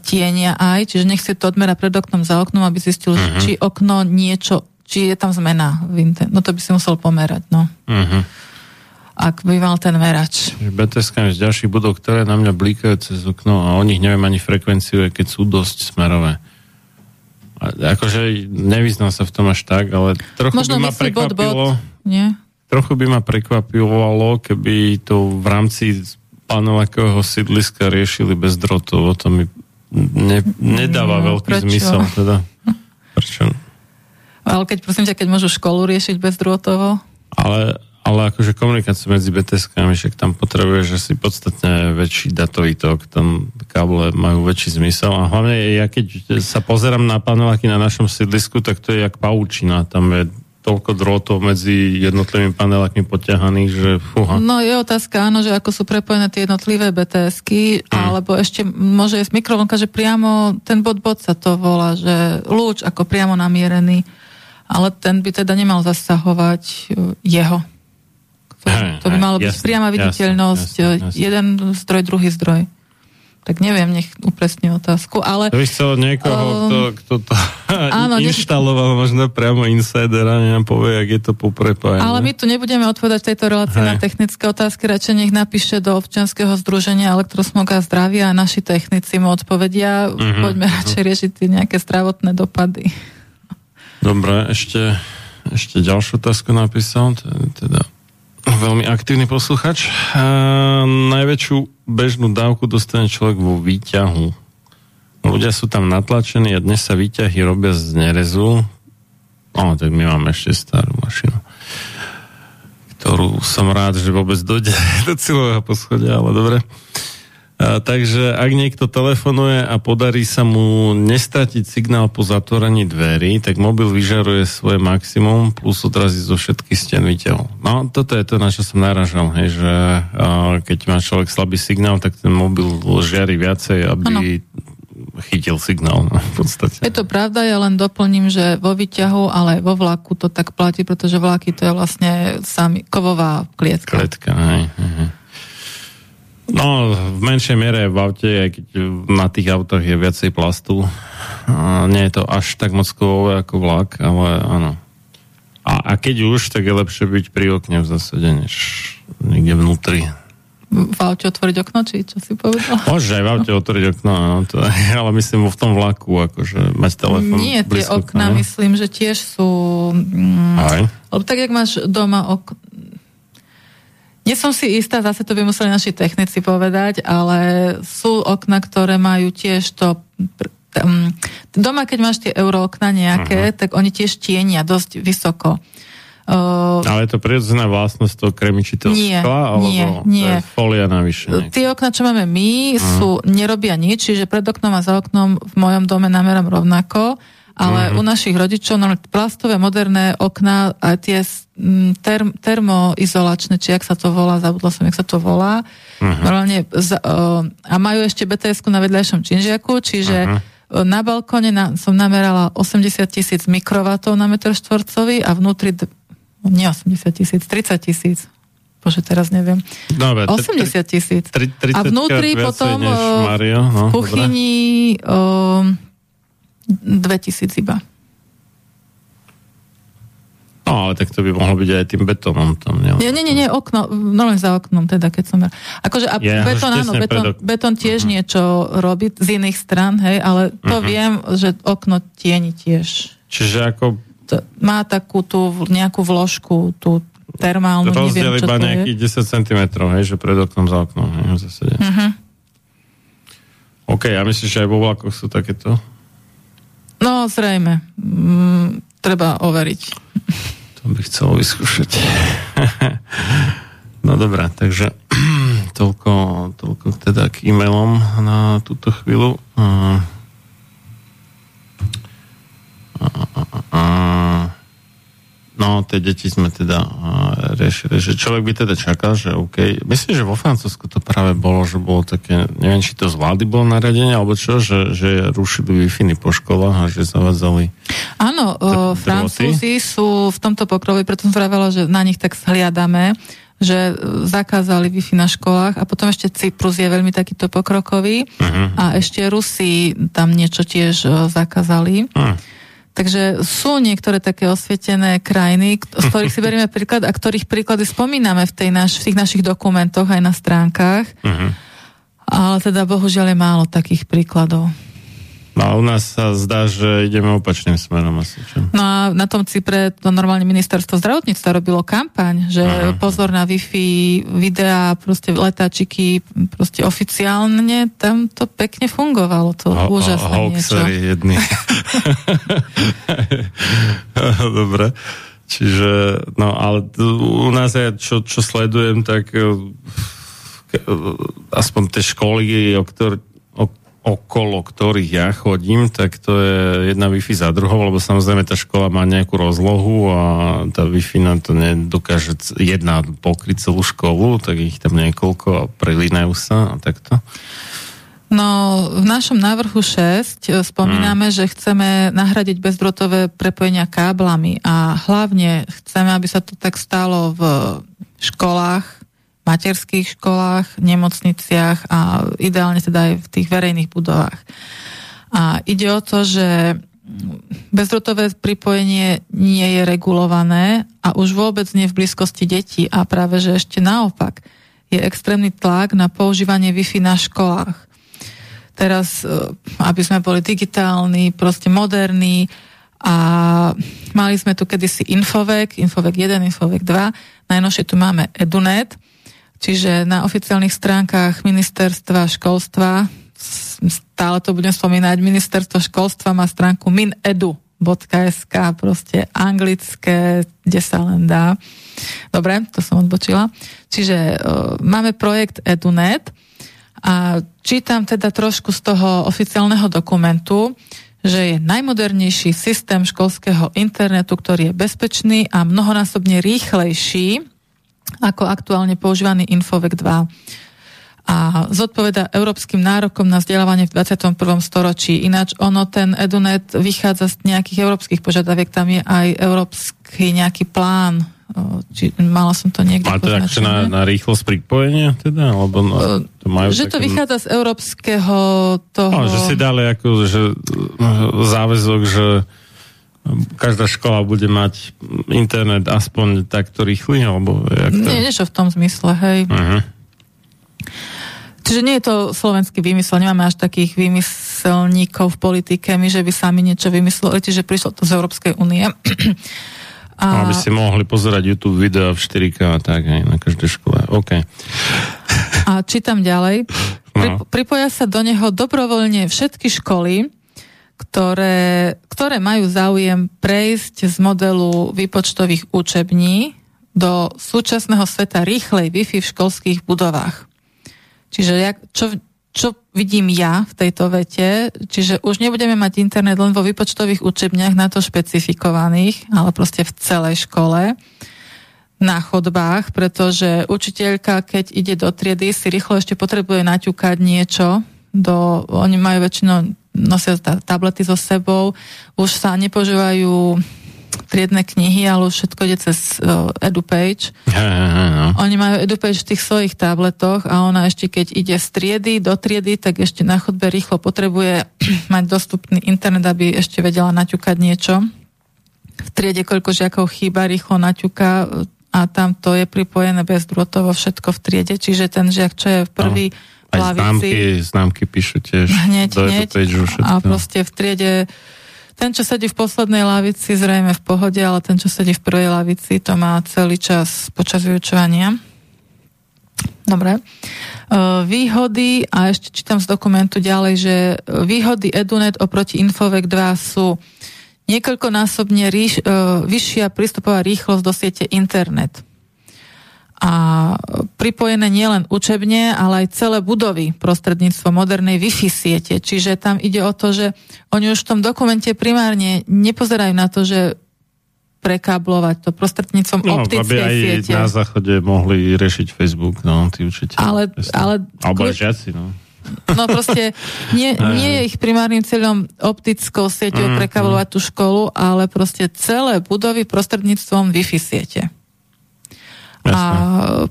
tienia aj, čiže nech si to odmera pred oknom za oknom, aby zistil, uh-huh. či okno niečo, či je tam zmena. No to by si musel pomerať, no. Uh-huh. Ak by mal ten merač. bts z ďalších budov, ktoré na mňa blíkajú cez okno a o nich neviem ani frekvenciu, keď sú dosť smerové akože nevyznam sa v tom až tak, ale trochu Možno by ma prekvapilo... Bod, bod. Nie? Trochu by ma prekvapilo, keby to v rámci panelákového sídliska riešili bez drotov. To mi ne, nedáva no, veľký prečo? zmysel. Teda. *laughs* Prečo? Ale keď, prosím ťa, keď môžu školu riešiť bez drôtovo? Ale ale akože komunikácia medzi BTS-kami, však tam potrebuješ asi podstatne väčší datový tok, tam káble majú väčší zmysel a hlavne ja keď sa pozerám na paneláky na našom sídlisku, tak to je jak paučina, tam je toľko drôtov medzi jednotlivými panelákmi poťahaných, že fúha. No je otázka, áno, že ako sú prepojené tie jednotlivé BTSky, mm. alebo ešte môže ísť mikrovlnka, že priamo ten bod bod sa to volá, že lúč ako priamo namierený, ale ten by teda nemal zasahovať uh, jeho. To, by malo byť priama viditeľnosť, jasne, jasne, jasne. jeden zdroj, druhý zdroj. Tak neviem, nech upresne otázku, ale... To by chcel niekoho, uh, kto, kto to Áno, inštaloval možno priamo insider a nám povie, jak je to poprepájane. Ale my tu nebudeme odpovedať v tejto relácii Hej. na technické otázky, radšej nech napíše do občianskeho združenia Elektrosmoga zdravia a naši technici mu odpovedia. Mhm, Poďme radšej riešiť tie nejaké zdravotné dopady. Dobre, ešte, ešte ďalšiu otázku napísal, teda veľmi aktívny posluchač. A, najväčšiu bežnú dávku dostane človek vo výťahu. Ľudia sú tam natlačení a dnes sa výťahy robia z nerezu. O, tak my máme ešte starú mašinu ktorú som rád, že vôbec dojde *laughs* do cieľového poschodia, ale dobre. A, takže ak niekto telefonuje a podarí sa mu nestratiť signál po zatvorení dverí, tak mobil vyžaruje svoje maximum plus odrazí zo všetkých stien výťahov. No, toto je to, na čo som naražal, hej, že a, keď má človek slabý signál, tak ten mobil žiari viacej, aby Áno. chytil signál no, v podstate. Je to pravda, ja len doplním, že vo výťahu, ale vo vlaku to tak platí, pretože vlaky to je vlastne sami kovová klietka. Kletka, hej, hej. No, v menšej miere v aute, aj keď na tých autách je viacej plastu. A nie je to až tak moc kovové ako vlak, ale áno. A, a keď už, tak je lepšie byť pri okne v zásade, než niekde vnútri. V aute otvoriť okno, či čo si povedal? Môžeš aj v aute otvoriť okno, áno, to, *laughs* ale myslím v tom vlaku, akože mať telefón Nie, tie blízko, okná áno. myslím, že tiež sú... Mm, Aj. lebo tak, jak máš doma ok... Nie som si istá, zase to by museli naši technici povedať, ale sú okna, ktoré majú tiež to... tam- Doma, keď máš tie euro okna nejaké, Mhm. tak oni tiež tienia dosť vysoko. Uh, Ale je to prirodzená vlastnosť toho kremičitého Nie, skla, alebo nie, to nie. je folia navyše? nejaká? Tie okna, čo máme my, sú, nerobia nič, čiže pred oknom a za oknom v mojom dome namerám rovnako, ale Mhm. u našich rodičov no, plastové moderné okná a tie s- m, term, termoizolačné, či jak sa to volá, zabudla som, jak sa to volá, Mhm. normálne o, a majú ešte bts na vedľajšom činžiaku, čiže Mhm. o, na balkóne na, som namerala 80 tisíc mikrovatov na metr štvorcový a vnútri, nie 80 tisíc, 30 tisíc. Bože, teraz neviem. Dobre, 80 tisíc. tri- 30 A vnútri potom Mario, no, v dobre. kuchyni o, 2000 iba. No, ale tak to by mohlo byť aj tým betónom tam, nie? Nie, nie, nie, okno, normálne za oknom, teda, keď som... Akože, a Je, už betón, áno, betón, pred ok- betón tiež niečo robí z iných stran, hej, ale to Mhm. viem, že okno tieni tiež. Čiže ako To, má takú tú nejakú vložku, tú termálnu, neviem, rozdiel čo iba nejakých 10 cm, hej, že pred oknom za oknom, hej, v zásade. Mhm. OK, a myslíš, že aj vo vlakoch sú takéto? No, zrejme. Mm, treba overiť. To by chcelo vyskúšať. *laughs* no dobré, takže *clears throat* toľko, toľko teda k e-mailom na túto chvíľu. A, a, a, a, a, no, tie deti sme teda riešili, že človek by teda čakal, že OK. Myslím, že vo Francúzsku to práve bolo, že bolo také, neviem, či to z vlády bolo naradenie, alebo čo, že, že rušili wi po školách a že zavadzali Áno, o, drôty? Francúzi sú v tomto pokrovi, preto som vravela, že na nich tak zhliadame, že e, zakázali Wi-Fi na školách a potom ešte Cyprus je veľmi takýto pokrokový Mhm. a ešte Rusi tam niečo tiež e, zakázali. Hm. Takže sú niektoré také osvietené krajiny, z ktorých si *laughs* berieme príklad a ktorých príklady spomíname v, tej naš, v tých našich dokumentoch aj na stránkach, Mhm. ale teda bohužiaľ je málo takých príkladov. No a u nás sa zdá, že ideme opačným smerom asi. Čo? No a na tom Cypre to normálne ministerstvo zdravotníctva robilo kampaň, že Aha. pozor na Wi-Fi, videá, proste letáčiky, proste oficiálne tam to pekne fungovalo, to Ho- ho- úžasné niečo. hoaxery jedni. *laughs* Dobre. Čiže, no ale u nás je, čo, čo sledujem, tak eh, ke- aspoň tie školy, o ktor, o, okolo ktorých ja chodím, tak to je jedna Wi-Fi za druhou, lebo samozrejme tá škola má nejakú rozlohu a tá Wi-Fi nám to nedokáže jedna pokryť celú školu, tak ich tam niekoľko a prelínajú sa a takto. No, v našom návrhu 6 e, spomíname, Hmm. že chceme nahradiť bezdrotové prepojenia káblami a hlavne chceme, aby sa to tak stalo v školách, materských školách, nemocniciach a ideálne teda aj v tých verejných budovách. A ide o to, že bezdrotové pripojenie nie je regulované a už vôbec nie v blízkosti detí a práve že ešte naopak je extrémny tlak na používanie Wi-Fi na školách. Teraz, e, aby sme boli digitálni, proste moderní a mali sme tu kedysi Infovek, Infovek 1, Infovek 2, najnovšie tu máme Edunet, čiže na oficiálnych stránkach ministerstva školstva stále to budem spomínať, ministerstvo školstva má stránku minedu.sk, proste anglické, kde sa len dá. Dobre, to som odbočila. Čiže uh, máme projekt EduNet a čítam teda trošku z toho oficiálneho dokumentu, že je najmodernejší systém školského internetu, ktorý je bezpečný a mnohonásobne rýchlejší ako aktuálne používaný Infovek 2 a zodpoveda európskym nárokom na vzdelávanie v 21. storočí. Ináč ono, ten Edunet vychádza z nejakých európskych požiadaviek, tam je aj európsky nejaký plán či mala som to niekde A to je na, na rýchlosť pripojenia teda? Alebo na, to majú že také... to vychádza z európskeho toho... No, že si dali ako, že záväzok, že každá škola bude mať internet aspoň takto rýchly, alebo jak to... Nie, niečo v tom zmysle, hej. Uh-huh. Čiže nie je to slovenský vymysel, nemáme až takých vymyselníkov v politike, my, že by sami niečo vymysleli, čiže prišlo to z Európskej únie. *clears throat* A... No, aby si mohli pozerať YouTube videa v 4K a tak aj na každej škole. OK. A čítam ďalej. No. Pripoja sa do neho dobrovoľne všetky školy, ktoré, ktoré majú záujem prejsť z modelu výpočtových učební do súčasného sveta rýchlej Wi-Fi v školských budovách. Čiže jak, čo, čo vidím ja v tejto vete, čiže už nebudeme mať internet len vo výpočtových učebniach na to špecifikovaných, ale proste v celej škole na chodbách, pretože učiteľka, keď ide do triedy, si rýchlo ešte potrebuje naťukať niečo, do, oni majú väčšinou nosia tablety so sebou, už sa nepožívajú triedne knihy, ale už všetko ide cez uh, EduPage. no. Oni majú EduPage v tých svojich tabletoch a ona ešte keď ide z triedy do triedy, tak ešte na chodbe rýchlo potrebuje *clears throat* mať dostupný internet, aby ešte vedela naťukať niečo. V triede koľko žiakov chýba, rýchlo naťuka a tam to je pripojené bezdrôtovo všetko v triede, čiže ten žiak, čo je v prvý no. Aj známky, známky píšu tiež. *laughs* Hneď, do hneď, a proste v triede ten, čo sedí v poslednej lavici, zrejme v pohode, ale ten, čo sedí v prvej lavici, to má celý čas počas vyučovania. Dobre. E, výhody, a ešte čítam z dokumentu ďalej, že výhody EduNet oproti Infovek 2 sú niekoľkonásobne ríš, e, vyššia prístupová rýchlosť do siete internet a pripojené nielen učebne, ale aj celé budovy prostredníctvom modernej Wi-Fi siete. Čiže tam ide o to, že oni už v tom dokumente primárne nepozerajú na to, že prekáblovať to prostredníctvom no, optickej aby aj siete. na záchode mohli riešiť Facebook, no, tí učiteľi. Ale, ale, Alebo aj žiaci, no. No proste nie, *laughs* nie je ich primárnym cieľom optickou sieťou mm, prekáblovať mm. tú školu, ale proste celé budovy prostredníctvom Wi-Fi siete. Jasne. a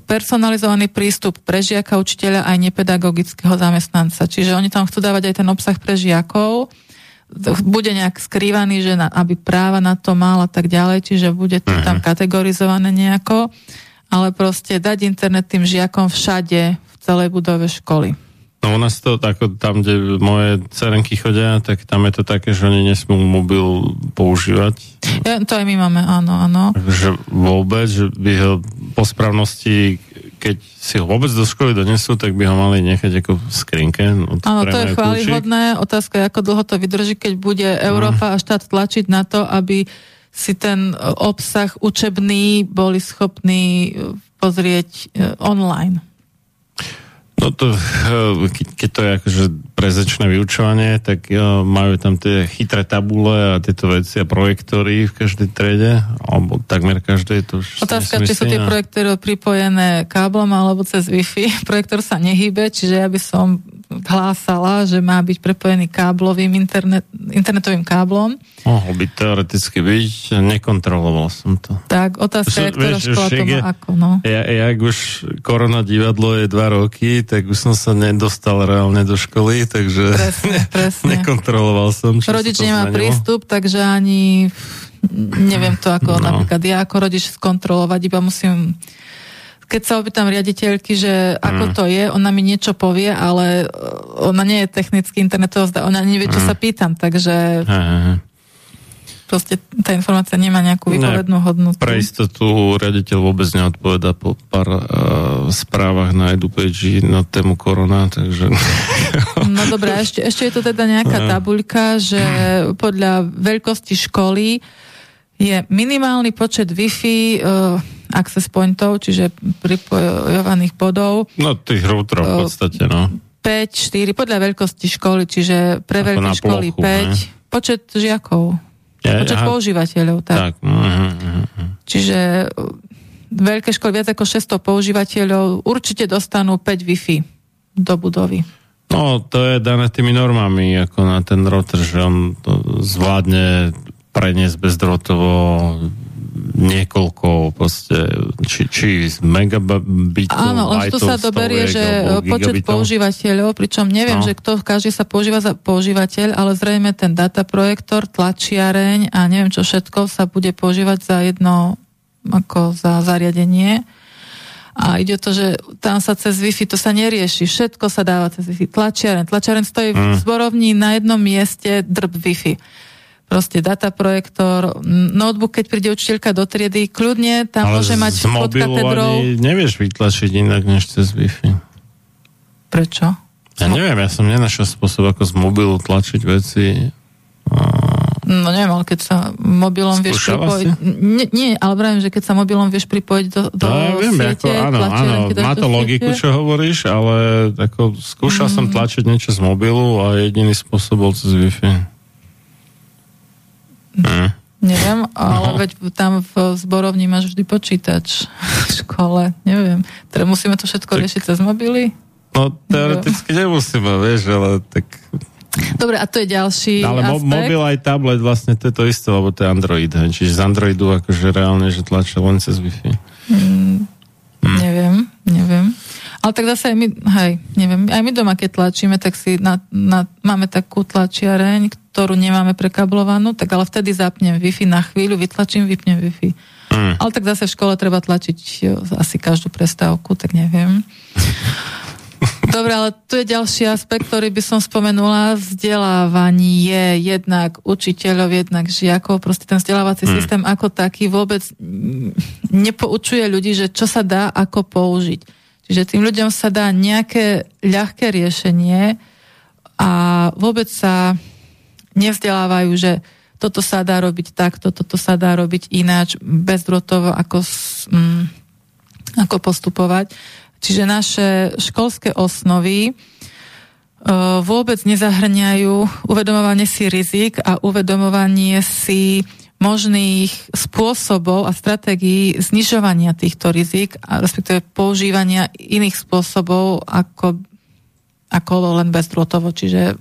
personalizovaný prístup pre žiaka, učiteľa aj nepedagogického zamestnanca. Čiže oni tam chcú dávať aj ten obsah pre žiakov, bude nejak skrývaný, že na, aby práva na to mal a tak ďalej, čiže bude to tam kategorizované nejako, ale proste dať internet tým žiakom všade v celej budove školy. No u nás to ako tam, kde moje cerenky chodia, tak tam je to také, že oni nesmú mobil používať. Ja, to aj my máme, áno, áno. Takže vôbec, že by ho po správnosti, keď si ho vôbec do školy donesú, tak by ho mali nechať ako v skrinke. Áno, to je chválihodné. Otázka je, ako dlho to vydrží, keď bude Európa a štát tlačiť na to, aby si ten obsah učebný boli schopní pozrieť eh, online. No to, eh, keď to je akože prezečné vyučovanie, tak jo, majú tam tie chytré tabule a tieto veci a projektory v každej trede, alebo takmer každej. To už Otázka, či sú tie projektory pripojené káblom alebo cez Wi-Fi. *laughs* Projektor sa nehýbe, čiže ja by som hlásala, že má byť prepojený káblovým internet, internetovým káblom. Mohol by teoreticky byť, nekontroloval som to. Tak otázka je, ktorá Vieš, škola to má ako, no. Ja, jak už korona divadlo je dva roky, tak už som sa nedostal reálne do školy, takže Presne, *laughs* presne. nekontroloval som. Rodič nemá zmenilo. prístup, takže ani neviem to ako No. napríklad ja ako rodič skontrolovať, iba musím keď sa opýtam riaditeľky, že ako Mm. to je, ona mi niečo povie, ale e, ona nie je technicky internetová, zda- ona nevie, čo Mm. sa pýtam, takže hej. proste tá informácia nemá nejakú Ne, výpovednú hodnotu. Pre istotu riaditeľ vôbec neodpoveda po pár uh, správach na EduPage na tému korona, takže... No dobré, ešte, ešte je to teda nejaká No. tabuľka, že podľa veľkosti školy je minimálny počet Wi-Fi uh, access pointov, čiže pripojovaných bodov No tých routerov v podstate, no. 5, 4, podľa veľkosti školy, čiže pre veľké školy plochu, 5, ne? počet žiakov, Ja, počet aha, používateľov, tak. tak. mhm, mhm. Čiže uh, veľké školy, viac ako 600 používateľov, určite dostanú 5 Wi-Fi do budovy. No, to je dané tými normami, ako na ten router, že on to zvládne preniesť bezdrotovo niekoľko proste, či, či z megabitov, Áno, len tu sa doberie, že alebo počet používateľov, pričom neviem, No. že kto, každý sa používa za používateľ, ale zrejme ten dataprojektor, tlačiareň a neviem čo všetko sa bude používať za jedno ako za zariadenie. A ide to, že tam sa cez Wi-Fi to sa nerieši. Všetko sa dáva cez Wi-Fi. Tlačiareň. Tlačiareň stojí v Mm. zborovni na jednom mieste drb Wi-Fi. Proste dataprojektor, notebook, keď príde učiteľka do triedy, kľudne tam Ale môže mať pod katedrou. nevieš vytlačiť inak než cez Wi-Fi. Prečo? Ja neviem, ja som nenašiel spôsob, ako z mobilu tlačiť veci. No neviem, ale keď sa mobilom vieš pripojiť... Nie, nie, ale vravím, že keď sa mobilom vieš pripojiť do, do No, ja viem, siete, ako, áno, áno, má to logiku, siete. čo hovoríš, ale ako, skúšal som Mm. tlačiť niečo z mobilu a jediný spôsob bol cez Wi-Fi. Hm. Neviem, ale No. veď tam v zborovni máš vždy počítač v škole, neviem. Teda musíme to všetko riešiť cez mobily? No, teoreticky nemusíme, vieš, ale tak... Dobre, a to je ďalší Ale mo- aspekt. mobil aj tablet vlastne to je to isté, lebo to je Android. Hej. Čiže z Androidu akože reálne, že tlačia len cez Wi-Fi. Mm, Neviem, neviem. Ale tak zase aj my, hej, neviem, aj my doma, keď tlačíme, tak si na, na, máme takú tlačiareň, ktorú nemáme prekablovanú, tak ale vtedy zapnem Wi-Fi na chvíľu, vytlačím, vypnem Wi-Fi. Mm. Ale tak zase v škole treba tlačiť jo, asi každú prestávku, tak neviem. *laughs* Dobre, ale tu je ďalší aspekt, ktorý by som spomenula. Vzdelávanie je jednak učiteľov, jednak žiakov. Proste ten vzdelávací Hmm. systém ako taký vôbec mm, nepoučuje ľudí, že čo sa dá ako použiť. Čiže tým ľuďom sa dá nejaké ľahké riešenie a vôbec sa nevzdelávajú, že toto sa dá robiť takto, toto sa dá robiť ináč, bezdrotovo, ako, mm, ako postupovať. Čiže naše školské osnovy e, vôbec nezahrňajú uvedomovanie si rizik a uvedomovanie si možných spôsobov a stratégií znižovania týchto rizik a respektíve používania iných spôsobov ako, ako len bezdrôtovo. Čiže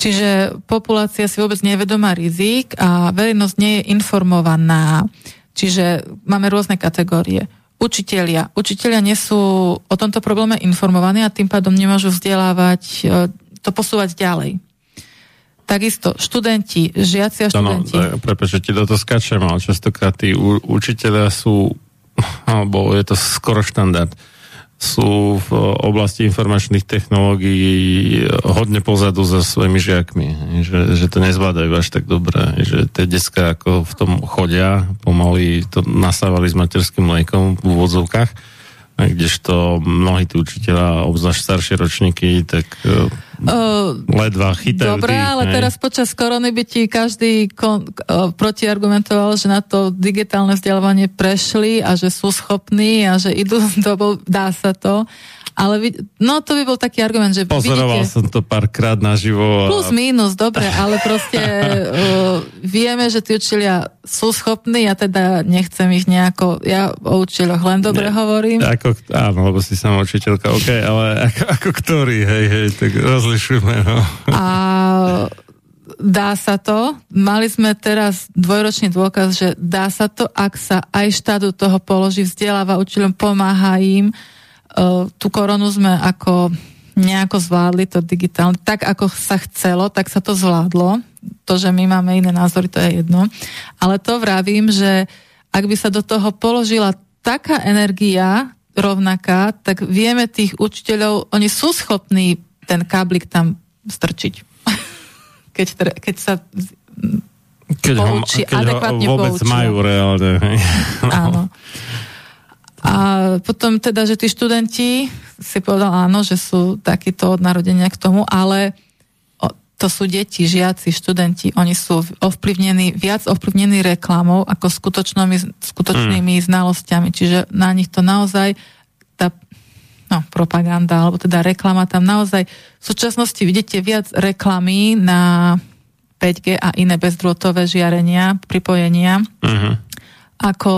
Čiže populácia si vôbec nevedomá rizik a verejnosť nie je informovaná. Čiže máme rôzne kategórie. Učitelia. Učitelia nie sú o tomto probléme informovaní a tým pádom nemôžu vzdelávať, e, to posúvať ďalej. Takisto študenti, žiaci a študenti. e, prepáč, že ti do toho skačem, ale častokrát tí učiteľia sú, *laughs* alebo je to skoro štandard, sú v oblasti informačných technológií hodne pozadu za svojimi žiakmi. Že, že to nezvládajú až tak dobre. Že tie detská ako v tom chodia, pomaly to nasávali s materským mliekom v úvodzovkách, kdežto mnohí tí učiteľa, obzvlášť staršie ročníky, tak e, Uh, ledva chytajú Dobre, tých, ale hej. teraz počas korony by ti každý kon, uh, protiargumentoval, že na to digitálne vzdelávanie prešli a že sú schopní a že idú s dobou, dá sa to. Ale vy, no to by bol taký argument, že Pozoroval vidíte, som to párkrát naživo. plus A... mínus, dobre, ale proste *laughs* uh, vieme, že tí učiteľia sú schopní, ja teda nechcem ich nejako, ja o učiteľoch len dobre Nie. hovorím. Ako, áno, lebo si sama učiteľka, OK, ale *laughs* ako, ako ktorý, hej, hej, tak rozlišujme, no. A dá sa to. Mali sme teraz dvojročný dôkaz, že dá sa to, ak sa aj štát do toho položí, vzdeláva učiteľom, pomáha im. Tú koronu sme ako nejako zvládli to digitálne. Tak, ako sa chcelo, tak sa to zvládlo. To, že my máme iné názory, to je jedno. Ale to vravím, že ak by sa do toho položila taká energia rovnaká, tak vieme tých učiteľov, oni sú schopní ten káblik tam strčiť. *laughs* Keď, keď sa Keď ho, poučí, keď ho adekvátne vôbec poučia. majú reálne. Áno. *laughs* A potom teda, že tí študenti si povedal áno, že sú takíto od narodenia k tomu, ale to sú deti, žiaci, študenti, oni sú ovplyvnení, viac ovplyvnení reklamou ako skutočnými, skutočnými mm. znalosťami, čiže na nich to naozaj tá no, propaganda, alebo teda reklama tam naozaj v súčasnosti vidíte viac reklamy na 5G a iné bezdrôtové žiarenia, pripojenia, Mhm. ako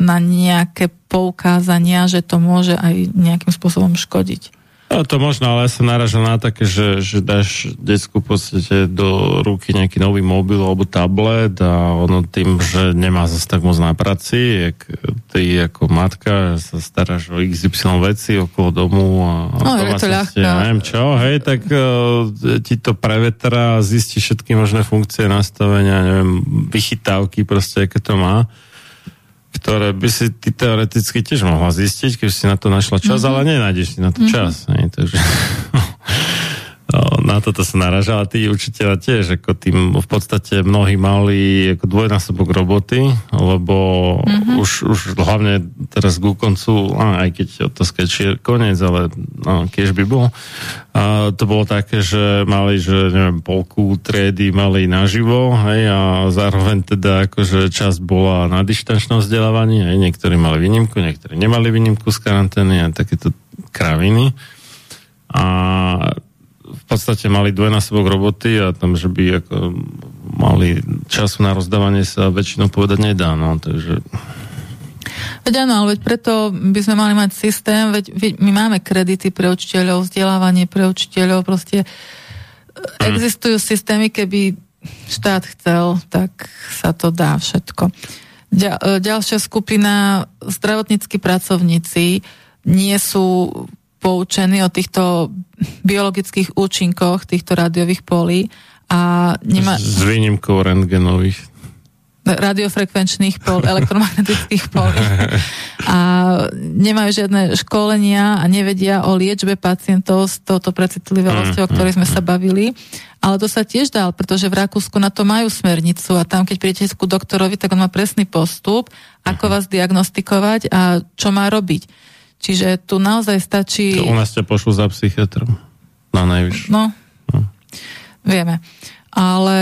na nejaké poukázania, že to môže aj nejakým spôsobom škodiť. No, to možno, ale ja som naražal na také, že, že dáš decku v podstate do ruky nejaký nový mobil alebo tablet a ono tým, že nemá zase tak moc na práci, jak ty ako matka sa staráš o XY veci okolo domu a No, je to ľahké. ja neviem čo, hej, tak uh, ti to prevetrá a zistí všetky možné funkcie nastavenia, neviem, vychytávky proste, aké to má ktoré by si ty teoreticky tiež mohla zistiť, keby si na to našla čas, mm-hmm. ale nenájdeš si na to čas. Mm-hmm. Takže, no, *laughs* na toto sa naražala tí učiteľa tiež, ako tým v podstate mnohí mali ako dvojnásobok roboty, lebo mm-hmm. už, už hlavne teraz ku koncu, aj keď otázka či je koniec, ale no, keď by bol, a to bolo také, že mali, že neviem, polku triedy mali naživo, hej, a zároveň teda akože časť bola na dištančnom vzdelávaní, hej, niektorí mali výnimku, niektorí nemali výnimku z karantény a takéto kraviny. A v podstate mali dvojnásobok roboty a tam, že by ako mali času na rozdávanie sa väčšinou povedať nedá, no, takže Veď áno, ale veď preto by sme mali mať systém, veď, veď my máme kredity pre učiteľov, vzdelávanie pre učiteľov, proste mm. existujú systémy, keby štát chcel, tak sa to dá všetko. Ďa, e, ďalšia skupina, zdravotníckí pracovníci nie sú poučení o týchto biologických účinkoch týchto rádiových polí a nemá, s výnimkou rentgenových. radiofrekvenčných pol, elektromagnetických polí. A nemajú žiadne školenia a nevedia o liečbe pacientov s touto precitlivosťou, o ktorej sme sa bavili. Ale to sa tiež dal, pretože v Rakúsku na to majú smernicu a tam, keď prídete ku doktorovi, tak on má presný postup, ako vás diagnostikovať a čo má robiť. Čiže tu naozaj stačí... To u nás ťa pošlu za psychiatrom. Na najvyššiu. No, vieme. Ale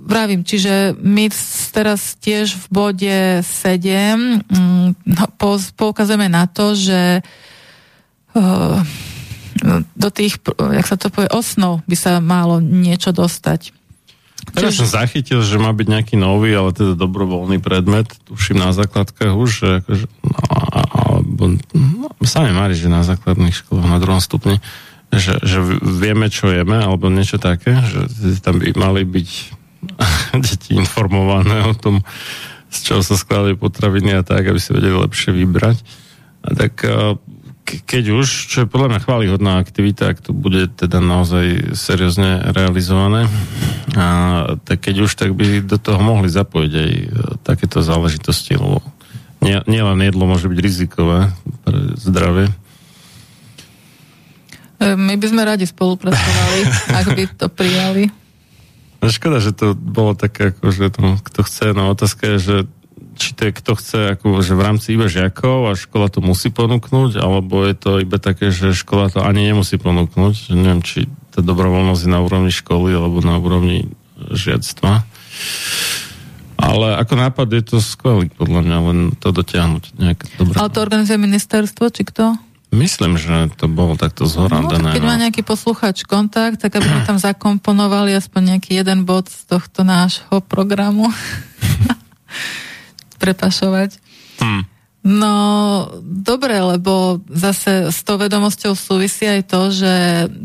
vravím, čiže my teraz tiež v bode 7 mm, no, poukazujeme na to, že uh, do tých, jak sa to povie, osnov by sa malo niečo dostať. Teraz som zachytil, že má byť nejaký nový, ale teda dobrovoľný predmet, tuším na základkách už, že akože, no, alebo, no, sami mali, že na základných školách na druhom stupni, že, že vieme, čo jeme, alebo niečo také, že tam by mali byť *laughs* deti informované o tom, z čoho sa skladajú potraviny a tak, aby si vedeli lepšie vybrať. A tak eh, keď už, čo je podľa mňa chválihodná aktivita, ak to bude teda naozaj seriózne realizované, a, tak keď už, tak by do toho mohli zapojiť aj eh, takéto záležitosti, lebo nie, nielen jedlo môže byť rizikové pre zdravie. E, My by sme radi spolupracovali, *laughs* ak by to prijali. No škoda, že to bolo také, ako, že to, kto chce, no otázka je, že či to je, kto chce, ako, že v rámci iba žiakov a škola to musí ponúknuť, alebo je to iba také, že škola to ani nemusí ponúknuť. Neviem, či tá dobrovoľnosť je na úrovni školy alebo na úrovni žiactva. Ale ako nápad je to skvelý, podľa mňa, len to dotiahnuť nejaké dobré. Ale to organizuje ministerstvo, či kto? Myslím, že to bolo takto zhora No, dané. keď má nejaký posluchač kontakt, tak aby sme tam zakomponovali aspoň nejaký jeden bod z tohto nášho programu. *laughs* Prepašovať. Hm. No, dobre, lebo zase s tou vedomosťou súvisí aj to, že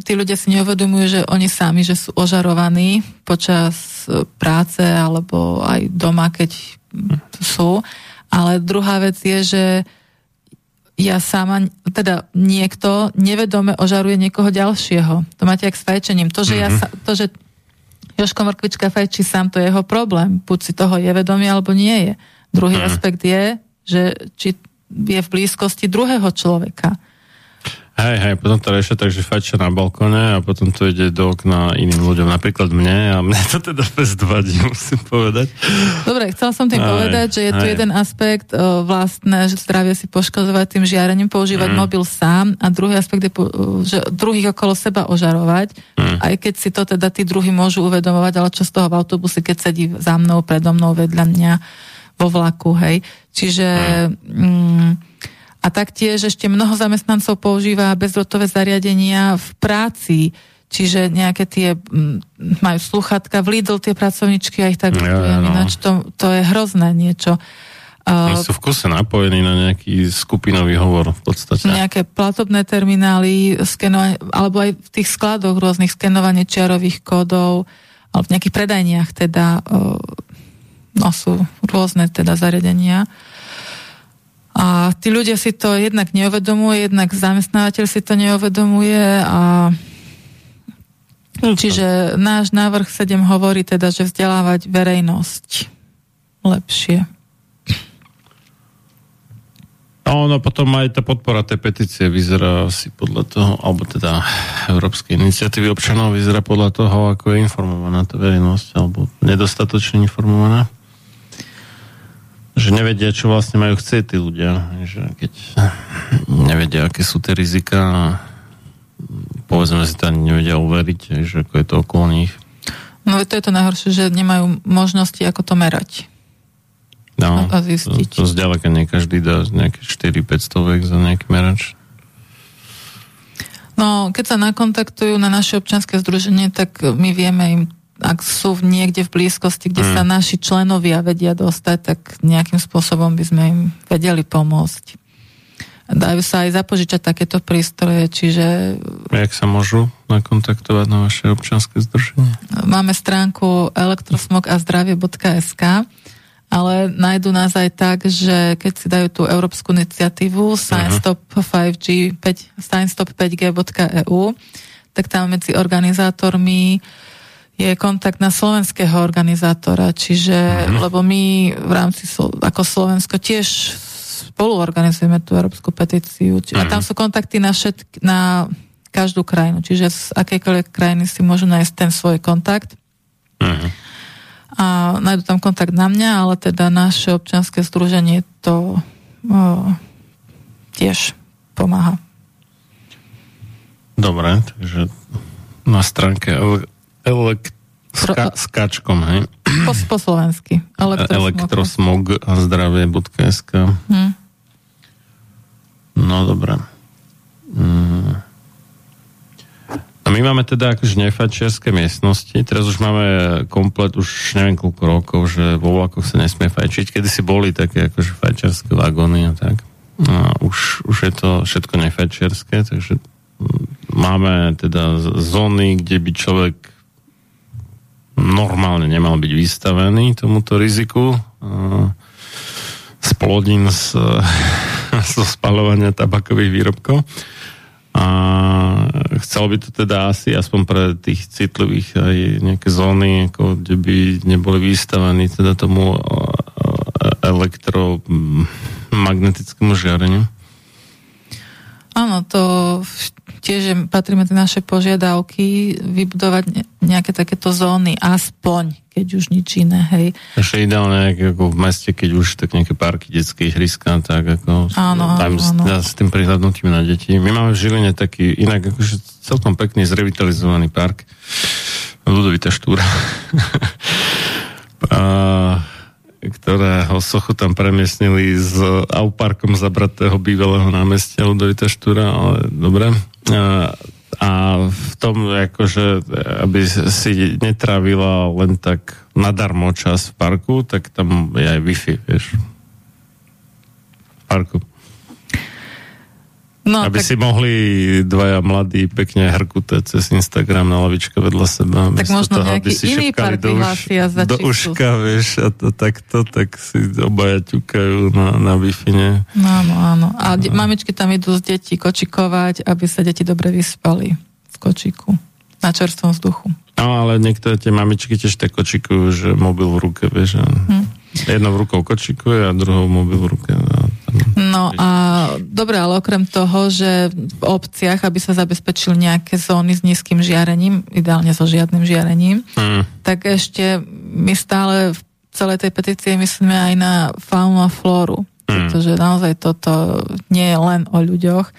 tí ľudia si neuvedomujú, že oni sami, že sú ožarovaní počas e, práce alebo aj doma, keď sú. Ale druhá vec je, že ja sama, teda niekto nevedome ožaruje niekoho ďalšieho. To máte jak s fajčením. To, že, ja sa, to, že Joško Morkvička fajčí sám, to je jeho problém. Buď si toho je vedomý, alebo nie je. Druhý aspekt je, že či je v blízkosti druhého človeka. Hej, hej, potom to riešia tak, že fajčia na balkóne a potom to ide do okna iným ľuďom, napríklad mne a mne to teda bez vadí, *laughs* musím povedať. Dobre, chcela som tým Aj, povedať, že je tu aj. jeden aspekt o, vlastné, že zdravie si poškozovať tým žiarením, používať Mm. mobil sám a druhý aspekt je, o, že druhých okolo seba ožarovať, Mm. aj keď si to teda tí druhí môžu uvedomovať, ale čo z toho v autobuse, keď sedí za mnou, predo mnou, vedľa mňa vo vlaku, hej. Čiže... Mm, a taktiež ešte mnoho zamestnancov používa bezdrotové zariadenia v práci, čiže nejaké tie, mm, majú sluchatka v Lidl, tie pracovničky a ich tak Ja, využijem, no. ináč to, to je hrozné niečo. Oni sú v kuse napojení na nejaký skupinový hovor v podstate. nejaké platobné terminály, alebo aj v tých skladoch rôznych skenovanie čiarových kódov, alebo v nejakých predajniach teda no sú rôzne teda zariadenia. A tí ľudia si to jednak neuvedomuje, jednak zamestnávateľ si to neuvedomuje a čiže náš návrh 7 hovorí teda, že vzdelávať verejnosť lepšie. No, no potom aj tá podpora tej petície vyzerá asi podľa toho, alebo teda Európskej iniciatívy občanov vyzerá podľa toho, ako je informovaná tá verejnosť, alebo nedostatočne informovaná. Že nevedia, čo vlastne majú chcieť tí ľudia. Že keď nevedia, aké sú tie rizika a povedzme si to ani nevedia uveriť, že ako je to okolo nich. No to je to najhoršie, že nemajú možnosti, ako to merať. No, A- a zistiť. To, to zďaleka nie každý dá nejaké 4-5 stovek za nejaký merač. No, keď sa nakontaktujú na naše občanské združenie, tak my vieme im, ak sú niekde v blízkosti, kde Mm. sa naši členovia vedia dostať, tak nejakým spôsobom by sme im vedeli pomôcť. Dajú sa aj zapožičať takéto prístroje, čiže Jak sa môžu nakontaktovať na vaše občanské združenie? máme stránku elektrosmogazdravie.sk ale nájdu nás aj tak, že keď si dajú tú európsku iniciatívu Science Stop 5G, 5, sciencestop5g.eu, E tak tam medzi organizátormi je kontakt na slovenského organizátora, čiže, lebo my v rámci, ako Slovensko tiež spolu organizujeme tú európsku petíciu, či, a tam sú kontakty na, všetk, na každú krajinu, čiže z akejkoľvek krajiny si môžu nájsť ten svoj kontakt. A nájdu tam kontakt na mňa, ale teda naše občianske združenie to o, tiež pomáha. Dobre, takže na stránke elek- ska- skačkom, hej? Po, po slovensky. Elektrosmog. elektrosmog a zdravie.sk Hm. No dobre. Mm. A my máme teda akože nefačiarské miestnosti. Teraz už máme komplet, už neviem koľko rokov, že vo vlakoch sa nesmie fajčiť. Kedy si boli také akože fajčiarské vagóny a tak. No, a už, už je to všetko nefajčiarské, takže mm, máme teda zóny, kde by človek normálne nemal byť vystavený tomuto riziku a z plodín z, *laughs* zo spalovania tabakových výrobkov. A chcelo by to teda asi aspoň pre tých citlivých aj nejaké zóny, ako kde by neboli vystavení teda tomu elektromagnetickému žiareniu. Áno, to tiež je, patrí medzi naše požiadavky vybudovať ne- nejaké takéto zóny, aspoň, keď už nič iné, hej. Ešte ideálne ako v meste, keď už tak nejaké parky, detské ihriska, tak ako Áno, tam s, áno. s tým prihľadnutím na deti. My máme v Žiline taký inak akože celkom pekný zrevitalizovaný park. Ludovita štúra. *laughs* a, ktorého sochu tam premiestnili s auparkom zabratého bývalého námestia Ludovita Štúra, ale dobre. A, a v tom, akože, aby si netravila len tak nadarmo čas v parku, tak tam je aj Wi-Fi, vieš. V parku. No, aby tak, si mohli dvaja mladí pekne hrkuté cez Instagram na lavičke vedľa seba. Tak možno nejaký si iný park do, za do uška, vieš, a to takto, tak si obaja ťukajú na, na nie? No, áno, áno. A de- mamičky tam idú z detí kočikovať, aby sa deti dobre vyspali v kočiku. Na čerstvom vzduchu. No, ale niektoré tie mamičky tiež tak kočikujú, že mobil v ruke, vieš, a Hm. jednou rukou kočikuje a druhou mobil v ruke. A No a dobre, ale okrem toho, že v obciach, aby sa zabezpečili nejaké zóny s nízkym žiarením, ideálne so žiadnym žiarením, Mm. tak ešte my stále v celej tej petície myslíme aj na faunu a flóru. Pretože naozaj toto nie je len o ľuďoch.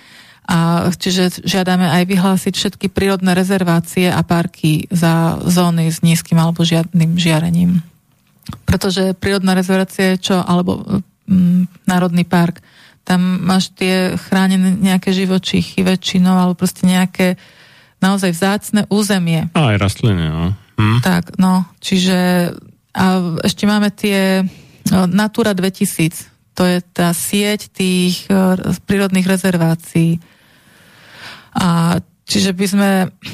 A čiže žiadame aj vyhlásiť všetky prírodné rezervácie a parky za zóny s nízkym alebo žiadnym žiarením. Pretože prírodná rezervácia je čo? Alebo mm, národný park. Tam máš tie chránené nejaké živočíchy väčšinou, alebo proste nejaké naozaj vzácne územie. A aj rastliny, no. Hm? Tak, no, čiže a ešte máme tie no, Natura 2000, to je tá sieť tých e, prírodných rezervácií. A čiže by sme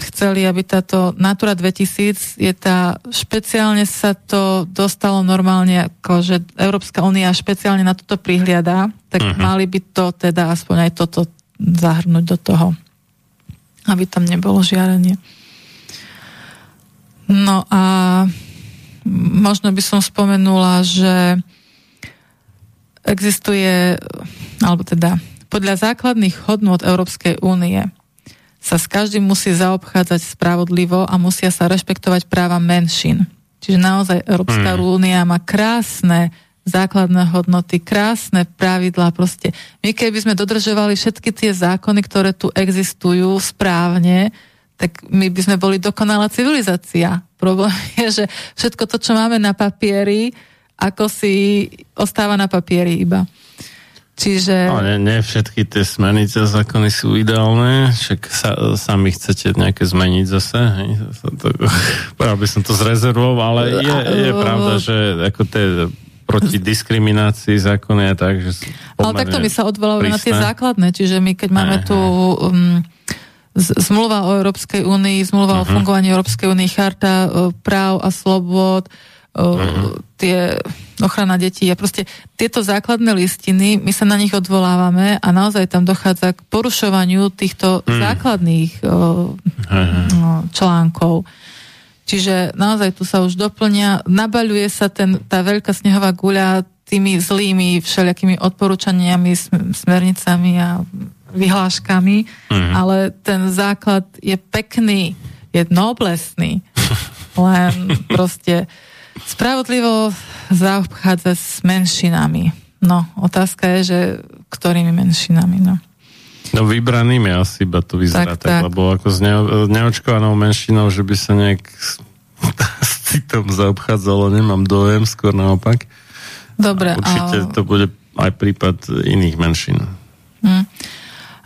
chceli, aby táto Natura 2000 je tá, špeciálne sa to dostalo normálne, ako že Európska únia špeciálne na toto prihliada, tak uh-huh. mali by to teda aspoň aj toto zahrnúť do toho, aby tam nebolo žiarenie. No a možno by som spomenula, že existuje, alebo teda podľa základných hodnôt Európskej únie sa s každým musí zaobchádzať spravodlivo a musia sa rešpektovať práva menšín. Čiže naozaj Európska únia má krásne základné hodnoty, krásne pravidlá proste. My keby sme dodržovali všetky tie zákony, ktoré tu existujú správne, tak my by sme boli dokonalá civilizácia. Problém *laughs* je, že všetko to, čo máme na papieri, ako si ostáva na papieri iba. Čiže... No, nie, nie všetky tie smernice a zákony sú ideálne, však sa, sami chcete nejaké zmeniť zase. Hej? To, *laughs* by som to zrezervoval, ale je, je pravda, že ako tie proti diskriminácii zákony a tak, že Ale takto my sa odvolávame na tie základné, čiže my keď máme tu um, zmluva o Európskej únii, zmluva uh-huh. o fungovaní Európskej únii, charta uh, práv a slobod, uh, uh-huh. tie ochrana detí a proste tieto základné listiny, my sa na nich odvolávame a naozaj tam dochádza k porušovaniu týchto uh-huh. základných Uh-huh. no, článkov. Čiže naozaj tu sa už doplňa, nabaľuje sa ten, tá veľká snehová guľa tými zlými všelijakými odporúčaniami, sm- smernicami a vyhláškami, Mhm. ale ten základ je pekný, je noblesný, *laughs* len proste spravodlivo zaobchádza s menšinami. No, otázka je, že ktorými menšinami, no. No vybranými asi iba to vyzerá Tak, tak, tak, lebo ako s neo, neočkovanou menšinou, že by sa nejak s, *laughs* s citom zaobchádzalo, nemám dojem, skôr naopak. Dobre, Určite a... to bude aj prípad iných menšín. Hm.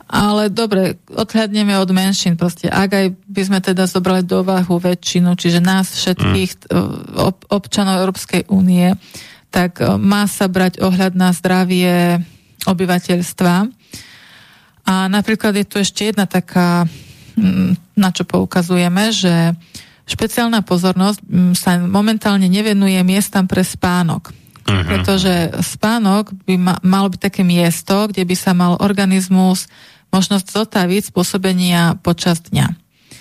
Ale dobre, odhľadneme od menšín. Proste, ak aj by sme teda zobrali do váhu väčšinu, čiže nás všetkých Mm. eh, ob, občanov Európskej únie, tak eh, má sa brať ohľad na zdravie obyvateľstva. A napríklad je tu ešte jedna taká, mm, na čo poukazujeme, že špeciálna pozornosť mm, sa momentálne nevenuje miestam pre spánok. Mhm. Pretože spánok by ma, malo byť také miesto, kde by sa mal organizmus možnosť zotaviť spôsobenia počas dňa.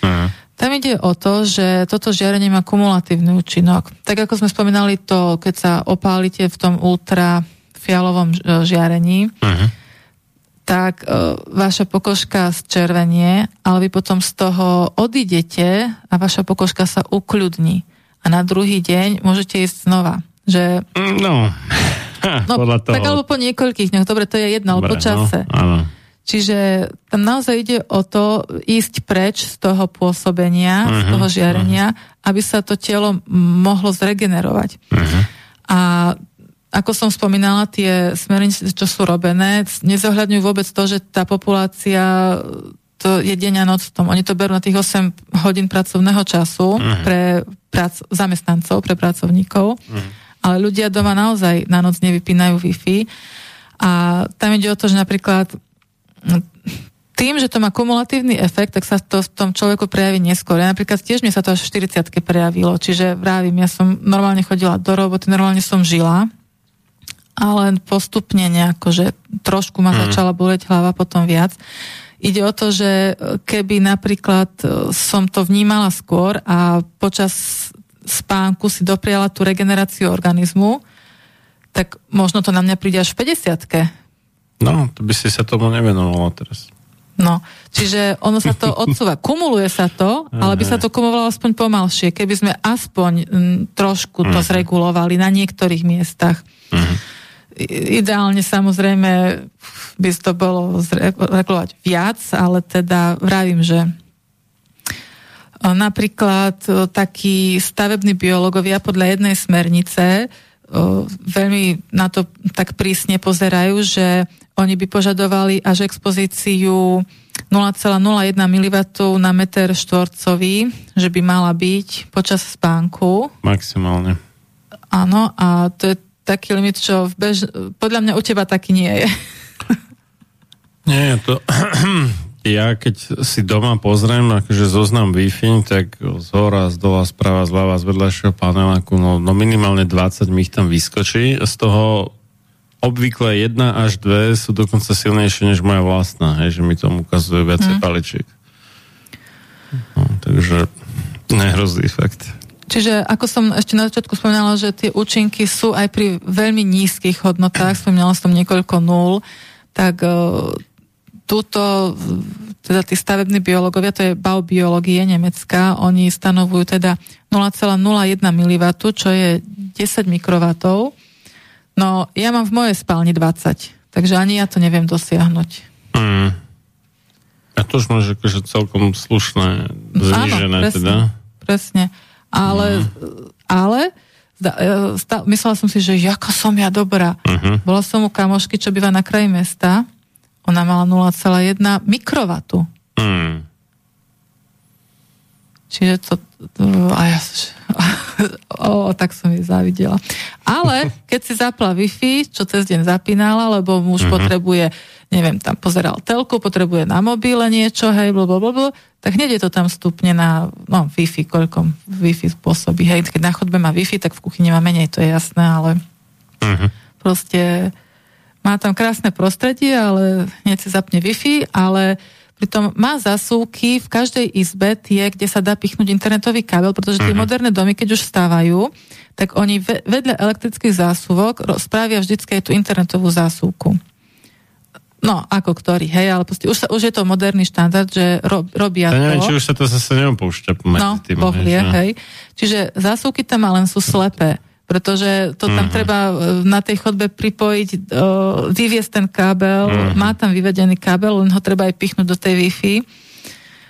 Mhm. Tam ide o to, že toto žiarenie má kumulatívny účinok. Tak ako sme spomínali to, keď sa opálite v tom ultrafialovom žiarení, Mhm. tak e, vaša pokožka zčervenie, ale vy potom z toho odídete a vaša pokožka sa ukľudní. A na druhý deň môžete ísť znova. Že, No, no *laughs* podľa toho. tak alebo po niekoľkých dňoch, dobre, to je jedno, ale po čase. No, áno. Čiže tam naozaj ide o to ísť preč z toho pôsobenia, uh-huh, z Mhm, toho žiarenia, uh-huh. aby sa to telo mohlo zregenerovať. Mhm. A ako som spomínala, tie smernice, čo sú robené, nezohľadňujú vôbec to, že tá populácia to je deň a noc v tom. Oni to berú na tých 8 hodín pracovného času uh-huh. pre prac, zamestnancov, pre pracovníkov, uh-huh. ale ľudia doma naozaj na noc nevypínajú Wi-Fi a tam ide o to, že napríklad tým, že to má kumulatívny efekt, tak sa to v tom človeku prejaví neskôr. Ja napríklad tiež mi sa to až v 40 prejavilo, čiže vravím, ja som normálne chodila do roboty, normálne som žila, ale postupne nejako, že trošku ma mm. začala boleť hlava, potom viac. Ide o to, že keby napríklad e, som to vnímala skôr a počas spánku si dopriala tú regeneráciu organizmu, tak možno to na mňa príde až v 50 No, to by si sa tomu nevenovala teraz. No, čiže ono sa to *laughs* odsúva. Kumuluje sa to, ale by sa to kumulovalo aspoň pomalšie, keby sme aspoň m, trošku to uh-huh. zregulovali na niektorých miestach. Uh-huh. Ideálne samozrejme by to bolo zregulovať viac, ale teda vravím, že napríklad takí stavební biológovia podľa jednej smernice veľmi na to tak prísne pozerajú, že oni by požadovali až expozíciu 0,01 mW na meter štvorcový, že by mala byť počas spánku. Maximálne. Áno, a to je taký limit, čo v bež... podľa mňa u teba taký nie je. Nie, to... ja keď si doma pozriem akože zoznam Wi-Fi, tak z hora, z dola, sprava, z ľava, z vedľajšieho paneláku, no, no minimálne 20 mi ich tam vyskočí. Z toho obvykle 1 až 2 sú dokonca silnejšie než moja vlastná, hej, že mi tomu ukazuje viacej hmm. paličiek. No, takže nehrozí fakt. Čiže ako som ešte na začiatku spomínala, že tie účinky sú aj pri veľmi nízkych hodnotách, spomínala som niekoľko nul, tak uh, túto, teda tí stavební biológovia, to je baubiológie nemecká, oni stanovujú teda 0,01 mW, čo je 10 mikrovatov. No, ja mám v mojej spálni 20, takže ani ja to neviem dosiahnuť. Mm. A to už máš akože celkom slušné, znižené Áno, presne, teda. presne. Ale, mm. ale e, myslela som si, že jaká som ja dobrá. Uh-huh. Bola som u kamošky, čo býva na kraji mesta ona mala 0,1 mikrovatu. Mm. Čiže to... to a ja, *laughs* o, tak som jej závidela. Ale *laughs* keď si zapla Wi-Fi, čo cez deň zapínala, lebo muž mm-hmm. potrebuje, neviem, tam pozeral telku, potrebuje na mobile niečo, hej, blablabla, tak hneď je to tam stupne na no, Wi-Fi, koľko Wi-Fi spôsobí. Hej, keď na chodbe má Wi-Fi, tak v kuchyni má menej, to je jasné, ale mm-hmm. proste má tam krásne prostredie, ale hneď si zapne Wi-Fi, ale pritom má zasúky v každej izbe tie, kde sa dá pichnúť internetový kábel, pretože tie uh-huh. moderné domy, keď už stávajú, tak oni vedľa elektrických zásuvok spravia vždycky aj tú internetovú zásuvku. No, ako ktorý, hej, ale proste už, sa, už je to moderný štandard, že ro, robia to. neviem, či už sa to zase neopúšťa medzi no, tým. Boh vie, hej. Čiže zásuvky tam len sú slepé pretože to tam mm-hmm. treba e, na tej chodbe pripojiť, uh, vyviesť ten kábel, mm-hmm. má tam vyvedený kábel, len ho treba aj pichnúť do tej Wi-Fi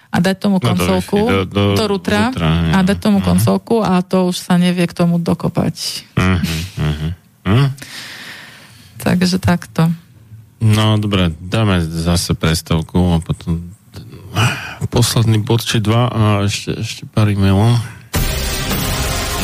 a dať tomu konsolku, no do, do, do rutra, rutra a dať tomu mm-hmm. konsolku a to už sa nevie k tomu dokopať. Mm-hmm. Mm-hmm. Takže takto. No dobre, dáme zase prestavku a potom posledný bod či dva a ešte, ešte pár e-mailov.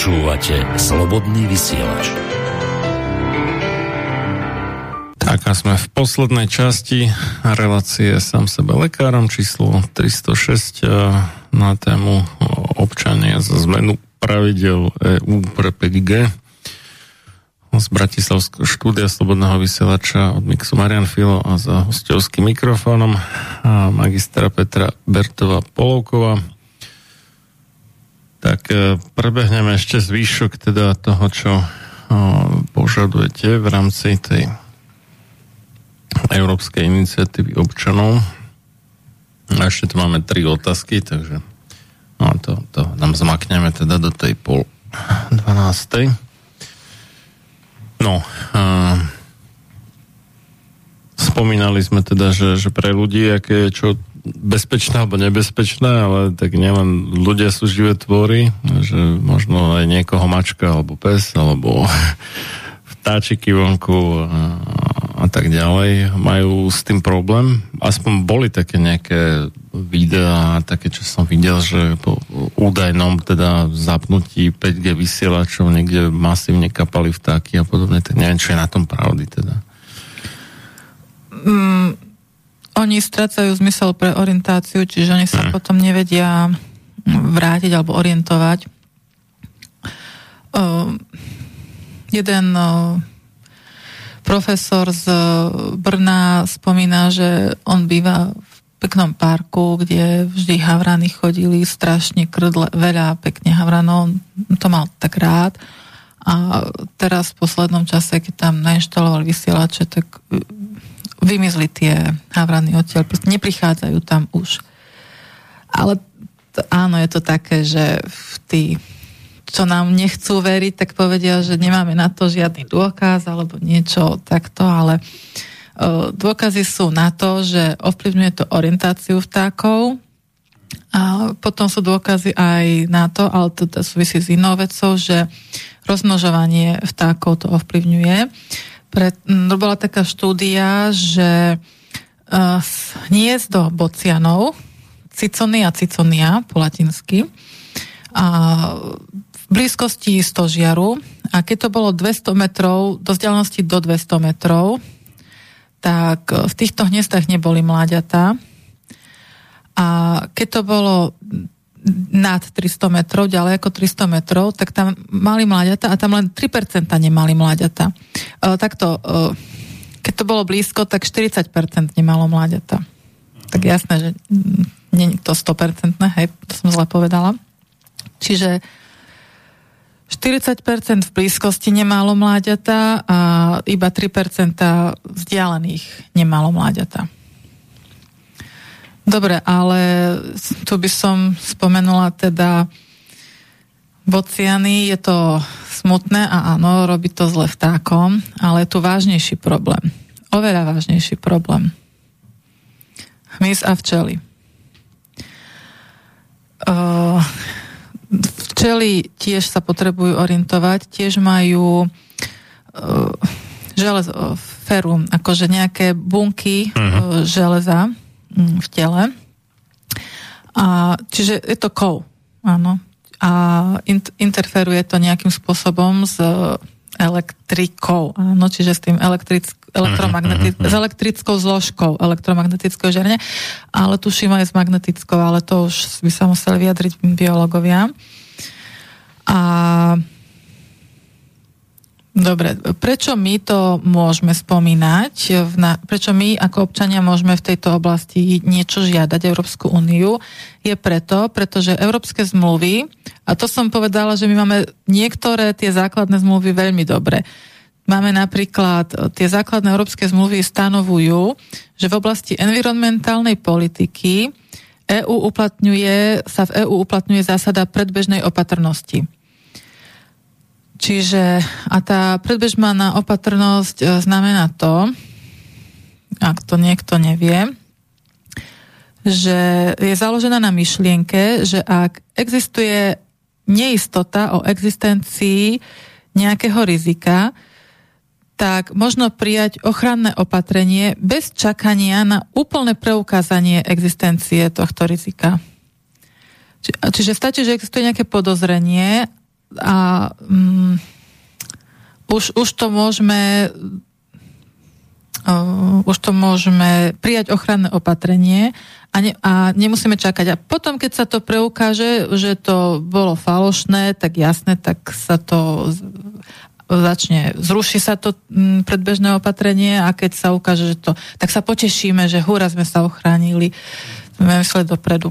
Počúvate Slobodný vysielač. Tak a sme v poslednej časti relácie sám sebe lekárom číslo 306 eh, na tému občania za zmenu pravidel EU pre 5G z Bratislavského štúdia Slobodného vysielača od Mixu Marian Filo a za hostovským mikrofónom a magistra Petra Bertova Polovkova prebehneme ešte zvýšok teda toho, čo o, požadujete v rámci tej Európskej iniciatívy občanov. A ešte tu máme tri otázky, takže no, to, to nám zmakneme teda do tej pol dvanástej. No, a, spomínali sme teda, že, že pre ľudí, aké je čo bezpečné alebo nebezpečné, ale tak nielen ľudia sú živé tvory, že možno aj niekoho mačka alebo pes alebo *laughs* vtáčiky vonku a, a tak ďalej majú s tým problém. Aspoň boli také nejaké videá, také, čo som videl, že po údajnom teda zapnutí 5G vysielačov niekde masívne kapali vtáky a podobne, tak neviem, čo je na tom pravdy teda. Mm oni strácajú zmysel pre orientáciu, čiže oni sa mm. potom nevedia vrátiť alebo orientovať. Uh, jeden uh, profesor z Brna spomína, že on býva v peknom parku, kde vždy havrany chodili, strašne krdle, veľa pekne havranov, to mal tak rád. A teraz v poslednom čase, keď tam nainštalovali vysielače, tak vymizli tie havrany odtiaľ, proste neprichádzajú tam už. Ale to, áno, je to také, že tí, čo nám nechcú veriť, tak povedia, že nemáme na to žiadny dôkaz alebo niečo takto, ale uh, dôkazy sú na to, že ovplyvňuje to orientáciu vtákov a potom sú dôkazy aj na to, ale to súvisí s inou vecou, že rozmnožovanie vtákov to ovplyvňuje. Pre, bola taká štúdia, že uh, hniezdo bocianov, ciconia ciconia po latinsky, a v blízkosti stožiaru a keď to bolo 200 metrov, do vzdialenosti do 200 metrov, tak v týchto hniezdach neboli mláďatá. A keď to bolo nad 300 metrov, ďalej ako 300 metrov, tak tam mali mláďata a tam len 3% nemali mláďata. E, takto, e, keď to bolo blízko, tak 40% nemalo mláďata. Tak jasné, že nie je to 100%, hej, to som zle povedala. Čiže 40% v blízkosti nemalo mláďata a iba 3% vzdialených nemalo mláďata. Dobre, ale tu by som spomenula teda bociany, je to smutné a áno, robí to zle vtákom, ale je tu vážnejší problém. Oveľa vážnejší problém. Hmyz a včely. Včely tiež sa potrebujú orientovať, tiež majú železo, ferum, akože nejaké bunky uh-huh. železa, v tele. A, čiže je to kov, áno. A in, interferuje to nejakým spôsobom s elektrikou, áno, čiže s tým elektrick, elektromagnetic, s elektrickou zložkou elektromagnetického žiarenia, ale tuším aj s magnetickou, ale to už by sa museli vyjadriť biológovia. A Dobre, prečo my to môžeme spomínať? Prečo my ako občania môžeme v tejto oblasti niečo žiadať Európsku úniu? Je preto, pretože európske zmluvy, a to som povedala, že my máme niektoré tie základné zmluvy veľmi dobre. Máme napríklad, tie základné európske zmluvy stanovujú, že v oblasti environmentálnej politiky EU uplatňuje, sa v EÚ uplatňuje zásada predbežnej opatrnosti. Čiže a tá predbežmaná opatrnosť e, znamená to, ak to niekto nevie, že je založená na myšlienke, že ak existuje neistota o existencii nejakého rizika, tak možno prijať ochranné opatrenie bez čakania na úplné preukázanie existencie tohto rizika. Či, čiže stačí, že existuje nejaké podozrenie a um, už, už to môžeme uh, už to môžeme prijať ochranné opatrenie a, ne, a nemusíme čakať. A potom, keď sa to preukáže, že to bolo falošné, tak jasné, tak sa to začne, zruší sa to predbežné opatrenie a keď sa ukáže, že to, tak sa potešíme, že húra sme sa ochránili, sme mysleli dopredu.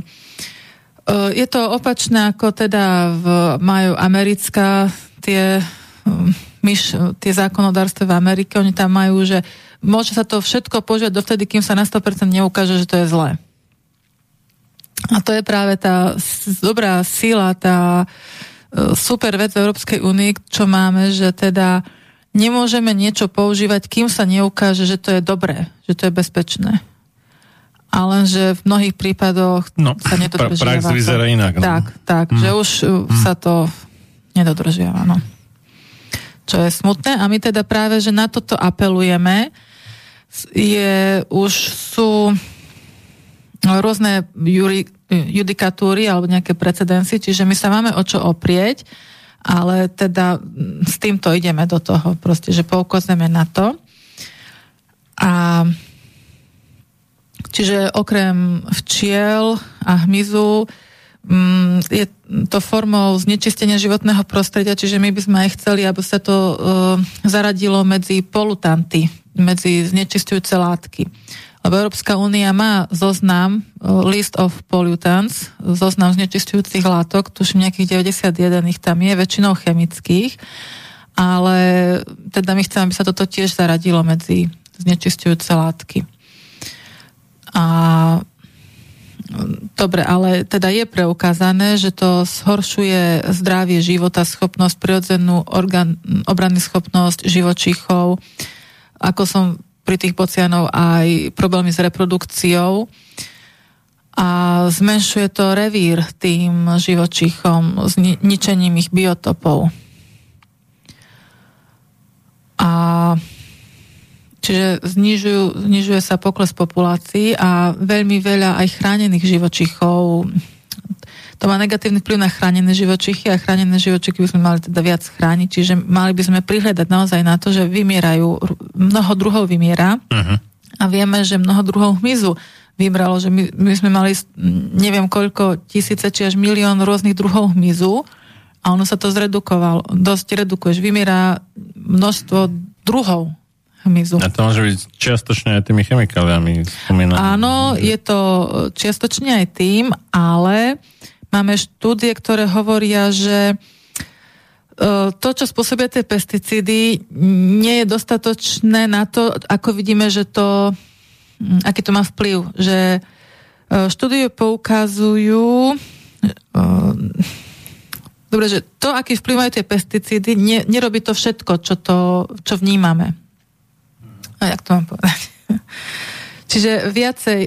Eh, je to opačné ako teda v, majú americká tie, myš, tie zákonodárstva v Amerike, oni tam majú, že môže sa to všetko požiať dovtedy, kým sa na 100% neukáže, že to je zlé. A to je práve tá dobrá sila, tá eh, super vec v Európskej únii, čo máme, že teda nemôžeme niečo používať, kým sa neukáže, že to je dobré, že to je bezpečné a lenže v mnohých prípadoch no, sa nedodržiava. Prax vyzerá inak. No. Tak, tak, mm. že už mm. sa to nedodržiava, no. Čo je smutné a my teda práve, že na toto apelujeme, je, už sú rôzne juri, judikatúry alebo nejaké precedensy, čiže my sa máme o čo oprieť, ale teda s týmto ideme do toho, proste, že poukazujeme na to. A Čiže okrem včiel a hmyzu mm, je to formou znečistenia životného prostredia, čiže my by sme aj chceli, aby sa to uh, zaradilo medzi polutanty, medzi znečistujúce látky. Lebo Európska únia má zoznam uh, List of Pollutants, zoznam znečistujúcich látok, tuším nejakých 91 ich tam je, väčšinou chemických, ale teda my chceme, aby sa toto tiež zaradilo medzi znečistujúce látky. A Dobre, ale teda je preukázané, že to zhoršuje zdravie života, schopnosť, prirodzenú orgán, obranný schopnosť živočíchov, ako som pri tých bocianov aj problémy s reprodukciou a zmenšuje to revír tým živočíchom, zničením ich biotopov. A Čiže znižujú, znižuje sa pokles populácií a veľmi veľa aj chránených živočichov. To má negatívny vplyv na chránené živočichy a chránené živočichy by sme mali teda viac chrániť, čiže mali by sme prihľadať naozaj na to, že vymierajú, mnoho druhov vymiera. Uh-huh. a vieme, že mnoho druhov hmyzu vybralo, že my, my sme mali neviem koľko tisíce či až milión rôznych druhov hmyzu. A ono sa to zredukovalo, dosť redukuješ, vymiera množstvo druhov hmyzu. A to môže byť čiastočne aj tými chemikáliami spomínané. Áno, je to čiastočne aj tým, ale máme štúdie, ktoré hovoria, že e, to, čo spôsobia tie pesticídy, nie je dostatočné na to, ako vidíme, že to, aký to má vplyv. Že e, štúdie poukazujú, e, dobre, že to, aký vplyv majú tie pesticídy, ne, nerobí to všetko, čo, to, čo vnímame. A jak to mám povedať? *laughs* Čiže viacej,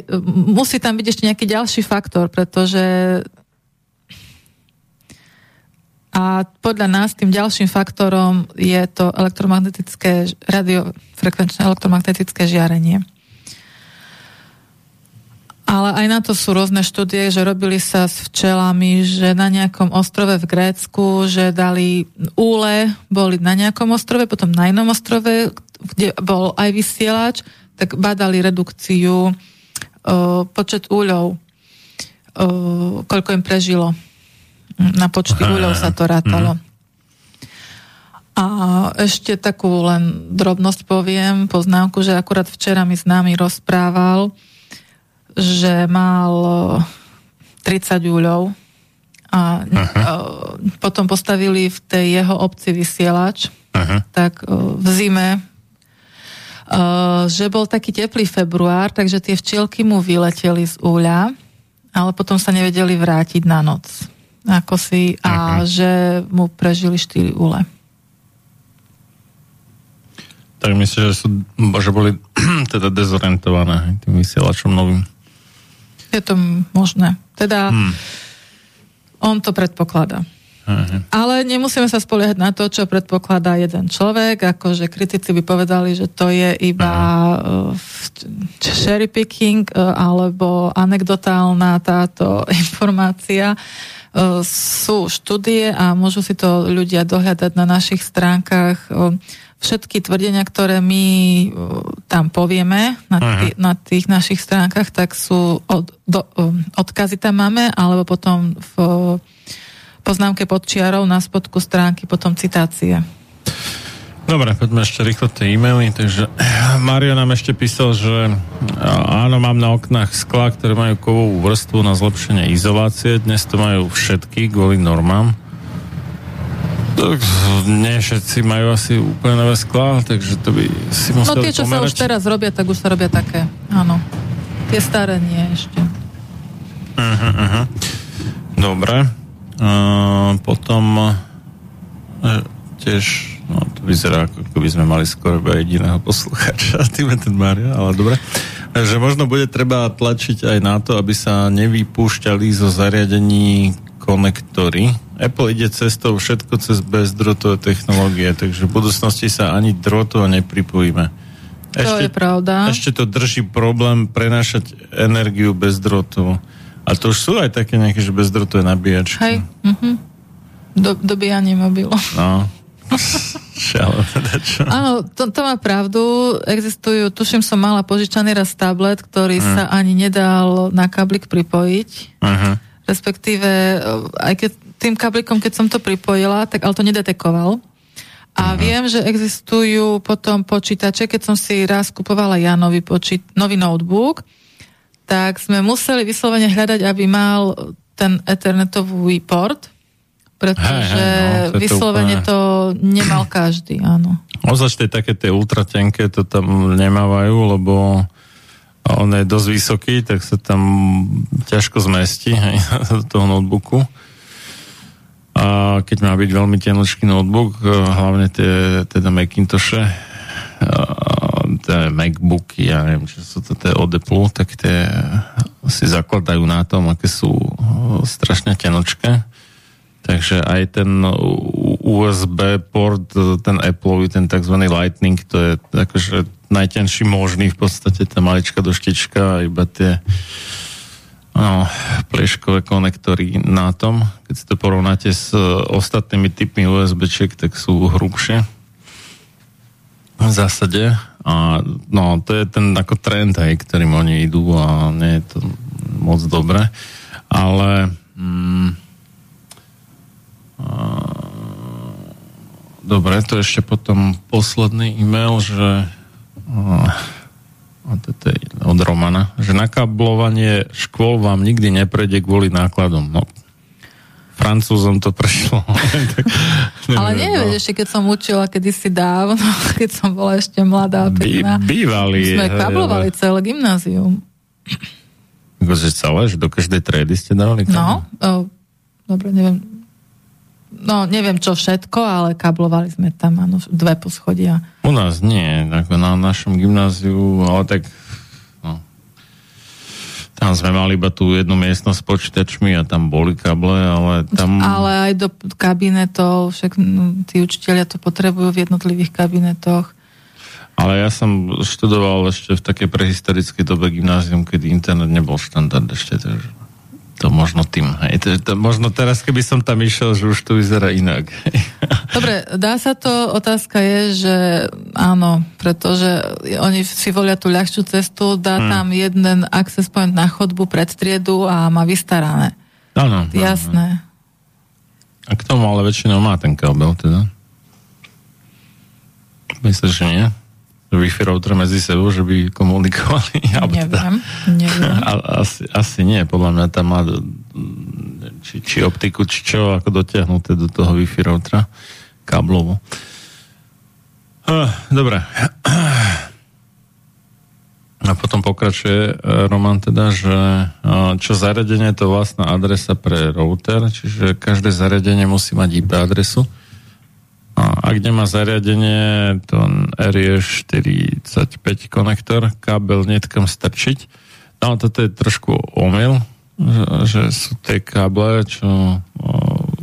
musí tam byť ešte nejaký ďalší faktor, pretože a podľa nás tým ďalším faktorom je to elektromagnetické, radiofrekvenčné elektromagnetické žiarenie. Ale aj na to sú rôzne štúdie, že robili sa s včelami, že na nejakom ostrove v Grécku, že dali úle, boli na nejakom ostrove, potom na inom ostrove, kde bol aj vysielač, tak badali redukciu, uh, počet úľov, uh, koľko im prežilo. Na počty úľov sa to rátalo. Mm. A ešte takú len drobnosť poviem, poznámku, že akurát včera mi s nami rozprával, že mal eh, 30 júľov a uh, potom postavili v tej jeho obci vysielač, Aha. tak v zime že bol taký teplý február, takže tie včielky mu vyleteli z úľa, ale potom sa nevedeli vrátiť na noc. Ako si, a že mu prežili 4 úle. Tak myslím, že, sú, že boli *clears throat* teda dezorientované tým vysielačom novým. Je to možné. Teda Hmm. on to predpokladá. Aha. Ale nemusíme sa spoliehať na to, čo predpokladá jeden človek, akože kritici by povedali, že to je iba uh, cherry picking uh, alebo anekdotálna táto *laughs* informácia. Uh, sú štúdie a môžu si to ľudia dohľadať na našich stránkach. Uh, všetky tvrdenia, ktoré my uh, tam povieme na, tý, na tých našich stránkach, tak sú od, do, odkazy tam máme, alebo potom v poznámke pod čiarou na spodku stránky, potom citácie. Dobre, poďme ešte rýchlo tie e-maily. Takže *clears throat* Mario nám ešte písal, že áno, mám na oknách skla, ktoré majú kovovú vrstvu na zlepšenie izolácie. Dnes to majú všetky kvôli normám. Tak, nie všetci majú asi úplne nové skla, takže to by si No musel tie, čo sa už teraz robia, tak už sa robia také, áno. Tie staré nie ešte. Uh-huh, uh-huh. Dobre. Potom uh, tiež, no to vyzerá, ako by sme mali skoro iba jediného posluchača, *laughs* tým je ten Mario, ale dobre. Že možno bude treba tlačiť aj na to, aby sa nevypúšťali zo zariadení konektory. Apple ide cestou všetko cez bezdrotové technológie, takže v budúcnosti sa ani drotovo nepripojíme. To je pravda. Ešte to drží problém prenášať energiu bezdrotovo. A to už sú aj také nejaké, že bezdrotové nabíjačky. Hej. Mhm. Do, dobíjanie mobilu. No. *laughs* Čo? Áno, to, to má pravdu. Existujú, tuším, som mala požičaný raz tablet, ktorý Mm. sa ani nedal na kablik pripojiť. Uh-huh. Respektíve, eh, aj keď tým kablikom, keď som to pripojila, tak ale to nedetekoval. A viem, že existujú potom počítače, keď som si raz kupovala ja nový, počít, nový notebook, tak sme museli vyslovene hľadať, aby mal ten ethernetový port, pretože Hej, hej, no, to je to vyslovene úplne- to nemal každý, áno. Ozvač tie také tie ultratenké to tam nemávajú, lebo on je dosť vysoký, tak sa tam ťažko zmestí hej, do *laughs* toho notebooku. A keď má byť veľmi tenučký notebook, eh, hlavne tie teda Macintoshe, eh, tie Macbooky, ja neviem, čo sú to tie od Apple, tak tie si zakladajú na tom, aké sú eh, strašne tenučké. Takže aj ten U- USB port, ten Apple, ten tzv. Lightning, to je akože najtenší možný v podstate, tá maličká doštička iba tie no, plieškové konektory na tom. Keď si to porovnáte s ostatnými typmi USB-čiek, tak sú hrubšie v zásade. A no, to je ten ako trend, hej, ktorým oni idú a nie je to moc dobre. Ale mm, Dobre, to ešte potom posledný e-mail, že a toto je od Romana, že nakablovanie škôl vám nikdy neprejde kvôli nákladom. No, Francúzom to prešlo. *laughs* Tak Ale neviem, no. ešte keď som učila kedysi dávno, *laughs* keď som bola ešte mladá, By, pekná, bývali. sme hej, kablovali ale- celé gymnázium. Akože celé, že do každej triedy ste dali No, o, dobre, neviem. No, neviem čo všetko, ale kablovali sme tam, áno, dve poschodia. U nás nie, ako na našom gymnáziu, ale tak tam sme mali iba tú jednu miestnosť s počítačmi a tam boli kable, ale tam... Ale aj do kabinetov, však no, tí učiteľia to potrebujú v jednotlivých kabinetoch. Ale ja som študoval ešte v takej prehistorickej dobe gymnázium, kedy internet nebol štandard ešte, takže to možno tým. Hej. To, to, možno teraz, keby som tam išiel, že už to vyzerá inak. Dobre, dá sa to, otázka je, že áno, pretože oni si volia tú ľahšiu cestu, dá Hmm. tam jeden access point na chodbu pred striedu a má vystarané. Áno. Jasné. A k tomu ale väčšinou má ten kábel, teda. Myslíš, že nie? Wi-Fi router medzi sebou, že by komunikovali? *laughs* Alebo teda- Neviem, neviem. *laughs* A, asi, asi nie, podľa mňa tam má či, či optiku, či čo, ako dotiahnuté do toho Wi-Fi routera káblovo. Dobre. *clears throat* A potom pokračuje e, Roman teda, že e, čo zariadenie to vlastná adresa pre router, čiže každé zariadenie musí mať IP adresu. A ak nemá zariadenie, to RE45 konektor, kábel netkam strčiť. No toto je trošku omyl, že, že sú tie káble, čo o,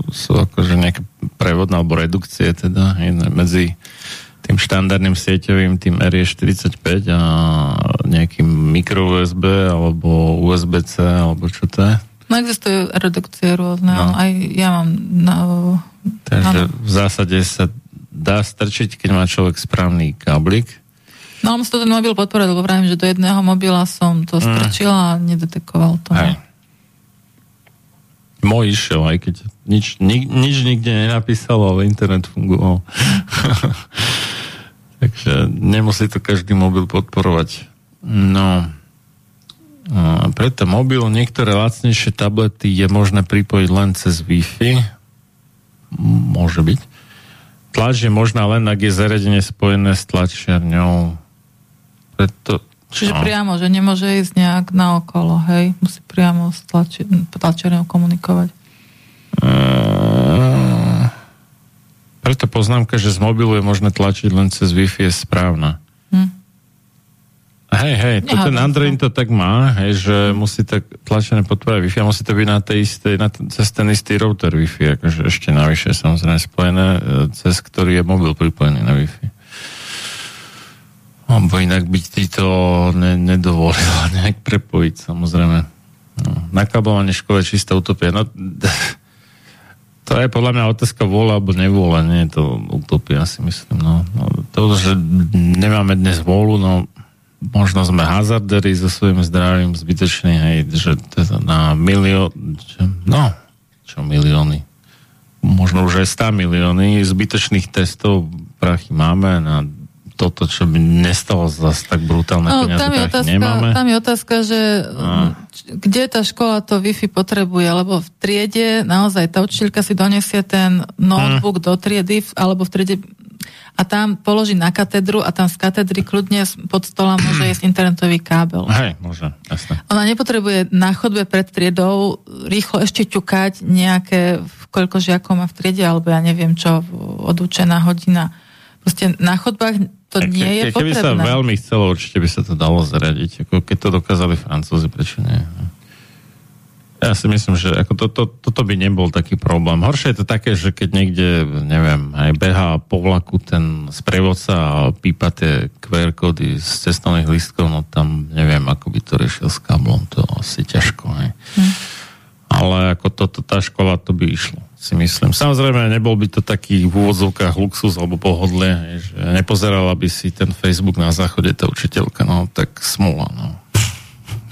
sú akože nejaké prevodné alebo redukcie teda medzi tým štandardným sieťovým, tým RE45 a nejakým micro USB alebo USB-C alebo čo to je. No existujú redukcie rôzne, No. no. aj ja mám no, Takže Áno. v zásade sa dá strčiť, keď má človek správny káblik. No, musí to ten mobil podporiť, lebo vravím, že do jedného mobila som to strčila a nedetekoval to. Mm. Hej. Môj išiel, aj keď nič, ni, nič nikde nenapísalo, ale internet fungoval. *laughs* Takže nemusí to každý mobil podporovať. No, preto mobil, niektoré lacnejšie tablety je možné pripojiť len cez Wi-Fi. Môže byť. Tlač je možná len, ak je zariadenie spojené s tlačiarňou. Preto, Čiže no. priamo, že nemôže ísť nejak na okolo, hej? Musí priamo s tlači, tlačiarňou komunikovať. Ehm, Preto poznámka, že z mobilu je možné tlačiť len cez Wi-Fi je správna. Hm. Hej, hej, to ten Android to tak má, hej, že musí tak tlačené podporovať Wi-Fi a musí to byť na tej istej, na t- cez ten istý router Wi-Fi, akože ešte navyše samozrejme spojené, e, cez ktorý je mobil pripojený na Wi-Fi. Lebo inak by ti to ne, nedovolilo *laughs* nejak prepojiť, samozrejme. No, nakablovanie škole čistá utopia. No, *laughs* to je podľa mňa otázka vôľa alebo nevôľa, nie je to utopia, si myslím. No. No, to, že nemáme dnes vôľu, no možno sme hazarderi so svojím zdravím zbytečný, hej, že teda na milión, no, čo milióny, možno už aj 100 milióny zbytočných testov prachy máme na toto, čo by nestalo zase tak brutálne No, peniaze, tam, je otázka, nemáme. tam je otázka, že A. kde tá škola to Wi-Fi potrebuje, lebo v triede naozaj tá učiteľka si donesie ten notebook do triedy, alebo v triede a tam položí na katedru a tam z katedry kľudne pod stola môže ísť internetový kábel. Hej, môže, jasné. Ona nepotrebuje na chodbe pred triedou rýchlo ešte ťukať nejaké, koľko žiakov má v triede, alebo ja neviem čo, odúčená hodina. Proste na chodbách to nie je ke- Keby sa potrebné. veľmi chcelo, určite by sa to dalo zariadiť. Ako keď to dokázali Francúzi, prečo nie? Ja si myslím, že ako to, to, toto by nebol taký problém. Horšie je to také, že keď niekde, neviem, aj beha po vlaku ten sprievodca a pípa tie QR kódy z cestovných listkov, no tam neviem, ako by to riešil s káblom, to asi ťažko. Hej. Ale ako toto, tá škola, to by išlo, si myslím. Samozrejme, nebol by to taký v úvodzovkách luxus alebo pohodlie, že nepozerala by si ten Facebook na záchode tá učiteľka, no tak smula, no.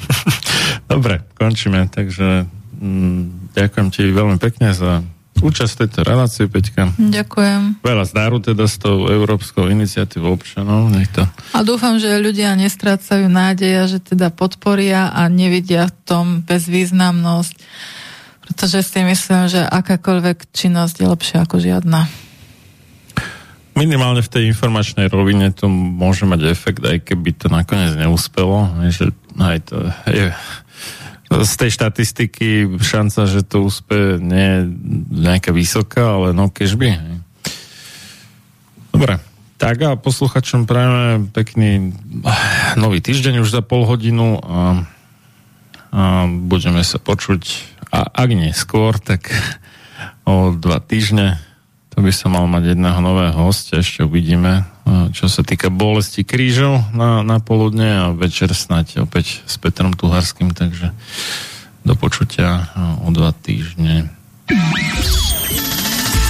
*laughs* Dobre, končíme, takže mm, ďakujem ti veľmi pekne za účasť v tejto relácii, Peťka. Ďakujem. Veľa zdaru teda s tou Európskou iniciatívou občanov, nech to A dúfam, že ľudia nestrácajú nádeja, že teda podporia a nevidia v tom bezvýznamnosť, pretože si myslím, že akákoľvek činnosť je lepšia ako žiadna. minimálne v tej informačnej rovine to môže mať efekt, aj keby to nakoniec neúspelo. Že aj to je z tej štatistiky šanca, že to úspe nie je nejaká vysoká, ale no kežby. Dobre, tak a posluchačom prajeme pekný ah, nový týždeň už za pol hodinu a, a budeme sa počuť a ak nie skôr, tak o dva týždne to by som mal mať jedného nového hostia, ešte uvidíme, a čo sa týka bolesti krížov na, na poludne a večer snáď opäť s Petrom Tuharským, takže do počutia a o dva týždne.